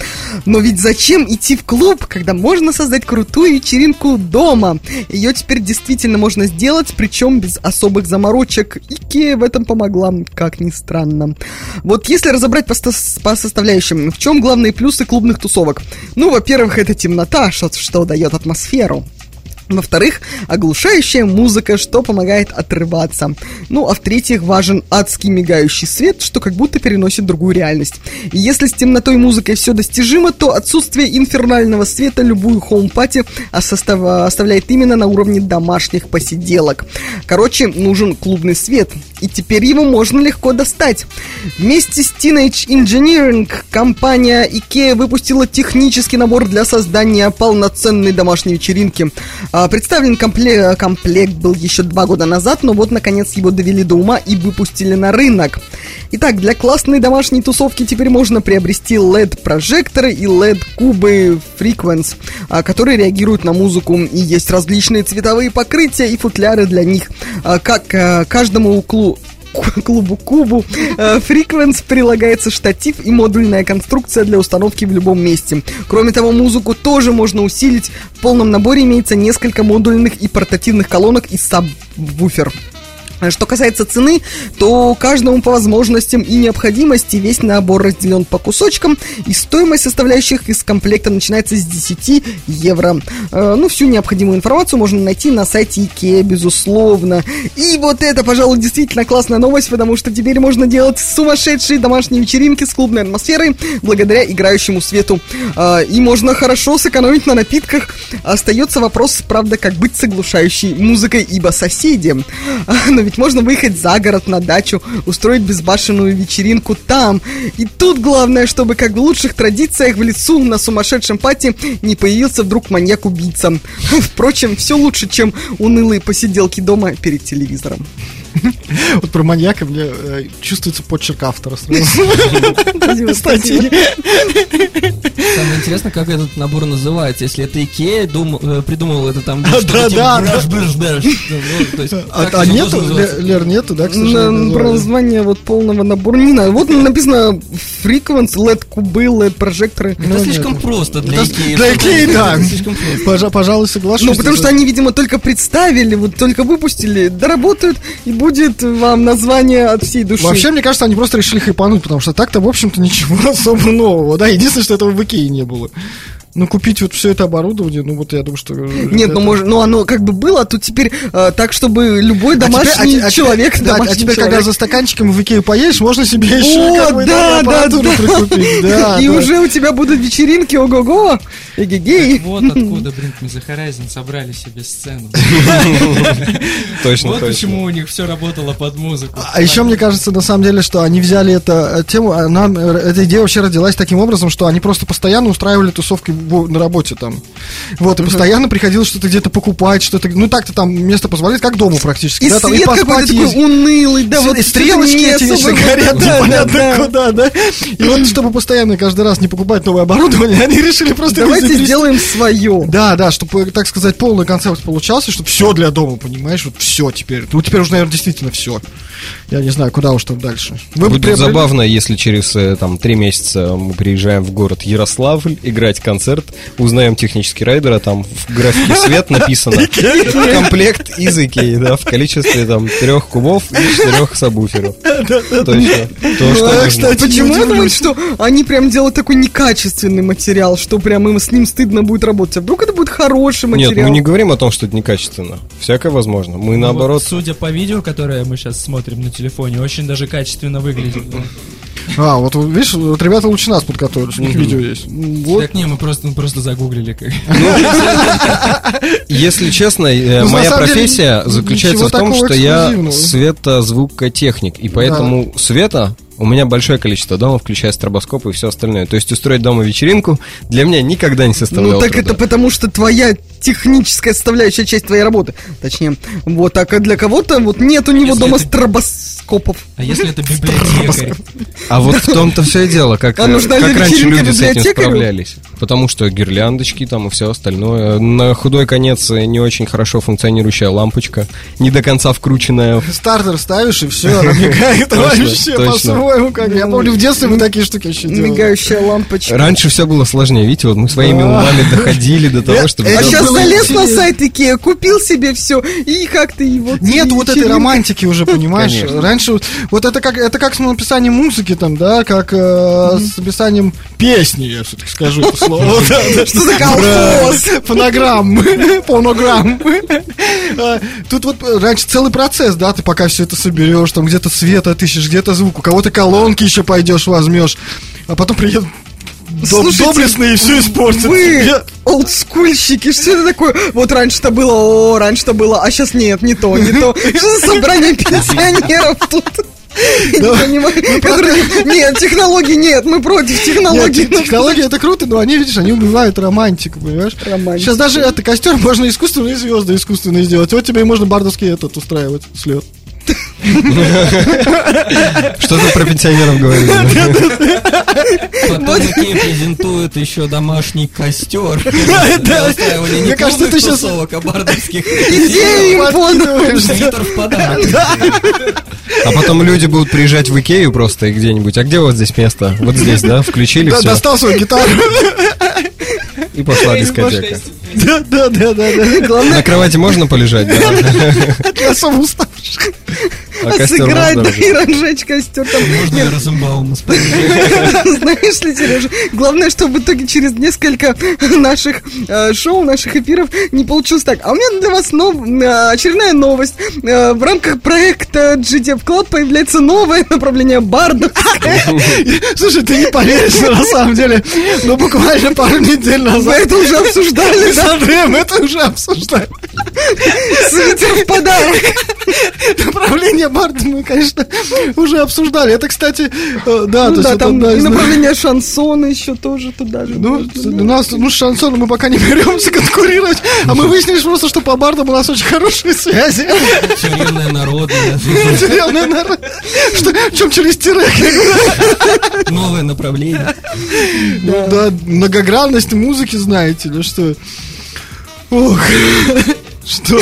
Но ведь зачем идти в клуб, когда можно создать крутую вечеринку дома? Ее теперь действительно можно сделать, причем без особых заморочек. Икея в этом помогла, как ни странно. Вот если разобрать по, по составляющим, в чем главные плюсы клубных тусовок? Ну, во-первых, это темнота, что, что дает атмосферу. Во-вторых, оглушающая музыка, что помогает отрываться. Ну, а в-третьих, важен адский мигающий свет, что как будто переносит другую реальность. И если с темнотой и музыкой все достижимо, то отсутствие инфернального света любую home party оставляет именно на уровне домашних посиделок. Короче, нужен клубный свет, и теперь его можно легко достать. Вместе с Teenage Engineering компания IKEA выпустила технический набор для создания полноценной домашней вечеринки. А, представлен комплект, комплект был еще два года назад, но вот наконец его довели до ума и выпустили на рынок. Итак, для классной домашней тусовки теперь можно приобрести LED-прожекторы и LED-кубы Frequence, а, которые реагируют на музыку. И есть различные цветовые покрытия и футляры для них. А, как каждому углу клубу Кубу э, Frequence прилагается штатив и модульная конструкция для установки в любом месте. Кроме того, музыку тоже можно усилить. В полном наборе имеется несколько модульных и портативных колонок и сабвуфер. Что касается цены, то каждому по возможностям и необходимости весь набор разделен по кусочкам, и стоимость составляющих из комплекта начинается с 10 евро. Э, ну, всю необходимую информацию можно найти на сайте IKEA, безусловно. И вот это, пожалуй, действительно классная новость, потому что теперь можно делать сумасшедшие домашние вечеринки с клубной атмосферой благодаря играющему свету. Э, и можно хорошо сэкономить на напитках. Остается вопрос, правда, как быть с оглушающей музыкой, ибо соседи. Но ведь можно выехать за город на дачу, устроить безбашенную вечеринку там. И тут главное, чтобы как в лучших традициях в лесу на сумасшедшем пати не появился вдруг маньяк-убийца. Впрочем, все лучше, чем унылые посиделки дома перед телевизором. Вот про маньяка мне э, чувствуется почерк автора сразу. Статьи. Самое интересное, как этот набор называется. Если это Икея дум, э, придумал это там... Да, да, да. Ну, А нету, Лер, нету, да, к сожалению? Про название вот полного набора не знаю. Вот написано Frequency, LED кубы, LED прожекторы. Это слишком просто для Икеи. Для Икеи, да. Пожалуй, соглашусь. Ну, потому что они, видимо, только представили, вот только выпустили, доработают и будет вам название от всей души. Вообще, мне кажется, они просто решили хайпануть, потому что так-то, в общем-то, ничего особо нового. Да, единственное, что этого в Икее не было. Ну, купить вот все это оборудование, ну, вот я думаю, что... Нет, это... ну, может, ну, оно как бы было, а тут теперь э, так, чтобы любой домашний а теперь, а, человек... Да, домашний а теперь, человек... когда за стаканчиком в Икею поедешь, можно себе еще О, да, да, да, прикупить. Да, И да. уже у тебя будут вечеринки, ого-го, эгегей. Вот откуда, блин, The Horizon собрали себе сцену. Точно, Вот почему у них все работало под музыку. А еще мне кажется, на самом деле, что они взяли эту э, тему, она, э, эта идея вообще родилась таким образом, что они просто постоянно устраивали тусовки на работе там. Вот, и постоянно приходилось что-то где-то покупать, что-то, ну так-то там место позволяет, как дома практически. И да, там, свет поспать какой-то такой есть. унылый, да, вот и стрелочки эти не вечно горят, Да, да, непонятно да. куда, да. И вот, чтобы постоянно каждый раз не покупать новое оборудование, они решили просто... Давайте сделаем свое. Да, да, чтобы, так сказать, полный концепт получался, чтобы все для дома, понимаешь, вот все теперь. Ну, теперь уже, наверное, действительно все. Я не знаю, куда уж там дальше. Вы Будет приобрели- забавно, если через э, там три месяца мы приезжаем в город Ярославль играть концерт, узнаем технический райдер, а там в графике свет написано комплект из Икеи, да, в количестве там трех кубов и четырех сабвуферов. Точно. То, Ну, что а, нужно. кстати, почему я думаю, что они прям делают такой некачественный материал, что прям им с ним стыдно будет работать. А вдруг это будет хороший Нет, материал? мы не говорим о том, что это некачественно. Всякое возможно. Мы Ну, наоборот... судя по видео, которое мы сейчас смотрим на телефоне, очень даже качественно выглядит. А, вот видишь, вот ребята лучше нас подготовились, у них видео есть. Вот. Так не, мы просто, мы просто загуглили. как. Если честно, э, Ну, моя профессия заключается в том, что я светозвукотехник, и поэтому света у меня большое количество дома, включая стробоскоп и все остальное. То есть устроить дома вечеринку для меня никогда не составляло Ну так труда. это потому, что твоя техническая составляющая часть твоей работы. Точнее, вот так, а для кого-то вот нет у него Если дома это- стробоскопов. А если это библиотекарь? А вот в том-то все и дело, как, А нужна как раньше люди с этим справлялись. Потому что гирляндочки там и все остальное. На худой конец не очень хорошо функционирующая лампочка, не до конца вкрученная. Стартер ставишь, и все, она мигает вообще по-своему. Как... Я помню, в детстве мы такие штуки еще делали. Мигающая лампочка. Раньше все было сложнее, видите, вот мы своими Да. умами доходили до того, чтобы... А сейчас залез на сайт Икеа, купил себе все, и как ты его... Нет вот этой романтики уже, понимаешь? Раньше вот- это как это как с написанием музыки там, да, как э, с написанием песни, я все-таки скажу это слово. Что за колхоз? Фонограммы, фонограммы. А, Тут вот раньше целый процесс, да, ты пока все это соберешь, там где-то свет отыщешь, где-то звук, у кого-то колонки еще пойдешь, возьмешь, а потом приедут Слушайте, доблестные и все испортят. Вы Я- олдскульщики, что это такое? Вот раньше-то было, о, раньше-то было, а сейчас нет, не то, не то. Что за собрание пенсионеров тут? Я не понимаю. Которые, Нет, технологий нет, мы против Нет, технологий. те- технологии это круто, но они, видишь, они убивают романтику, понимаешь? Романтику. Сейчас даже это костер можно искусственные звезды искусственные сделать. Вот тебе и можно бардовский этот устраивать слет. Что-то про пенсионеров говорили. Потом Икея презентует еще домашний костер. Мне кажется, ты тусовок, а бардовских. Идеи им подумаешь. В подарок. А потом люди будут приезжать в Икею просто и где-нибудь. А где вот здесь место? Вот здесь, да? Включили Да, все. достал свою гитару. И пошла дискотека. Да, да, да, да. На кровати можно полежать, да? Ты особо уставший. А Сыграть, да, и разжечь костер там. Можно и Розенбаума. Знаешь ли, Сережа, главное, чтобы в итоге через несколько наших э, шоу, наших эфиров не получилось так. А у меня для вас нов- э, очередная новость. Э, в рамках проекта GTF Club появляется новое направление бардов. Слушай, ты не поверишь, но на самом деле, ну буквально пару недель Мы назад это уже обсуждали, да? Андреем это уже обсуждали. Свитер в подарок. Направление Барда мы, конечно, уже обсуждали. Это, кстати, э, да, то Ну есть да, это там и из- направление шансона еще тоже туда же. Ну, можно, у нас, ну, с шансоном мы пока не беремся конкурировать, а мы выяснили просто, что по бардам у нас очень хорошие связи. Тюремная народная. Тюремный народ. Что, в чем через тире? Новое направление. Ну да, многогранность музыки, знаете ли, что... Ох, что...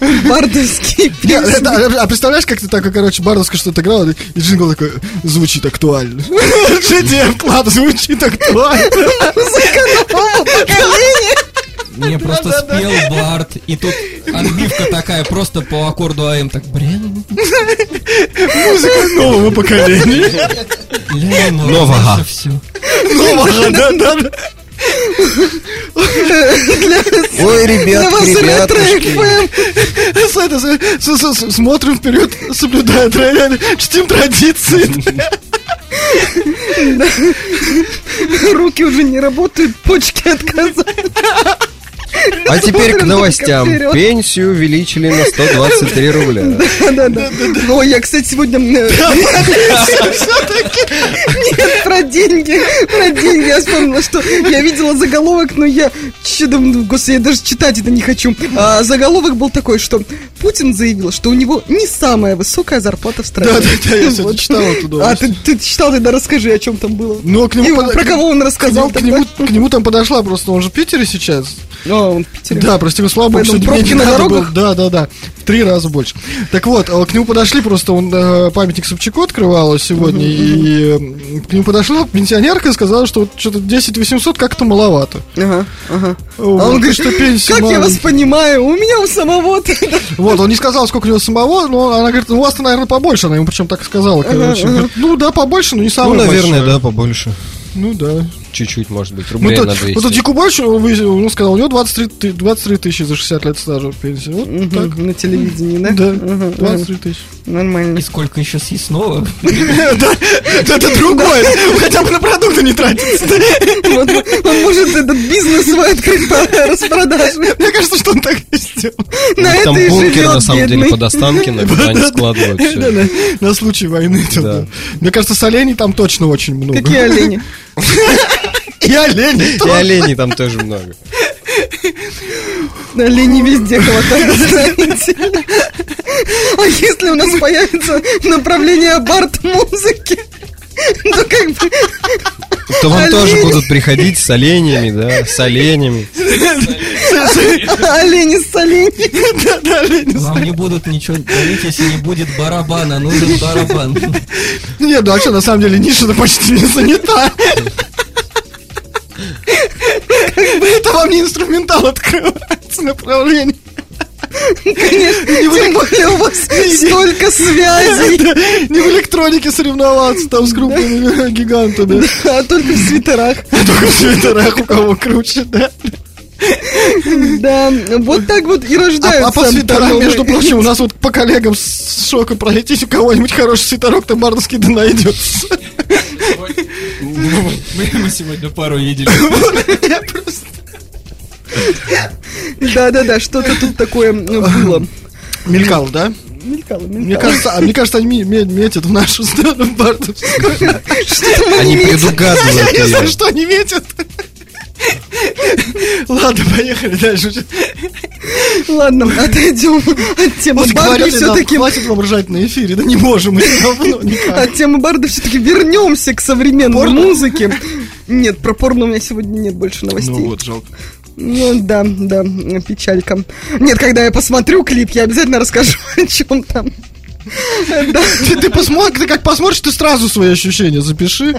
Бардовские песни. это- а представляешь, как ты так, короче, бардовская что-то играла, и джингл такой, звучит актуально. GDM Club звучит актуально. Мне просто спел Барт, и тут отбивка такая просто по аккорду АМ, так брен. Музыка нового поколения. Нового. Все. Нового, да, да. Ой, ребятки, ребятушки. Смотрим вперед, соблюдая тра- чтим традиции. Руки уже не работают, почки отказали. А теперь к новостям. Пенсию увеличили на 123 рубля. Да-да-да. Ну, я, кстати, сегодня... э, Нет, про деньги. Про деньги. Я вспомнила, что я видела заголовок, но я... Там, господи, я даже читать это не хочу. А, заголовок был такой, что Путин заявил, что у него не самая высокая зарплата в стране. Да-да-да, я сегодня Вот. читал эту А ты, ты читал, тогда расскажи, о чем там было. Ну, к И нему, под- про кого он рассказал к нему, тогда? к нему там подошла просто, он же в Питере сейчас. А, он в Питере. Да, прости, его слава богу, Поэтому пробки на надо было. дорогах? Да, да, да. В три раза больше. Так вот, э, к нему подошли просто, он э, памятник Собчаку открывал сегодня, и э, к нему подошла пенсионерка и сказала, что вот что-то 10 800 как-то маловато. Ага, ага. Вот, А он так говорит, что пенсия как я вас понимаю, у меня у самого Вот, он не сказал, сколько у него самого, но она говорит, ну, у вас-то, наверное, побольше. Она ему причем так и сказала, короче. Ну, да, побольше, но не Ну, самое наверное, большое». да, побольше. Ну, да. Чуть-чуть, может быть, Ну, рублей то, на ну, 200. тут Якубович, он выяснил, он сказал, у него 23, ты- 23 тысячи за 60 лет стажа в пенсии. Вот так. на телевидении, да? Да, Ага, 23 тысячи. Нормально. И сколько еще съестного? Да, это другое. Хотя бы на продукты не тратится. Вот, он может этот бизнес свой открыть по распродаже. Мне кажется, что он так и сделал. На Ну, Там бункер, на самом деле, под Останкино, куда они складывают все. На случай войны. Мне кажется, солений там точно очень много. Какие олени? И оленей И оленей там тоже много. Оленей везде хватает, знаете. А если у нас появится направление бард-музыки, то как бы... То вам тоже будут приходить с оленями, да, с оленями. Олени с оленями. Да, да, олени. Вам не будут ничего говорить, если не будет барабана. Нужен барабан. Нет, ну а что, на самом деле, ниша-то почти не занята. Это вам не инструментал открывается направление. Конечно, тем более у вас столько связей. Не в электронике соревноваться там с крупными гигантами. А только в свитерах. Только в свитерах у кого круче, да. Да, вот так вот и рождаются. А, а по свитерам, между прочим, у нас вот по коллегам с шока пройтись, у кого-нибудь хороший свитерок, то бардовский да найдется. Мы, сегодня пару видели. Да-да-да, что-то тут такое ну, было. Мелькал, да? Мелькало, Мне мелькало. кажется, а мне кажется, они ме- метят в нашу сторону мы Они предугадывают Я не знаю, что они метят. Ладно, поехали дальше. Ладно, отойдем от темы Вот Барда говорили нам, все-таки. хватит вам ржать на эфире, да не можем мы все равно никак. От темы Барда все-таки вернемся к современной музыке. Нет, про порно у меня сегодня нет больше новостей. Ну вот, жалко. Ну да, да, печалька. Нет, когда я посмотрю клип, я обязательно расскажу, о чем там. Ты, ты посмотри, ты как посмотришь, ты сразу свои ощущения запиши.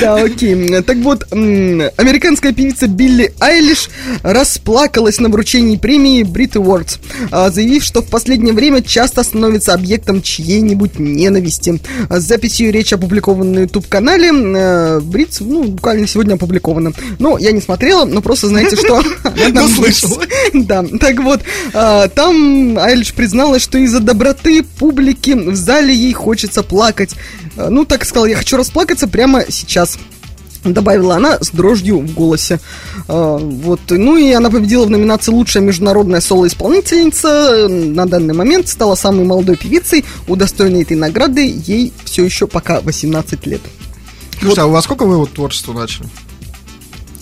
да, окей. Так вот, американская певица Билли Айлиш расплакалась на вручении премии Brit Awards, а, заявив, что в последнее время часто становится объектом чьей-нибудь ненависти. А С записью речь опубликована на YouTube-канале. Брит, ну, буквально сегодня опубликована. Ну, я не смотрела, но просто знаете, что она слышала. Да, так вот, а, там Айлиш призналась, что из-за доброты публики в зале ей хочется плакать. А, Ну, так сказала, я хочу расплакаться прямо сейчас. Добавила она с дрожью в голосе. А, Вот. Ну и она победила в номинации «Лучшая международная соло-исполнительница». На данный момент стала самой молодой певицей. Удостоенной этой награды ей все еще пока 18 лет. Слушай, а у вас сколько вы вот творчество начали?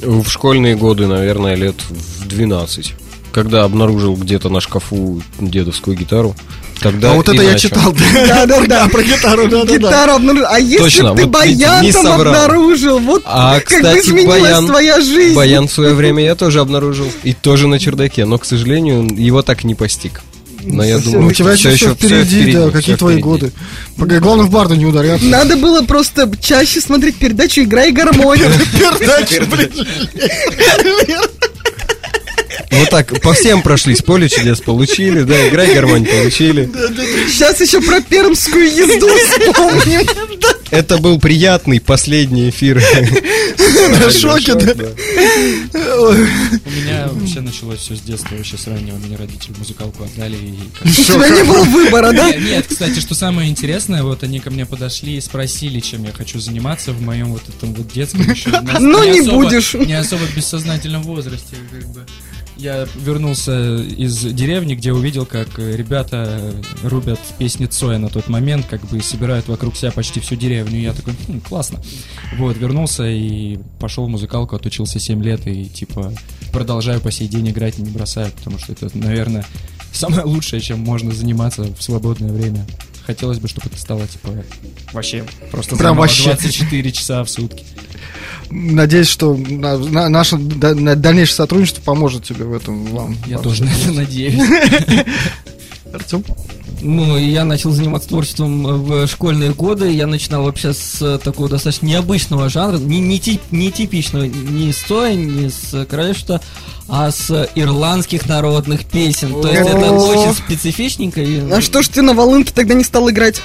В школьные годы, наверное, лет в 12. Когда обнаружил где-то на шкафу дедовскую гитару. Тогда а вот это я начал. читал. Да-да-да. Про гитару, да-да-да. Гитару обнаружил. А если Точно, б ты вот баян там соврал. обнаружил, вот А, как бы кстати, изменилась баян, твоя жизнь. баян в свое время я тоже обнаружил. И тоже на чердаке. Но, к сожалению, его так и не постиг. Но я думаю, У тебя всё еще всё впереди, да, какие впереди. твои годы. Пока- Главное в барду не ударяться. Надо было просто чаще смотреть передачу «Играй гармонию». Пердачи, блин. Вот так, по всем прошлись. Поле чудес получили, да, играй гармонь получили. Сейчас еще про пермскую езду вспомним. Это был приятный последний эфир. На шоке, да. У меня вообще началось все с детства, вообще с раннего. Меня родители музыкалку отдали У тебя не было выбора, да? Нет, кстати, что самое интересное, вот они ко мне подошли и спросили, чем я хочу заниматься в моем вот этом вот детском еще. Ну, не будешь. Не особо бессознательном возрасте, как бы. Я вернулся из деревни, где увидел, как э, ребята рубят песни Цоя на тот момент, как бы собирают вокруг себя почти всю деревню. И я такой, «Хм, классно. Вот, вернулся и пошел в музыкалку, отучился 7 лет и, типа, продолжаю по сей день играть не бросаю, потому что это, наверное, самое лучшее, чем можно заниматься в свободное время. Хотелось бы, чтобы это стало, типа, вообще просто Прям вообще. 24 часа в сутки. Надеюсь, что на- на- наше да- на- дальнейшее сотрудничество поможет тебе в этом вам. Я вам. тоже на это надеюсь. Артем? Ну, я начал заниматься творчеством э, в школьные годы. Я начинал вообще с э, такого достаточно необычного жанра, не, не, тип- не типичного, не с Тоя, не с Крэшта, а с ирландских народных песен. То есть это очень специфичненько. и- А что ж ты на волынке тогда не стал играть?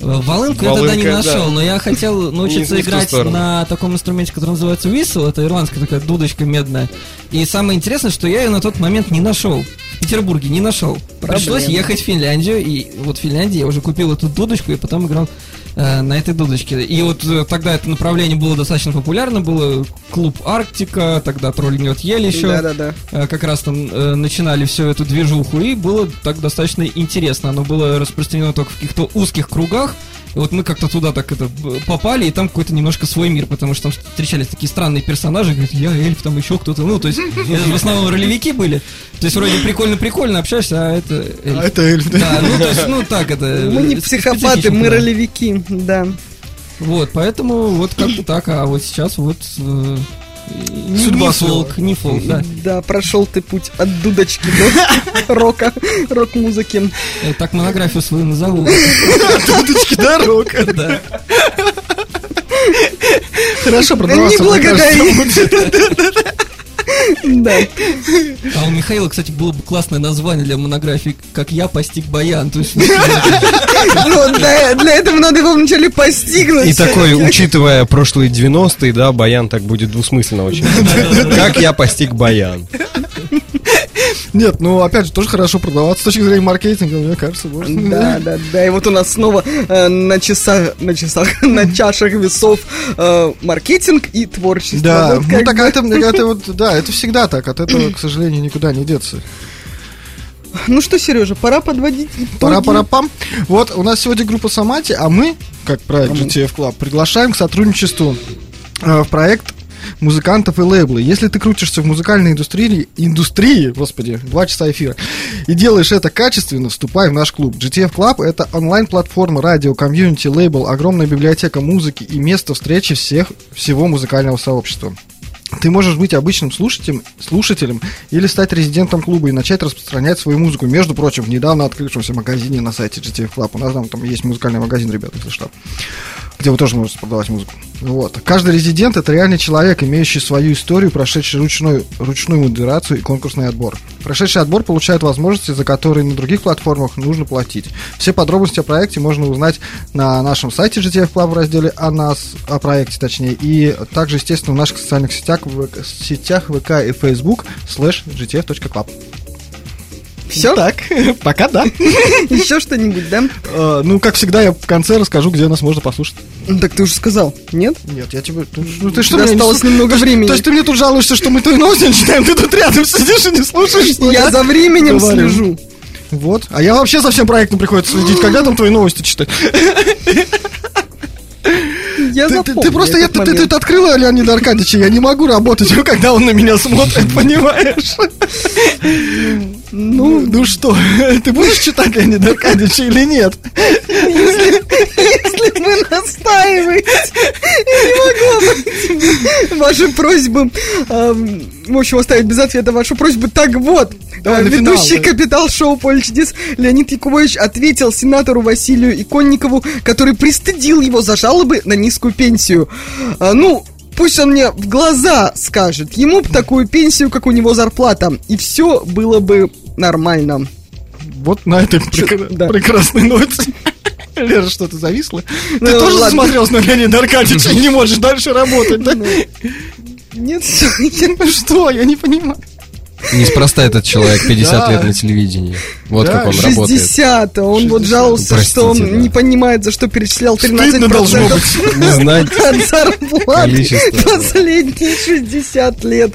Э, Волынку я тогда не нашел, да. но я хотел научиться играть на таком инструменте, который называется whistle. Это ирландская такая дудочка медная. И самое интересное, что я ее на тот момент не нашел. В Петербурге не нашел. Пришлось Проблема. ехать в Финляндию, и вот в Финляндии я уже купил эту дудочку и потом играл э, на этой дудочке. И вот э, тогда это направление было достаточно популярно, было клуб Арктика, тогда тролль гнет ель еще. Да-да-да. Э, как раз там э, начинали всю эту движуху, и было так достаточно интересно. Оно было распространено только в каких-то узких кругах. И вот мы как-то туда так это попали, и там какой-то немножко свой мир, потому что там встречались такие странные персонажи, говорят, я эльф, там еще кто-то. Ну, то есть в основном ролевики были. То есть вроде прикольно-прикольно общаешься, а это эльф. А это эльф, да? Да, ну то есть, ну так это. Мы не э, психопаты, специфично, мы ролевики, да. Вот, поэтому вот как-то так, а вот сейчас вот э, не, Судьба не свела. фолк, не фолк, да. Да, прошел ты путь от дудочки до рока, рок-музыки. Э, Так монографию свою назову. Дудочки дорога. Да. Хорошо, Не продаваться. мне благодари. Да. А у Михаила, кстати, было бы классное название для монографии, как я постиг баян. То есть, Ну, для, для этого надо его вначале постигнуть. И такой, учитывая прошлые 90-е, да, баян так будет двусмысленно очень. Как я постиг баян. Нет, ну опять же, тоже хорошо продаваться с точки зрения маркетинга, мне кажется, можно. Да, да, да. И вот у нас снова э, на часах, на часах, на чашах весов э, маркетинг и творчество. Да, Вот ну так бы. это, это вот, да, это всегда так, от этого, к сожалению, никуда не деться. Ну что, Сережа, пора подводить итоги. Пора-пора-пам. Вот, у нас сегодня группа Самати, а мы, как проект GTF Club, приглашаем к сотрудничеству э, в проект музыкантов и лейблы. Если ты крутишься в музыкальной индустрии, индустрии, господи, два часа эфира, и делаешь это качественно, вступай в наш клуб. GTF Club — это онлайн-платформа, радио, комьюнити, лейбл, огромная библиотека музыки и место встречи всех, всего музыкального сообщества. Ты можешь быть обычным слушателем, слушателем или стать резидентом клуба и начать распространять свою музыку. Между прочим, в недавно открывшемся магазине на сайте GTF Club. У нас там, там есть музыкальный магазин, ребята, если что. Где вы тоже можете продавать музыку. Вот. Каждый резидент это реальный человек, имеющий свою историю, прошедший ручной, ручную модерацию и конкурсный отбор. Прошедший отбор получает возможности, за которые на других платформах нужно платить. Все подробности о проекте можно узнать на нашем сайте GTF Club в разделе о нас, о проекте точнее, и также, естественно, в наших социальных сетях, в сетях ВК и Facebook slash gtf.club. Все? Так, пока да. Еще что-нибудь, да? Э, Ну, как всегда, я в конце расскажу, где нас можно послушать. Ну, Так ты уже сказал, нет? Нет, я тебе... Ну, ты что, осталось немного времени. То есть ты мне тут жалуешься, что мы твои новости читаем, ты тут рядом сидишь и не слушаешь, что Я за временем слежу. Вот. А я вообще за всем проектом приходится следить. Когда там твои новости читать? Я Ты, ты- ты просто, я, ты, ты момент. тут открыла Леонида Аркадьевича, я не могу работать, когда он на меня смотрит, понимаешь? Ну, ну что, ты будешь читать Леонида Аркадьевича или нет? Если вы настаиваете, я не могу обойти ваши просьбы. эм, В общем, оставить без ответа вашу просьбу. Так вот, Давай э, финал, ведущий да. капитал шоу «Поле чудес» Леонид Якубович ответил сенатору Василию Иконникову, который пристыдил его за жалобы на низкую пенсию. А, Ну, Пусть он мне в глаза скажет. Ему б такую пенсию, как у него зарплата. И все было бы нормально. Вот на этой прекра- да. прекрасной ноте. Лера, что ты зависла? Ты Ну, тоже засмотрелась на Леонида Аркадьевича и не можешь дальше работать, да? Нет, Что? Я не понимаю. Неспроста этот человек 50 Да. лет на телевидении. Вот Да, как он работает. 60 Он вот 60. жаловался, Простите, что он да. не понимает, за что перечислял 13% Стыдно должно быть. Не знать от зарплаты последние 60 лет.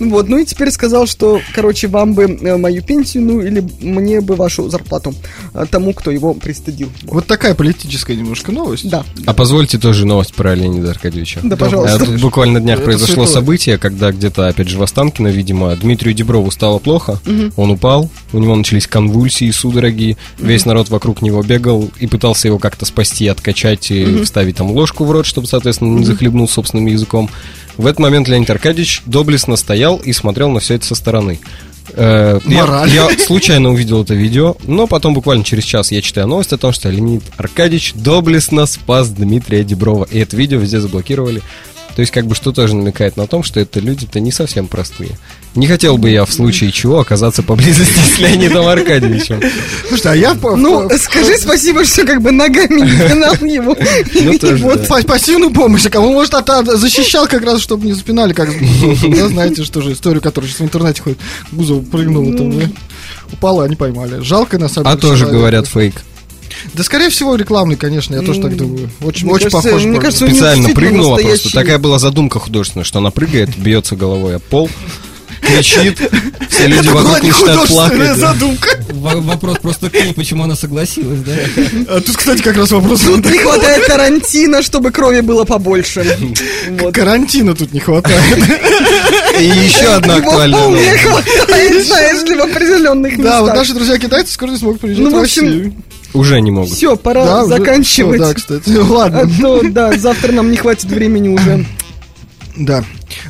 Вот, ну и теперь сказал, что, короче, вам бы э, мою пенсию, ну или мне бы вашу зарплату э, тому, кто его пристыдил. Вот такая политическая немножко новость. Да. А позвольте тоже новость про Леонида Аркадьевича. Да, А пожалуйста. тут буквально на днях произошло событие, когда где-то, опять же, в Останкино, видимо, Дмитрию Деброву стало плохо, он упал, у него начались конвульсии, судороги, весь народ вокруг него бегал и пытался его как-то спасти, откачать и вставить там ложку в рот, чтобы, соответственно, не захлебнул собственным языком. В этот момент Леонид Аркадьевич доблестно стоял и смотрел на все это со стороны. Э, Я, я случайно увидел это видео, но потом буквально через час я читаю новость о том, что Леонид Аркадьевич доблестно спас Дмитрия Деброва. И это видео везде заблокировали. То есть, как бы, что тоже намекает на том, что это люди-то не совсем простые. Не хотел бы я в случае чего оказаться поблизости с Леонидом Аркадьевичем. Слушай, а я... Ну, скажи спасибо, что как бы ногами не пинал его. Ну, И тоже, вот да. Пассивную помощь, а кого, может, от- от- защищал как раз, чтобы не запинали, как да, знаете, что же, историю, которая сейчас в интернете ходит. Бузова прыгнула там, да. Упала, они поймали. Жалко, на самом А деле. тоже человека. говорят фейк. Да, скорее всего, рекламный, конечно, я тоже так думаю. Очень, Мне очень кажется, похож. мне кажется, Специально прыгнула просто. настоящий- Такая была задумка художественная, что она прыгает, бьется головой о пол, кричит, все люди Это была вокруг не начинают художественная плакать. да. задумка. Во- Вопрос просто к ней, почему она согласилась, да? А тут, кстати, как раз вопрос. Тут не хватает карантина, чтобы крови было побольше. Карантина тут не хватает. И еще одна актуальная новость. хватает, знаешь ли, в определенных Да, вот местах. наши друзья китайцы скоро не смогут приезжать Ну, в Россию. Уже не могут. Все, Да, пора уже- заканчивать. всё, Да, кстати. Ладно. А то, да, завтра нам не хватит времени уже. Да.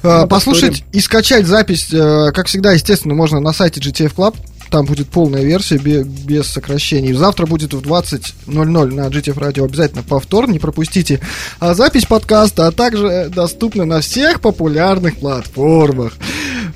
А, Послушать и скачать запись, э, как всегда, естественно, можно на сайте GTF Club. Там будет полная версия бе- без сокращений. Завтра будет в 20.00 на GTF Radio обязательно повтор, не пропустите. А запись подкаста, а также доступна на всех популярных платформах.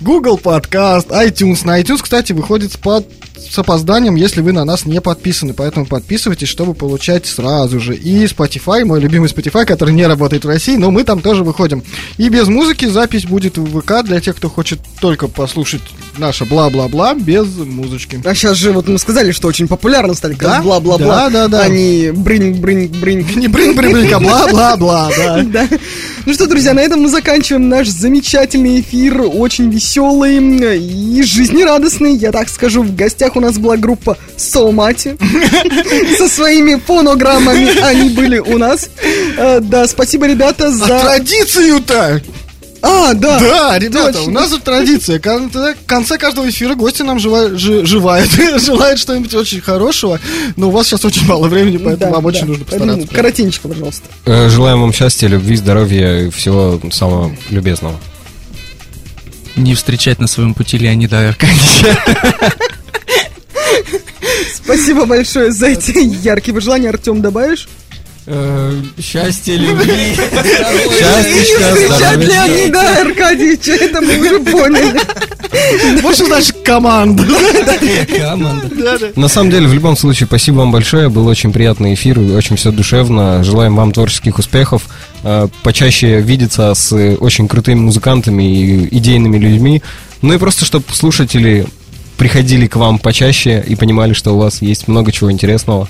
Google Подкаст, iTunes. На iTunes, кстати, выходит под с опозданием, если вы на нас не подписаны. Поэтому подписывайтесь, чтобы получать сразу же. И Spotify, мой любимый Spotify, который не работает в России, но мы там тоже выходим. И без музыки запись будет в ВК для тех, кто хочет только послушать наше бла-бла-бла без музычки. А сейчас же вот мы сказали, что очень популярно стали как Да? бла-бла-бла. Да, да, да. А не брынь-брынь-брынь. Не брынь-брынь-брынь, а бла-бла-бла, да. Да. Ну что, друзья, на этом мы заканчиваем наш замечательный эфир, очень веселый и жизнерадостный, я так скажу. В гостях у нас была группа Соумати со своими фонограммами, они были у нас. Э, Да, спасибо, ребята, А за... традицию-то! А, да. Да, ребята, точно. у нас тут традиция. Кон- В конце каждого эфира гости нам живают, желают что-нибудь очень хорошего, но у вас сейчас очень мало времени, поэтому Да, вам очень да. нужно Поэтому постараться. Коротенько, пожалуйста. Э, Желаем вам счастья, любви, здоровья и всего самого любезного. Не встречать на своем пути Леонида Аркадьевича. Спасибо большое за эти яркие пожелания. Артем, добавишь? Э, Счастья, любви, Счастья, Встречать здоровья. Леонида Аркадьевича, это мы уже поняли. Вот что значит команда. команда. На самом деле, в любом случае, спасибо вам большое. Был очень приятный эфир, очень все душевно. Желаем вам творческих успехов. э, Почаще видеться с очень крутыми музыкантами и идейными людьми. Ну и просто, чтобы слушатели приходили к вам почаще и понимали, что у вас есть много чего интересного,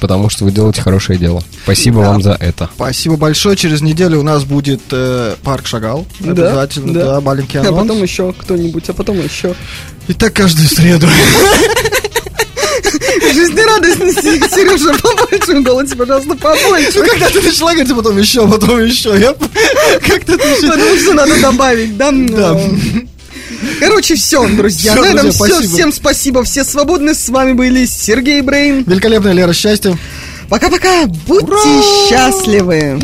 потому что вы делаете хорошее дело. Спасибо Да. вам за это. Спасибо большое. Через неделю у нас будет э, парк Шагал. Да, Обязательно, да. да, маленький А анонс. потом еще кто-нибудь, а потом еще. И так каждую среду. Жизнерадостности, Сережа, побольше в голосе, пожалуйста, побольше. Ну, когда ты начала говорить, а потом еще, потом еще. Я как-то это еще- Потому что надо добавить, да? Да. Короче, все, друзья. Всё, на этом друзья, все. спасибо. Всем спасибо. Все свободны. С вами были Сергей Брейн. Великолепная Лера счастья. Пока-пока. Будьте счастливы.